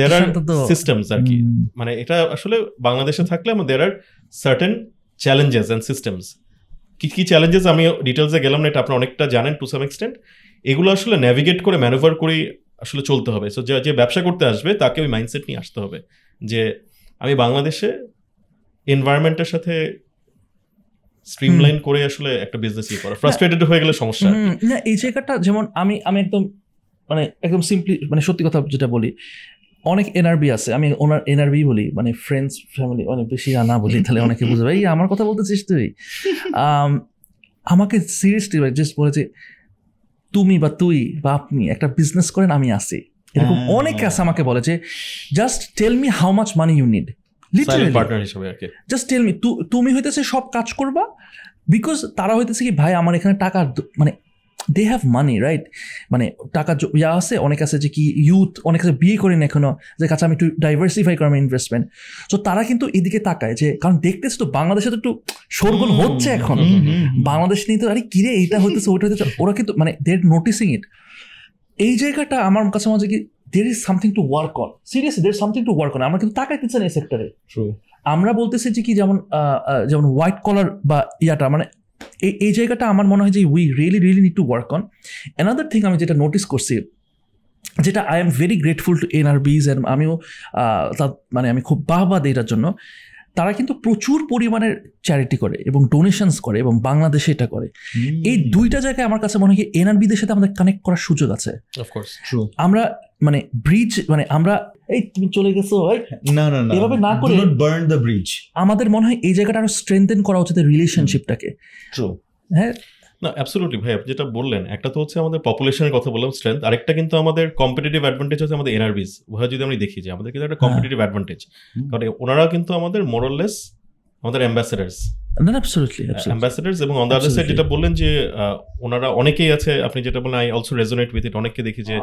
দের আর সিস্টেমস আর কি। মানে এটা আসলে বাংলাদেশে থাকলে আমার there are certain challenges and systems কি কি চ্যালেঞ্জেস আমি ডিটেলসে গেলাম না এটা আপনি অনেকটা জানেন টু সাম এক্সটেন্ট এগুলো আসলে ন্যাভিগেট করে ম্যানুভার করে আসলে চলতে হবে। সো যে যে ব্যবসা করতে আসবে তাকে ওই মাইন্ডসেট নিয়ে আসতে হবে। যে আমি বাংলাদেশে এনভায়রনমেন্টের সাথে স্ট্রিমলাইন করে আসলে একটা বিজনেস ই করা। ফ্রাস্ট্রেটেড হয়ে গেলে সমস্যা না এই জায়গাটা যেমন আমি আমি একদম মানে একদম সিম্পলি মানে সত্যি কথা যেটা বলি অনেক এনআরবি আছে আমি ওনার এনআরবি বলি মানে ফ্রেন্ডস ফ্যামিলি অনেক বেশি না বলি তাহলে অনেকে বুঝবে এই আমার কথা বলতেছিস তুই? আমাকে সিরিয়াসলি জাস্ট বলেছে তুমি বা তুই বা আপনি একটা বিজনেস করেন আমি আসি এরকম হ্যাঁ। অনেক আছে আমাকে বলে যে just tell me how much money you need literally partner হিসেবে আর কি। জাস্ট টেল মি তুমি হইতেছে সব কাজ করবা বিকজ তারা হইতেছে কি ভাই আমার এখানে টাকা মানে দে হ্যাভ মানি রাইট মানে টাকা ইয়া আছে অনেক আছে যে কি ইউথ অনেক আছে বিয়ে করেন এখনও যে কাছে আমি একটু ডাইভার্সিফাই করি আমার ইনভেস্টমেন্ট সো তারা কিন্তু এদিকে তাকায় যে কারণ দেখতেছে তো বাংলাদেশে তো একটু শোরগোল হচ্ছে এখন। বাংলাদেশ নিয়ে তো আরে কিরে এইটা হইতেছে ওইটা হইতেছে ওরা কিন্তু মানে দে নোটিসিং ইট এই জায়গাটা আমার কাছে মনে হচ্ছে কি there is something to work on seriously there something to work on আমরা কিন্তু তাকাইতেছি না এই সেক্টরে True. আমরা বলতেছি যে কি যেমন যেমন হোয়াইট কলার বা ইয়াটা মানে এই এই জায়গাটা আমার মনে হয় যে we really really need to work on another thing আমি যেটা নোটিস করছি যেটা I am very grateful to N R Bs এর আমিও আহ, তা- মানে আমি খুব বাহবা দিই এটার জন্য। তারা কিন্তু প্রচুর পরিমাণের চ্যারিটি করে এবং ডোনেশনস করে এবং বাংলাদেশে এটা করে। এই দুইটা জায়গায় আমার কাছে মনে হয় এনআরবিদের সাথে আমাদের কানেক্ট করার সুযোগ আছে. আমরা মানে ব্রিজ মানে আমরা এই তুমি চলে গেছো না না না। এভাবে না করে- বার্ন দ্য ব্রিজ আমাদের মনে হয় এই জায়গাটা আরও স্ট্রেংথেন করা উচিত রিলেশনশিপটাকে ট্রু হ্যাঁ? না অ্যাবসলিউটলি ভাই আপনি যেটা বললেন একটা তো হচ্ছে আমাদের পপুলেশনের কথা বললাম স্ট্রেংথ আরেকটা কিন্তু আমাদের কম্পিটিটিভ অ্যাডভান্টেজ হচ্ছে আমাদের এনআরবিস উহা যদি আমি দেখি যে আমাদের কিন্তু একটা কম্পিটিটিভ অ্যাডভান্টেজ। কারণ ওনারা কিন্তু আমাদের মোরাললেস আমাদের অ্যাম্বাসেডার্স না অ্যাবসলিউটলি অ্যাম্বাসেডার্স এবং অন দ্য আদার সাইড যেটা বললেন যে ওনারা অনেকেই আছে আপনি যেটা বললেন I also resonate with it অনেককে দেখি যে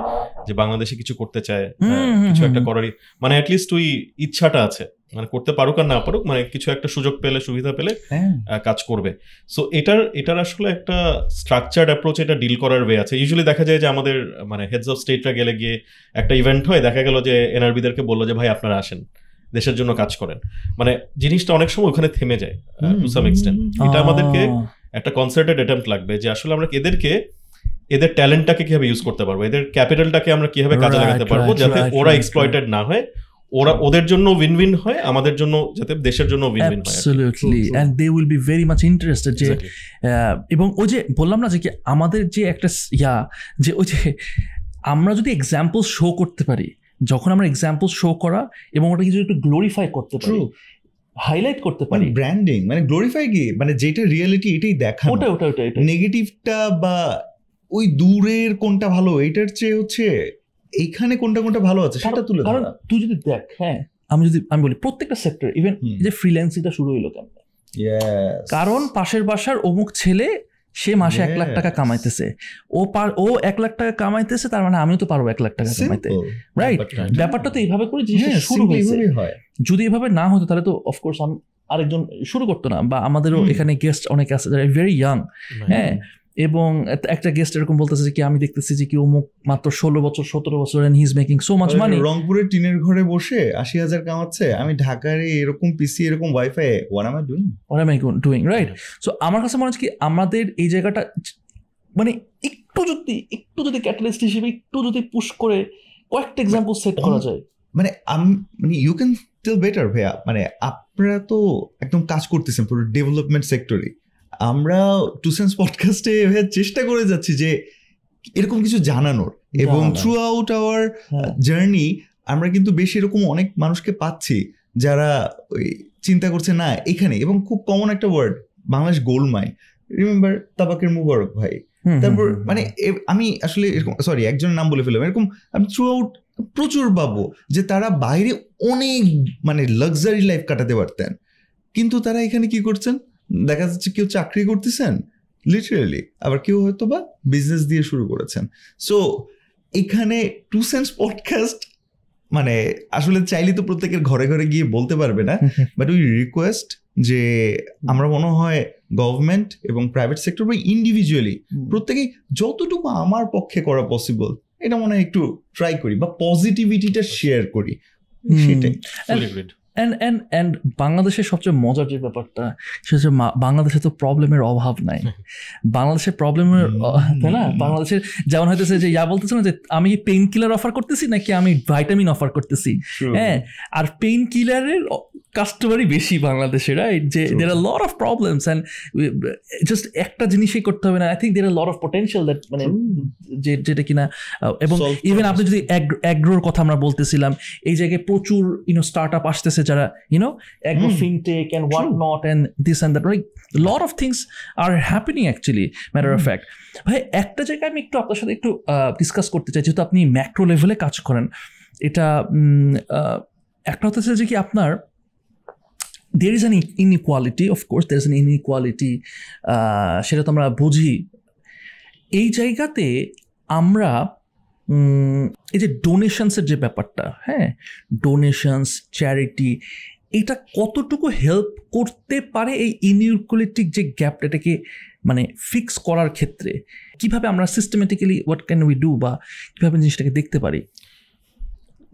যে বাংলাদেশে কিছু করতে চায় হুম, কিছু একটা করারই মানে অ্যাটলিস্ট ওই ইচ্ছাটা আছে। মানে করতে পারুক আর না পারুক মানে কিছু একটা সুযোগ পেলে সুবিধা পেলে হ্যাঁ। কাজ করবে। সো এটার এটার আসলে একটা স্ট্রাকচার্ড অ্যাপ্রোচ এটা ডিল করার ওয়ে আছে। ইউজুয়ালি দেখা যায় যে আমাদের মানে হেডস অফ স্টেটরা গেলে গিয়ে একটা ইভেন্ট হয় দেখা গেল যে এনআরবিদেরকে বলল যে ভাই আপনারা আসেন। দেশের জন্য কাজ করেন। মানে জিনিসটা অনেক সময় ওখানে থেমে যায় টু সাম এক্সটেন্ট এটা আমাদেরকে একটা কনসার্টেড অ্যাটেম্প লাগবে যে আসলে আমরা এদেরকে এদের ট্যালেন্টটাকে কীভাবে ইউজ করতে পারব? এদের ক্যাপিটালটাকে আমরা কীভাবে কাজে লাগাতে পারব? যাতে ওরা এক্সপ্লয়েটেড না হয় ওরা ওদের জন্য উইন উইন হয় আমাদের জন্য যাতে দেশের জন্য উইন উইন হয় absolutely. And they will be very much interested যে আহ, এবং ওই যে বললাম না যে কি আমাদের যে একটা ইয়া যে ওই যে আমরা যদি এক্সাম্পল শো করতে পারি যখন আমরা এক্সাম্পল শো করা এবং ওটা কিছু একটু গ্লোরিফাই করতে পারি হাইলাইট করতে মানে পারি। ব্র্যান্ডিং মানে গ্লোরিফাই কি? মানে যেটা রিয়েলিটি এটাই দেখানো। ওটা ওটা ওটা নেগেটিভটা বা ওই দূরের কোনটা ভালো এটার চেয়ে হচ্ছে এইখানে কোনটা কোনটা ভালো আছে সেটা তুলে কারণ তুই যদি দেখ হ্যাঁ আমি যদি আমি বলি প্রত্যেকটা সেক্টর ইভেন যে ফ্রিল্যান্সিংটা শুরু হইল কেন কারণ পাশের বাসার অমুক ছেলে সে মাসে এক লাখ টাকা কামাইতেছে। ও পার ও এক লাখ টাকা কামাইতেছে তার মানে আমিও তো পারব এক লাখ টাকা কামাইতে। রাইট ব্যাপারটা তো এইভাবে করে জিনিসটা হ্যাঁ, শুরু হয়েছে। যদি এভাবে না হতো তাহলে তো অফকোর্স আরেকজন শুরু করতো না বা আমাদেরও এখানে গেস্ট অনেক আছে ভেরি ইয়াং হ্যাঁ এবং একটা গেস্ট এরকম বলতেছে যে কি আমি দেখতেছি যে কি অমুক মাত্র ষোলো বছর সতেরো বছর and he's making so much money রংপুরের টিনের ঘরে বসে আশি হাজার কামাচ্ছে আমি ঢাকার এরকম পিসি এরকম ওয়াইফাই ওয়ান আমার doing what am I doing right? So আমার কাছে মনে হচ্ছে কি আমাদের এই জায়গাটা মানে একটু যদি একটু যদি ক্যাটালিস্ট হিসেবে একটু যদি পুশ করে কয়েকটা এক্সাম্পল সেট করা যায়। মানে আম- মানে ইউ ক্যান টেল বেটার ভাইয়া। মানে আপনারা তো একদম কাজ করতেছেন পুরো ডেভেলপমেন্ট সেক্টরে আমরা টু সেন্স পডকাস্টে চেষ্টা করে যাচ্ছি যে এরকম কিছু জানানোর এবং থ্রু আউট আওয়ার। জার্নি আমরা কিন্তু বেশ এরকম অনেক মানুষকে পাচ্ছি যারা ওই চিন্তা করছে না এখানে। এবং খুব কমন একটা word Bangladesh gold mine remember তাবাকের Mubarak ভাই? তারপর মানে আমি আসলে এরকম সরি একজনের নাম বলে ফেললাম। এরকম আমি থ্রু আউট প্রচুর পাবো যে তারা বাইরে অনেক মানে লাক্সারি লাইফ কাটাতে পারতেন। কিন্তু তারা এখানে কি করছেন? দেখা যাচ্ছে কেউ চাকরি করতেছেন লিটারেলি আবার কেউ হয়তো বা বিজনেস দিয়ে শুরু করেছেন সো এখানে টু সেন্স পডকাস্ট মানে আসলে চাইলে তো প্রত্যেকের ঘরে ঘরে গিয়ে বলতে পারবে না বাট উই রিকোয়েস্ট যে আমরা মনে হয় গভর্নমেন্ট এবং প্রাইভেট সেক্টর বা ইন্ডিভিজুয়ালি। প্রত্যেকেই যতটুকু আমার পক্ষে করা পসিবল এটা মনে হয় একটু ট্রাই করি বা পজিটিভিটিটা শেয়ার করি সেটাই. অ্যান্ড অ্যান্ড অ্যান্ড বাংলাদেশের সবচেয়ে মজার যে ব্যাপারটা সেটা হচ্ছে বাংলাদেশে তো প্রবলেমের অভাব নাই। বাংলাদেশের প্রবলেমের তাই না? বাংলাদেশের যেমন হইতেছে যে ইয়া বলতেছে না যে আমি পেইন কিলার অফার করতেছি নাকি আমি ভাইটামিন অফার করতেছি? হ্যাঁ আর পেইন কিলারের কাস্টমারই বেশি বাংলাদেশে রাইট যে. There are lot of problems and just একটা জিনিসই করতে হবে না। I think there are lot of potential that মানে যে যেটা কিনা এবং ইভেন আপনি যদি অ্যাগ্রোর কথা আমরা বলতেছিলাম এই জায়গায় প্রচুর ইউনো স্টার্ট আপ আসতেছে যারা you know agro. Fintech and what not and this and that like lot of things are happening actually matter of fact ভাই একটা জায়গায় আমি একটু আপনার সাথে একটু ডিসকাস করতে চাই যেহেতু আপনি ম্যাক্রো লেভেলে কাজ করেন। এটা একটা হতেছে যে কি আপনার there is an inequality of course there is an inequality সেটা তো আমরা বুঝি। এই জায়গাতে আমরা এই যে ডোনেশনসের যে ব্যাপারটা হ্যাঁ ডোনেশনস চ্যারিটি এটা কতটুকু হেল্প করতে পারে এই ইনইকুয়ালিটিক যে গ্যাপটা এটাকে মানে ফিক্স করার ক্ষেত্রে? কীভাবে আমরা systematically what can we do বা কীভাবে জিনিসটাকে দেখতে পারি?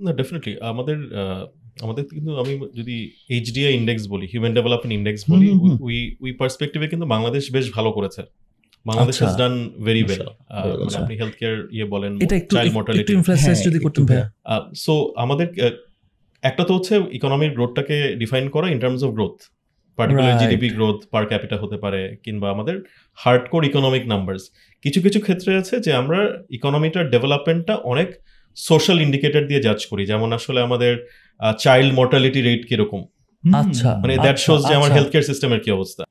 না ডেফিনেটলি আমাদের আমাদের কিন্তু আমি যদি এইচডিআই ইন্ডেক্স বলি হিউম্যান ডেভেলপমেন্ট ইন্ডেক্স বলি। উই উই পার্সপেক্টিভে কিন্তু বাংলাদেশ বেশ ভালো করেছে। Bangladesh. Has done very well আপনি হেলথ কেয়ার ইয়ে বলেন চাইল্ড মর্টালিটি ইনফ্লুয়েন্স হ্যাঁ, যদি করতেন সো আমাদের একটা তো হচ্ছে ইকোনমির গ্রোথটাকে ডিফাইন করা in terms of growth particular GDP growth per capita হতে পারে কিংবা আমাদের হার্ড কোর ইকোনমিক নাম্বারস কিছু কিছু ক্ষেত্রে আছে যে আমরা ইকোনমিটার ডেভেলপমেন্টটা অনেক সোশ্যাল ইন্ডিকেটর দিয়ে জাজ করি। যেমন আসলে আমাদের চাইল্ড মর্টালিটি রেট কীরকম। আচ্ছা। মানে দ্যাট আচ্ছা, শোজ যে আমার। হেলথ কেয়ার সিস্টেমের কি অবস্থা।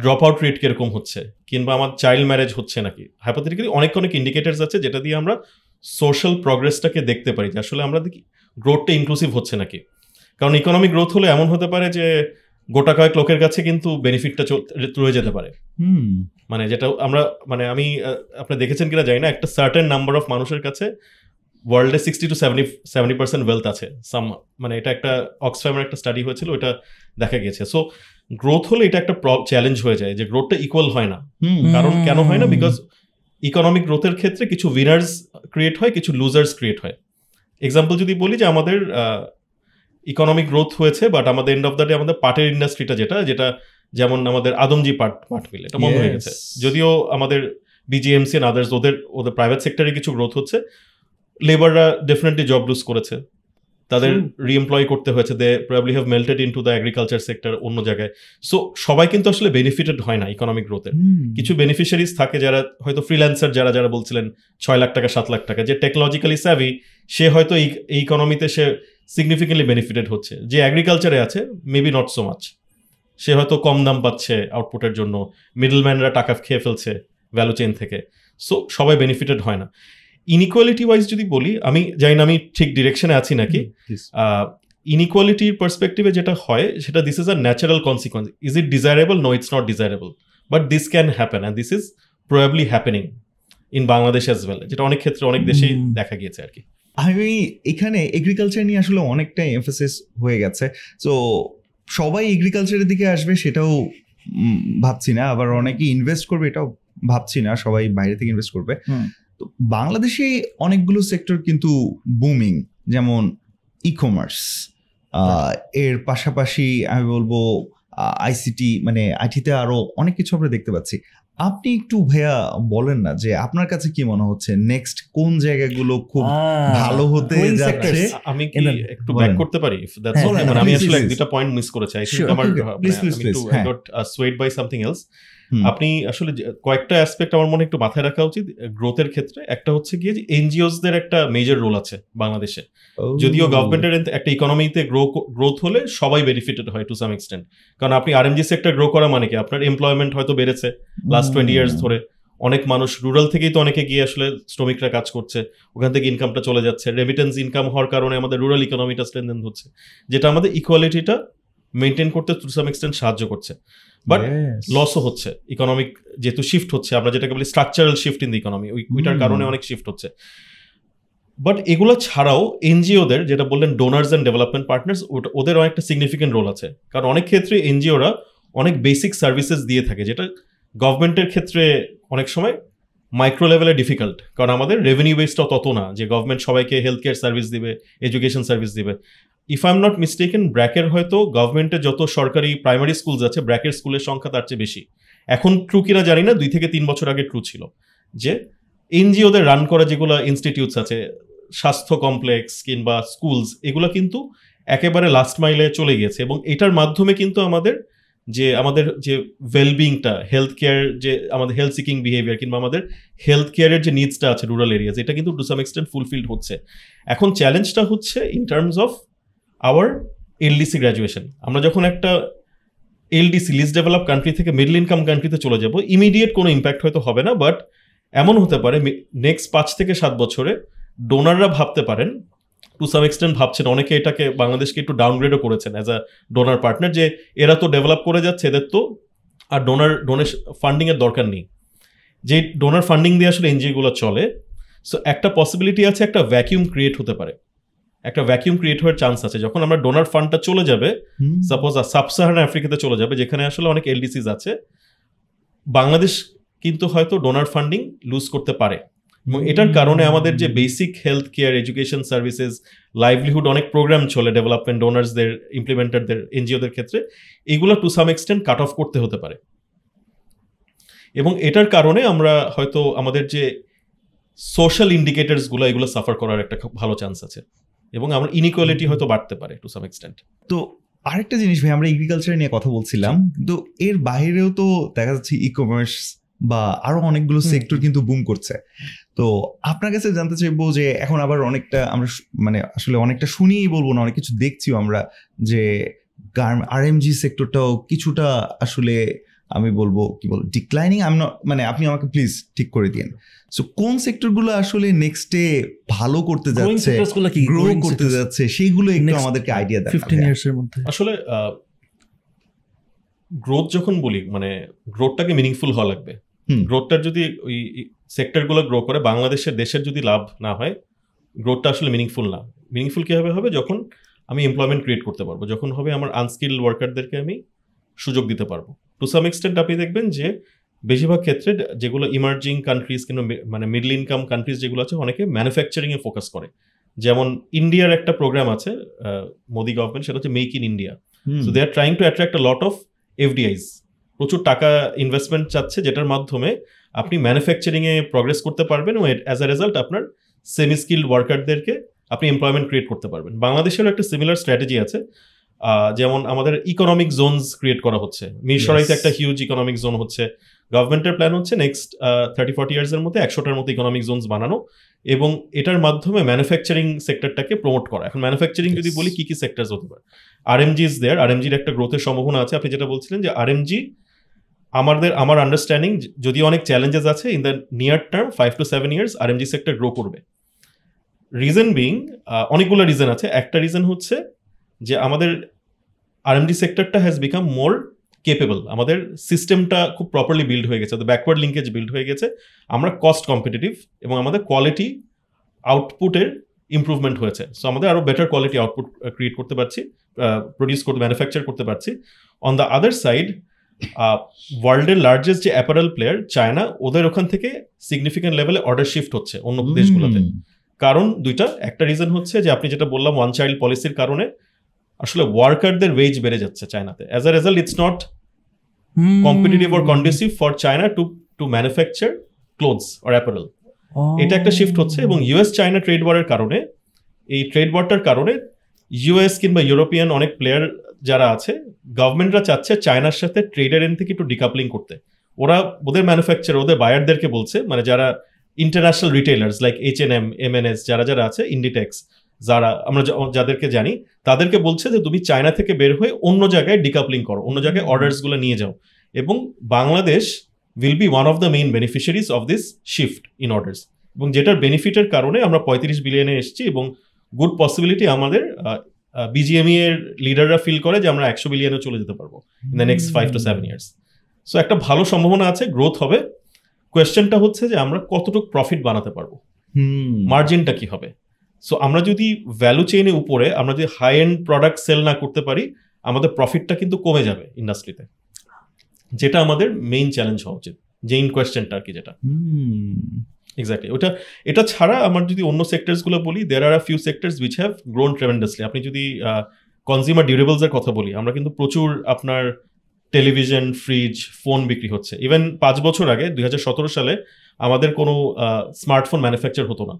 ড্রপ আউট রেট কীরকম হচ্ছে? কিংবা আমার চাইল্ড ম্যারেজ হচ্ছে নাকি? হাইপোথেটিক্যালি অনেক অনেক ইন্ডিকেটার্স আছে যেটা দিয়ে আমরা সোশ্যাল প্রগ্রেসটাকে দেখতে পারি যে আসলে আমরা দেখি গ্রোথটা ইনক্লুসিভ হচ্ছে নাকি। কারণ ইকোনমিক গ্রোথ হলে এমন হতে পারে যে গোটা কয়েক লোকের কাছে কিন্তু বেনিফিটটা রয়ে যেতে পারে। হুম। মানে যেটা আমরা মানে আমি আপনি দেখেছেন কিনা জানি না একটা সার্টেন নাম্বার অফ মানুষের কাছে ওয়ার্ল্ডে sixty two seventy seventy percent wealth আছে। সাম মানে এটা একটা অক্সফ্যামের একটা স্টাডি হয়েছিল ওটা দেখা গেছে সো গ্রোথ হলে এটা একটা চ্যালেঞ্জ হয়ে যায় যে গ্রোথটা ইকুয়াল হয় না। কারণ কেন হয় না? বিকজ ইকোনমিক গ্রোথের ক্ষেত্রে কিছু উইনার্স ক্রিয়েট হয় কিছু লুজার্স ক্রিয়েট হয়। এক্সাম্পল যদি বলি যে আমাদের ইকোনমিক গ্রোথ হয়েছে বাট আমাদের এন্ড অফ দ্য ডে আমাদের পাটের ইন্ডাস্ট্রিটা যেটা যেটা যেমন আমাদের আদমজি পাট পাট মিল এটা বন্ধ হয়ে গেছে। যদিও আমাদের বিজিএমসি এন্ড আদার্স ওদের ওদের প্রাইভেট সেক্টরে কিছু গ্রোথ হচ্ছে লেবাররা ডেফিনেটলি জব লুজ করেছে। তাদের রিএমপ্লয় করতে হয়েছে। They probably have melted into the agriculture sector অন্য জায়গায়। সো সবাই কিন্তু আসলে বেনিফিটেড হয় না ইকোনমিক গ্রোথের কিছু বেনিফিশিয়ারিজ থাকে যারা হয়তো ফ্রিল্যান্সার যারা যারা বলছিলেন ছয় লাখ টাকা সাত লাখ টাকা যে টেকনোলজিক্যালি স্যাভি সে হয়তো এই ইকোনমিতে সে সিগনিফিকেন্টলি বেনিফিটেড হচ্ছে। যে অ্যাগ্রিকালচারে আছে মেবি নট সো মাচ সে হয়তো কম দাম পাচ্ছে আউটপুটের জন্য। মিডলম্যানরা টাকা খেয়ে ফেলছে ভ্যালু চেইন থেকে। সো সবাই বেনিফিটেড হয় না। ইনইকুয়ালিটি ওয়াইজ যদি বলি আমি জানি না আমি ঠিক ডিরেকশনে আছি নাকি Please. ইনইকুয়ালিটির পার্সপেক্টিভে যেটা হয় সেটা this is a natural consequence is it desirable no it's not desirable but this can happen and this is probably happening in Bangladesh as well যেটা অনেক ক্ষেত্রে অনেক দেশেই দেখা গিয়েছে আর কি। আমি এখানে এগ্রিকালচার নিয়ে আসলে অনেকটা এমফোসিস হয়ে গেছে। তো সবাই এগ্রিকালচারের দিকে আসবে সেটাও ভাবছি না। আবার অনেকে ইনভেস্ট করবে এটাও ভাবছি না। সবাই বাইরে থেকে ইনভেস্ট করবে। তো বাংলাদেশে অনেকগুলো সেক্টর কিন্তু বুমিং যেমন ই কমার্স এর পাশাপাশি আমি বলব আইসিটি মানে আইটিতে আরও অনেক কিছু আমরা দেখতে পাচ্ছি আপনি একটু ভাইয়া বলেন না যে আপনার কাছে কি মনে হচ্ছে নেক্সট কোন জায়গাগুলো খুব ভালো হতে যাচ্ছে। আমি কি একটু ব্যাক করতে পারি If that's হ্যাঁ, মানে আমি please, আসলে দুটা পয়েন্ট মিস করেছি আই. থিঙ্ক আমার please. আই হ্যাঁ। Got swayed by something else. আপনি আসলে কয়েকটা অ্যাসপেক্ট আমার মনে একটু মাথায় রাখা উচিত গ্রোথের ক্ষেত্রে। একটা হচ্ছে গিয়ে যে এনজিওস দের একটা মেজর রোল আছে বাংলাদেশে। যদিও গভর্নমেন্টের একটা ইকোনমিতে গ্রো গ্রোথ হলে সবাই বেনিফিটেড হয় টু সাম এক্সটেন্ট কারণ আপনি আরএমজি সেক্টর গ্রো করা মানে কি? আপনার এমপ্লয়মেন্ট হয়তো বেড়েছে লাস্ট টোয়েন্টি ইয়ার্স ধরে। অনেক মানুষ রুরাল থেকেই তো অনেকে গিয়ে আসলে শ্রমিকরা কাজ করছে। ওখান থেকে ইনকামটা চলে যাচ্ছে। রেমিটেন্স ইনকাম হওয়ার কারণে আমাদের রুরাল ইকোনমিটা স্ট্রেন্থেন হচ্ছে। যেটা আমাদের ইকুয়ালিটিটা মেনটেন করতে টু সাম এক্সটেন্ট সাহায্য করছে। বাট লসও হচ্ছে ইকোনমিক যেহেতু শিফট হচ্ছে আমরা যেটাকে বলি structural shift in the economy ওইটার কারণে অনেক শিফট হচ্ছে। বাট এগুলো ছাড়াও এনজিওদের যেটা বললেন ডোনার্স অ্যান্ড ডেভেলপমেন্ট পার্টনার্স ওদের অনেকটা সিগনিফিকেন্ট রোল আছে। কারণ অনেক ক্ষেত্রে এনজিওরা অনেক বেসিক সার্ভিসেস দিয়ে থাকে যেটা গভর্নমেন্টের ক্ষেত্রে অনেক সময় মাইক্রো লেভেলে ডিফিকাল্ট কারণ আমাদের রেভিনিউ বেসটাও তত না, যে গভর্নমেন্ট সবাইকে হেলথ কেয়ার সার্ভিস দিবে এডুকেশন সার্ভিস দিবে। If I am not mistaken ব্র্যাকের হয়তো গভর্নমেন্টের যত সরকারি প্রাইমারি স্কুলস আছে ব্র্যাকের স্কুলের সংখ্যা তার চেয়ে বেশি। এখন ট্রু কিনা জানি না, দুই থেকে তিন বছর আগে ট্রু ছিল। যে এনজিওদের রান করা যেগুলো ইনস্টিটিউটস আছে, স্বাস্থ্য কমপ্লেক্স কিংবা স্কুলস এগুলো কিন্তু একেবারে লাস্ট মাইলে চলে গিয়েছে এবং এটার মাধ্যমে কিন্তু আমাদের যে আমাদের যে ওয়েলবিংটা হেলথ কেয়ার যে আমাদের হেলথ সিকিং বিহেভিয়ার কিংবা আমাদের হেলথ কেয়ারের যে নিডসটা আছে রুরাল এরিয়াজ এটা কিন্তু টু সাম এক্সটেন্ট ফুলফিলড হচ্ছে। এখন চ্যালেঞ্জটা হচ্ছে in terms of our LDC graduation আমরা যখন একটা এলডিসি লিস্ট ডেভেলপ কান্ট্রি থেকে মিডল ইনকাম কান্ট্রিতে চলে যাব ইমিডিয়েট কোনো ইম্প্যাক্ট হয়তো হবে না বাট এমন হতে পারে নেক্সট পাঁচ থেকে সাত বছরে ডোনাররা ভাবতে পারেন টু সাম এক্সটেন্ট ভাবছেন। অনেকে এটাকে বাংলাদেশকে একটু ডাউনগ্রেডও করেছেন অ্যাজ আ ডোনার পার্টনার যে এরা তো ডেভেলপ করে যাচ্ছে এদের তো আর ডোনার ডোনেশন ফান্ডিংয়ের দরকার নেই। যে ডোনার ফান্ডিং দিয়ে আসলে এনজিওগুলো চলে সো একটা পসিবিলিটি আছে একটা ভ্যাকিউম ক্রিয়েট হতে পারে। একটা ভ্যাকিউম ক্রিয়েট হওয়ার চান্স আছে। যখন আমরা ডোনার ফান্ডটা চলে যাবে সাপোজ সাব সাহারান আফ্রিকাতে চলে যাবে যেখানে আসলে অনেক এলডিসিস আছে বাংলাদেশ কিন্তু হয়তো ডোনার ফান্ডিং লুজ করতে পারে। এটার কারণে আমাদের যে basic health care education services livelihood অনেক প্রোগ্রাম চলে ডেভেলপমেন্ট ডোনার্সদের ইমপ্লিমেন্টারদের এনজিওদের ক্ষেত্রে, এগুলো to some extent cut off করতে হতে পারে। এবং এটার কারণে আমরা হয়তো আমাদের যে সোশ্যাল ইন্ডিকেটার্সগুলো এগুলো সাফার করার একটা খুব ভালো চান্স আছে। এবং আমার ইনইকুয়ালিটি হয়তো বাড়তে পারে টু সাম এক্সটেন্ট তো আরেকটা জিনিস ভাই, আমরা এগ্রিকালচার নিয়ে কথা বলছিলাম। কিন্তু এর বাইরেও তো দেখা যাচ্ছে ই কমার্স বা আরও অনেকগুলো সেক্টর কিন্তু বুম করছে। তো আপনার কাছে জানতে চাইব যে এখন আবার অনেকটা আমরা মানে আসলে অনেকটা শুনিয়েই বলব না অনেক কিছু দেখছিও আমরা যে আর এম জি সেক্টরটাও কিছুটা আসলে আমি বলব কি বলব ডিক্লাইনিং আমি মানে আপনি আমাকে প্লিজ ঠিক করে দিন সো কোন সেক্টরগুলো আসলে নেক্সটে ভালো করতে যাচ্ছে গ্রো করতে যাচ্ছে সেইগুলো একটু আমাদেরকে আইডিয়া দেন 15 ইয়ার্স এর মধ্যে। আসলে গ্রোথ যখন বলি মানে গ্রোথটাকে মিনিংফুল হওয়া লাগবে। গ্রোথটার যদি ওই সেক্টরগুলো গ্রো করে বাংলাদেশের দেশের যদি লাভ না হয় গ্রোথটা আসলে মিনিংফুল না। মিনিংফুল কীভাবে হবে? যখন আমি এমপ্লয়মেন্ট ক্রিয়েট করতে পারব যখন হবে আমার আনস্কিল ওয়ার্কারদেরকে আমি সুযোগ দিতে পারব। টু সাম এক্সটেন্ট আপনি দেখবেন যে বেশিরভাগ ক্ষেত্রে যেগুলো ইমার্জিং কান্ট্রিজ কিংবা মানে মিডল ইনকাম কান্ট্রিজ যেগুলো আছে অনেকে ম্যানুফ্যাকচারিংয়ে ফোকাস করে। যেমন ইন্ডিয়ার একটা প্রোগ্রাম আছে মোদি গভর্নমেন্ট সেটা হচ্ছে make in India so they are trying to attract a lot of FDIs প্রচুর টাকা ইনভেস্টমেন্ট চাচ্ছে যেটার মাধ্যমে আপনি ম্যানুফ্যাকচারিংয়ে প্রগ্রেস করতে পারবেন ও অ্যাজ আ রেজাল্ট আপনার সেমি স্কিল্ড ওয়ার্কারদেরকে আপনি এমপ্লয়মেন্ট ক্রিয়েট করতে পারবেন। বাংলাদেশেরও একটা সিমিলার স্ট্র্যাটেজি আছে যেমন আমাদের ইকোনমিক জোনস ক্রিয়েট করা হচ্ছে। মিরসরাইতে একটা হিউজ ইকোনমিক জোন হচ্ছে। গভর্নমেন্টের প্ল্যান হচ্ছে নেক্সট থার্টি ফর্টি ইয়ার্সের মধ্যে একশোটার মতো ইকোনমিক জোনস বানানো এবং এটার মাধ্যমে ম্যানুফ্যাকচারিং সেক্টরটাকে প্রমোট করা। এখন ম্যানুফ্যাকচারিং যদি বলি কি কি সেক্টরস হতে পারে? আর এমজি ইজ দেয়ার আর এমজির একটা গ্রোথের সম্ভাবনা আছে। আপনি যেটা বলছিলেন যে আর এমজি আমাদের, আমার আন্ডারস্ট্যান্ডিং যদি অনেক চ্যালেঞ্জেস আছে in the near term five to seven years R MG sector grow করবে। রিজন বিং অনেকগুলো রিজন আছে। একটা রিজন হচ্ছে যে আমাদের আর এমডি সেক্টরটা হ্যাজ বিকাম মোর কেপেবল আমাদের সিস্টেমটা খুব প্রপারলি বিল্ড হয়ে গেছে ব্যাকওয়ার্ড লিঙ্কেজ বিল্ড হয়ে গেছে। আমরা কস্ট কম্পিটিটিভ এবং আমাদের কোয়ালিটি আউটপুটের ইম্প্রুভমেন্ট হয়েছে। সো আমাদের আরও বেটার কোয়ালিটি আউটপুট ক্রিয়েট করতে পারছি প্রডিউস করতে ম্যানুফ্যাকচার করতে পারছি। অন দ্য আদার সাইড ওয়ার্ল্ডের লার্জেস্ট যে অ্যাপারেল প্লেয়ার চায়না ওদের ওখান থেকে সিগনিফিকেন্ট লেভেলে অর্ডার শিফট হচ্ছে অন্য দেশগুলোতে। কারণ দুইটা একটা রিজন হচ্ছে যে আপনি যেটা বললাম ওয়ান চাইল্ড পলিসির কারণে আসলে ওয়ার্কারদের ওয়েজ বেড়ে যাচ্ছে চায়নাতে as a result it's not competitive or conducive for China to to manufacture clothes or apparel এটা একটা শিফট হচ্ছে এবং ইউএস চায়না ট্রেড ওয়ারের কারণে এই ট্রেড ওয়ারটার কারণে ইউএস কিংবা ইউরোপিয়ান অনেক প্লেয়ার যারা আছে গভর্নমেন্টরা চাচ্ছে চায়নার সাথে ট্রেডার এন থেকে একটু ডিকাপলিং করতে। ওরা ওদের ম্যানুফ্যাকচার ওদের বায়ারদেরকে বলছে মানে যারা international retailers like H N M M N S যারা যারা আছে ইন্ডিটেক্স যারা আমরা যাদেরকে জানি তাদেরকে বলছে যে তুমি চায়না থেকে বের হয়ে অন্য জায়গায় ডিকাপলিং করো অন্য জায়গায় অর্ডারসগুলো নিয়ে যাও। এবং Bangladesh will be one of the main beneficiaries of this shift in orders এবং যেটার বেনিফিটের কারণে আমরা পঁয়ত্রিশ বিলিয়নে এসেছি এবং গুড পসিবিলিটি আমাদের বিজিএমই এর লিডাররা ফিল করে যে আমরা একশো বিলিয়নে চলে যেতে পারব in the next five to seven years so একটা ভালো সম্ভাবনা আছে গ্রোথ হবে। কোয়েশ্চেনটা হচ্ছে যে আমরা কতটুকু প্রফিট বানাতে পারব? মার্জিনটা কি হবে? সো আমরা যদি ভ্যালু চেইনের উপরে আমরা যদি হাই এন্ড প্রোডাক্ট সেল না করতে পারি আমাদের প্রফিটটা কিন্তু কমে যাবে ইন্ডাস্ট্রিতে যেটা আমাদের মেইন চ্যালেঞ্জ হওয়া উচিত ইন কোয়েশ্চেনটা আর কি যেটা। এক্স্যাক্টলি ওটা, এটা ছাড়া আমার যদি অন্য সেক্টরসগুলো বলি there are a few sectors which have grown tremendously আপনি যদি কনজিউমার ডিউরেবলসের কথা বলি, আমরা কিন্তু প্রচুর আপনার টেলিভিশন ফ্রিজ ফোন বিক্রি হচ্ছে। ইভেন পাঁচ বছর আগে, দুই হাজার সতেরো সালে, আমাদের কোনো স্মার্টফোন ম্যানুফ্যাকচার হতো না।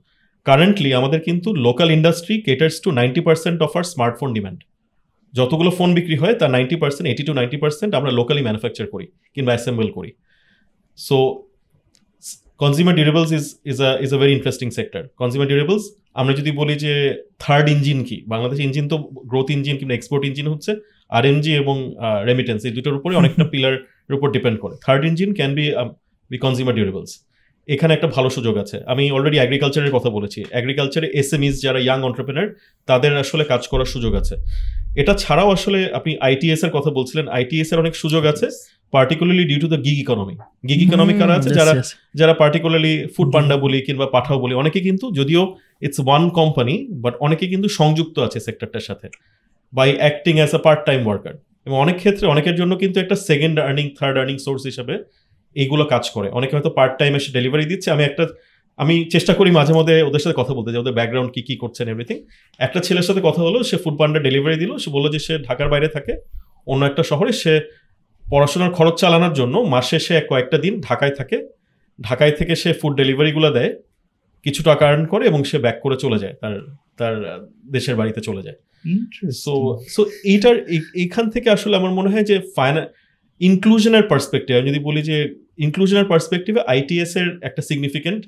কারেন্টলি আমাদের কিন্তু local industry caters to ninety percent of our smartphone demand যতগুলো ফোন বিক্রি হয়, তার ninety percent eighty two ninety percent আমরা লোকালি ম্যানুফ্যাকচার করি, কিংবা অ্যাসেম্বল করি। So consumer durables is is a is a very interesting sector consumer durables আমরা যদি বলি যে থার্ড ইঞ্জিন কি? বাংলাদেশ ইঞ্জিন তো গ্রোথ ইঞ্জিন কিংবা এক্সপোর্ট ইঞ্জিন হচ্ছে আর এবং রেমিটেন্স এই দুটোর উপরে অনেকটা পিলারের উপর ডিপেন্ড করে। Third engine can be be consumer durables এখানে একটা ভালো সুযোগ আছে। আমি অলরেডি অ্যাগ্রিকালচারের কথা বলেছি। অ্যাগ্রিকালচারে এসএমইস যারা ইয়াং অন্টারপ্রেনার তাদের আসলে কাজ করার সুযোগ আছে। এটা ছাড়াও আসলে আপনি আইটিএস এর কথা বলছিলেন আইটিএস এর অনেক সুযোগ আছে particularly due to the gig economy gig economy কারা আছে? যারা যারা পার্টিকুলারলি ফুড পান্ডা বলি কিংবা পাঠাও বলি অনেকে কিন্তু যদিও ইটস ওয়ান কোম্পানি বাট অনেকে কিন্তু সংযুক্ত আছে সেক্টরটার সাথে by acting as a part time worker এবং অনেক ক্ষেত্রে অনেকের জন্য কিন্তু একটা second earning third earning source হিসেবে এইগুলো কাজ করে। অনেকে হয়তো পার্ট টাইম এসে ডেলিভারি দিচ্ছে। আমি একটা আমি চেষ্টা করি মাঝে মধ্যে ওদের সাথে কথা বলতে যে ওদের ব্যাকগ্রাউন্ড কি কি করছেন এভরিথিং একটা ছেলের সাথে কথা হলো সে ফুড পান্ডা ডেলিভারি দিল সে বলল যে সে ঢাকার বাইরে থাকে অন্য একটা শহরে। সে পড়াশোনার খরচ চালানোর জন্য মাসে সে কয়েকটা দিন ঢাকায় থাকে। ঢাকায় থেকে সে ফুড ডেলিভারিগুলো দেয় কিছু টাকা আর্ন করে এবং সে ব্যাক করে চলে যায় তার তার দেশের বাড়িতে চলে যায়। সো সো এইটার এই- এইখান থেকে আসলে আমার মনে হয় যে ফাইনা ইনক্লুশনের পার্সপেক্টিভ আমি যদি বলি যে ইনক্লুশনের পার্সপেক্টিভে আইটিএস এর একটা সিগনিফিকেন্ট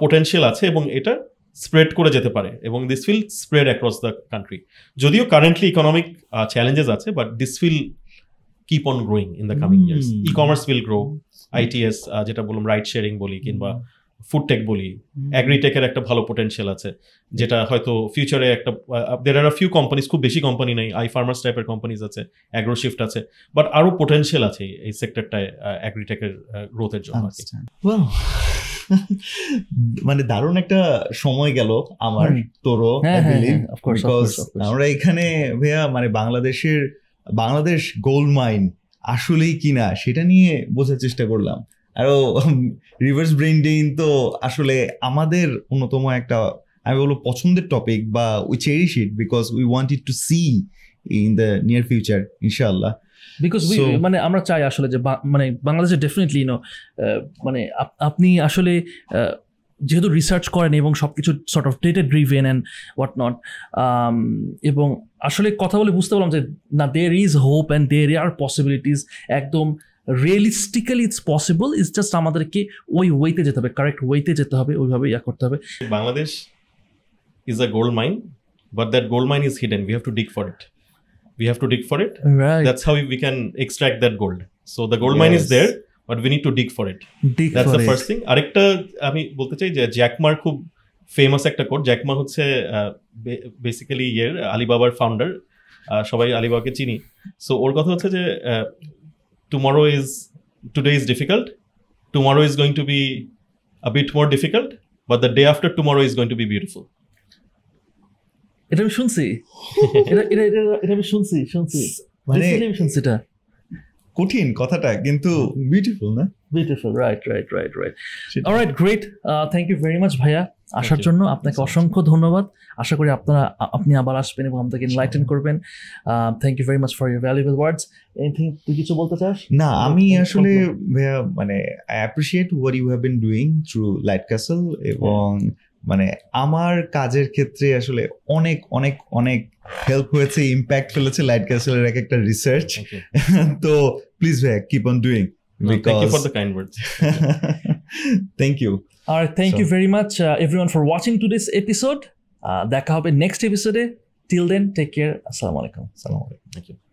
পোটেনশিয়াল আছে এবং এটা স্প্রেড করে যেতে পারে এবং this will spread across the country যদিও কারেন্টলি ইকোনমিক চ্যালেঞ্জেস আছে but this will keep on growing in the coming years Hmm. E commerce will grow ITS যেটা বললাম রাইট শেয়ারিং বলি কিংবা ফুড টেক বলি অ্যাগ্রিটেকের একটা ভালো পোটেনশিয়াল আছে যেটা হয়তো ফিউচারে একটা দের আর ফিউ কোম্পানিজ খুব বেশি কোম্পানি নেই আই ফার্মার্স টাইপের কোম্পানিজ আছে অ্যাগ্রোশিফট আছে বাট আরও পোটেনশিয়াল আছে এই সেক্টরটায় অ্যাগ্রিটেকের গ্রোথের জন্য. Well, মানে দারুণ একটা সময় গেল আমার। তোরও হ্যাঁ, হ্যাঁ, হ্যাঁ. আমরা এখানে ভাইয়া মানে বাংলাদেশের বাংলাদেশ গোল্ড মাইন আসলেই কিনা সেটা নিয়ে বোঝার চেষ্টা করলাম আরও রিভার্স ব্রেন্ডিং তো আসলে আমাদের অন্যতম একটা আমি বলব পছন্দের টপিক বা we cherish it because we want it to see in the near future ইনশাআল্লাহ বিকজ মানে আমরা চাই আসলে যে মানে বাংলাদেশে ডেফিনেটলি নো মানে আপ- আপনি আসলে যেহেতু রিসার্চ করেন এবং সব কিছু sort of data driven and what not এবং আসলে কথা বলে বুঝতে পারলাম যে না there is hope and there are possibilities একদম realistically it's possible is just আমাদেরকে ওই ওয়েতে যেতে হবে কারেক্ট ওয়েতে যেতে হবে ওইভাবে ইয়া করতে হবে। Bangladesh is a gold mine but that gold mine is hidden we have to dig for it we have to dig for it that's how we can extract that gold so the gold mine is there but we need to dig for it that's the first thing আরেকটা আমি বলতে চাই যে জ্যাকমার খুব famous একটা coat জ্যাকমার হচ্ছে basically ইয়ের আলিবাবার founder সবাই আলিবাবাকে চিনি। সো ওর কথা হচ্ছে যে tomorrow is today is difficult tomorrow is going to be a bit more difficult, but the day after tomorrow is going to be beautiful. এটা আমি শুনছি। এটা এটা এটা- এটা আমি শুনছি শুনছি। মানে আমি শুনছি এটা। কঠিন কথাটা কিন্তু বিউটিফুল না? Beautiful right right right right. Alright great thank you very much ভাইয়া। আসার জন্য আপনাকে অসংখ্য ধন্যবাদ। আশা করি আপনারা আপনি আবার আসবেন এবং আমাদেরকে ইনলাইটেন করবেন। Thank you very much for your valuable words anything তুই কিছু বলতে চাস? না আমি আসলে ভাইয়া মানে I appreciate what you have been doing through Light Castle এবং মানে আমার কাজের ক্ষেত্রে আসলে অনেক অনেক অনেক হেল্প হয়েছে ইম্প্যাক্ট ফেলেছে লাইট ক্যাসেলের এক একটা রিসার্চ তো প্লিজ ভাইয়া keep on doing No, thank you for the kind words. Thank you are thank So- you very much everyone for watching to this episode দেখা হবে নেক্সট এপিসোডে টিল দেন টেক কেয়ার আসসালামু আলাইকুম আসসালামু আলাইকুম thank you.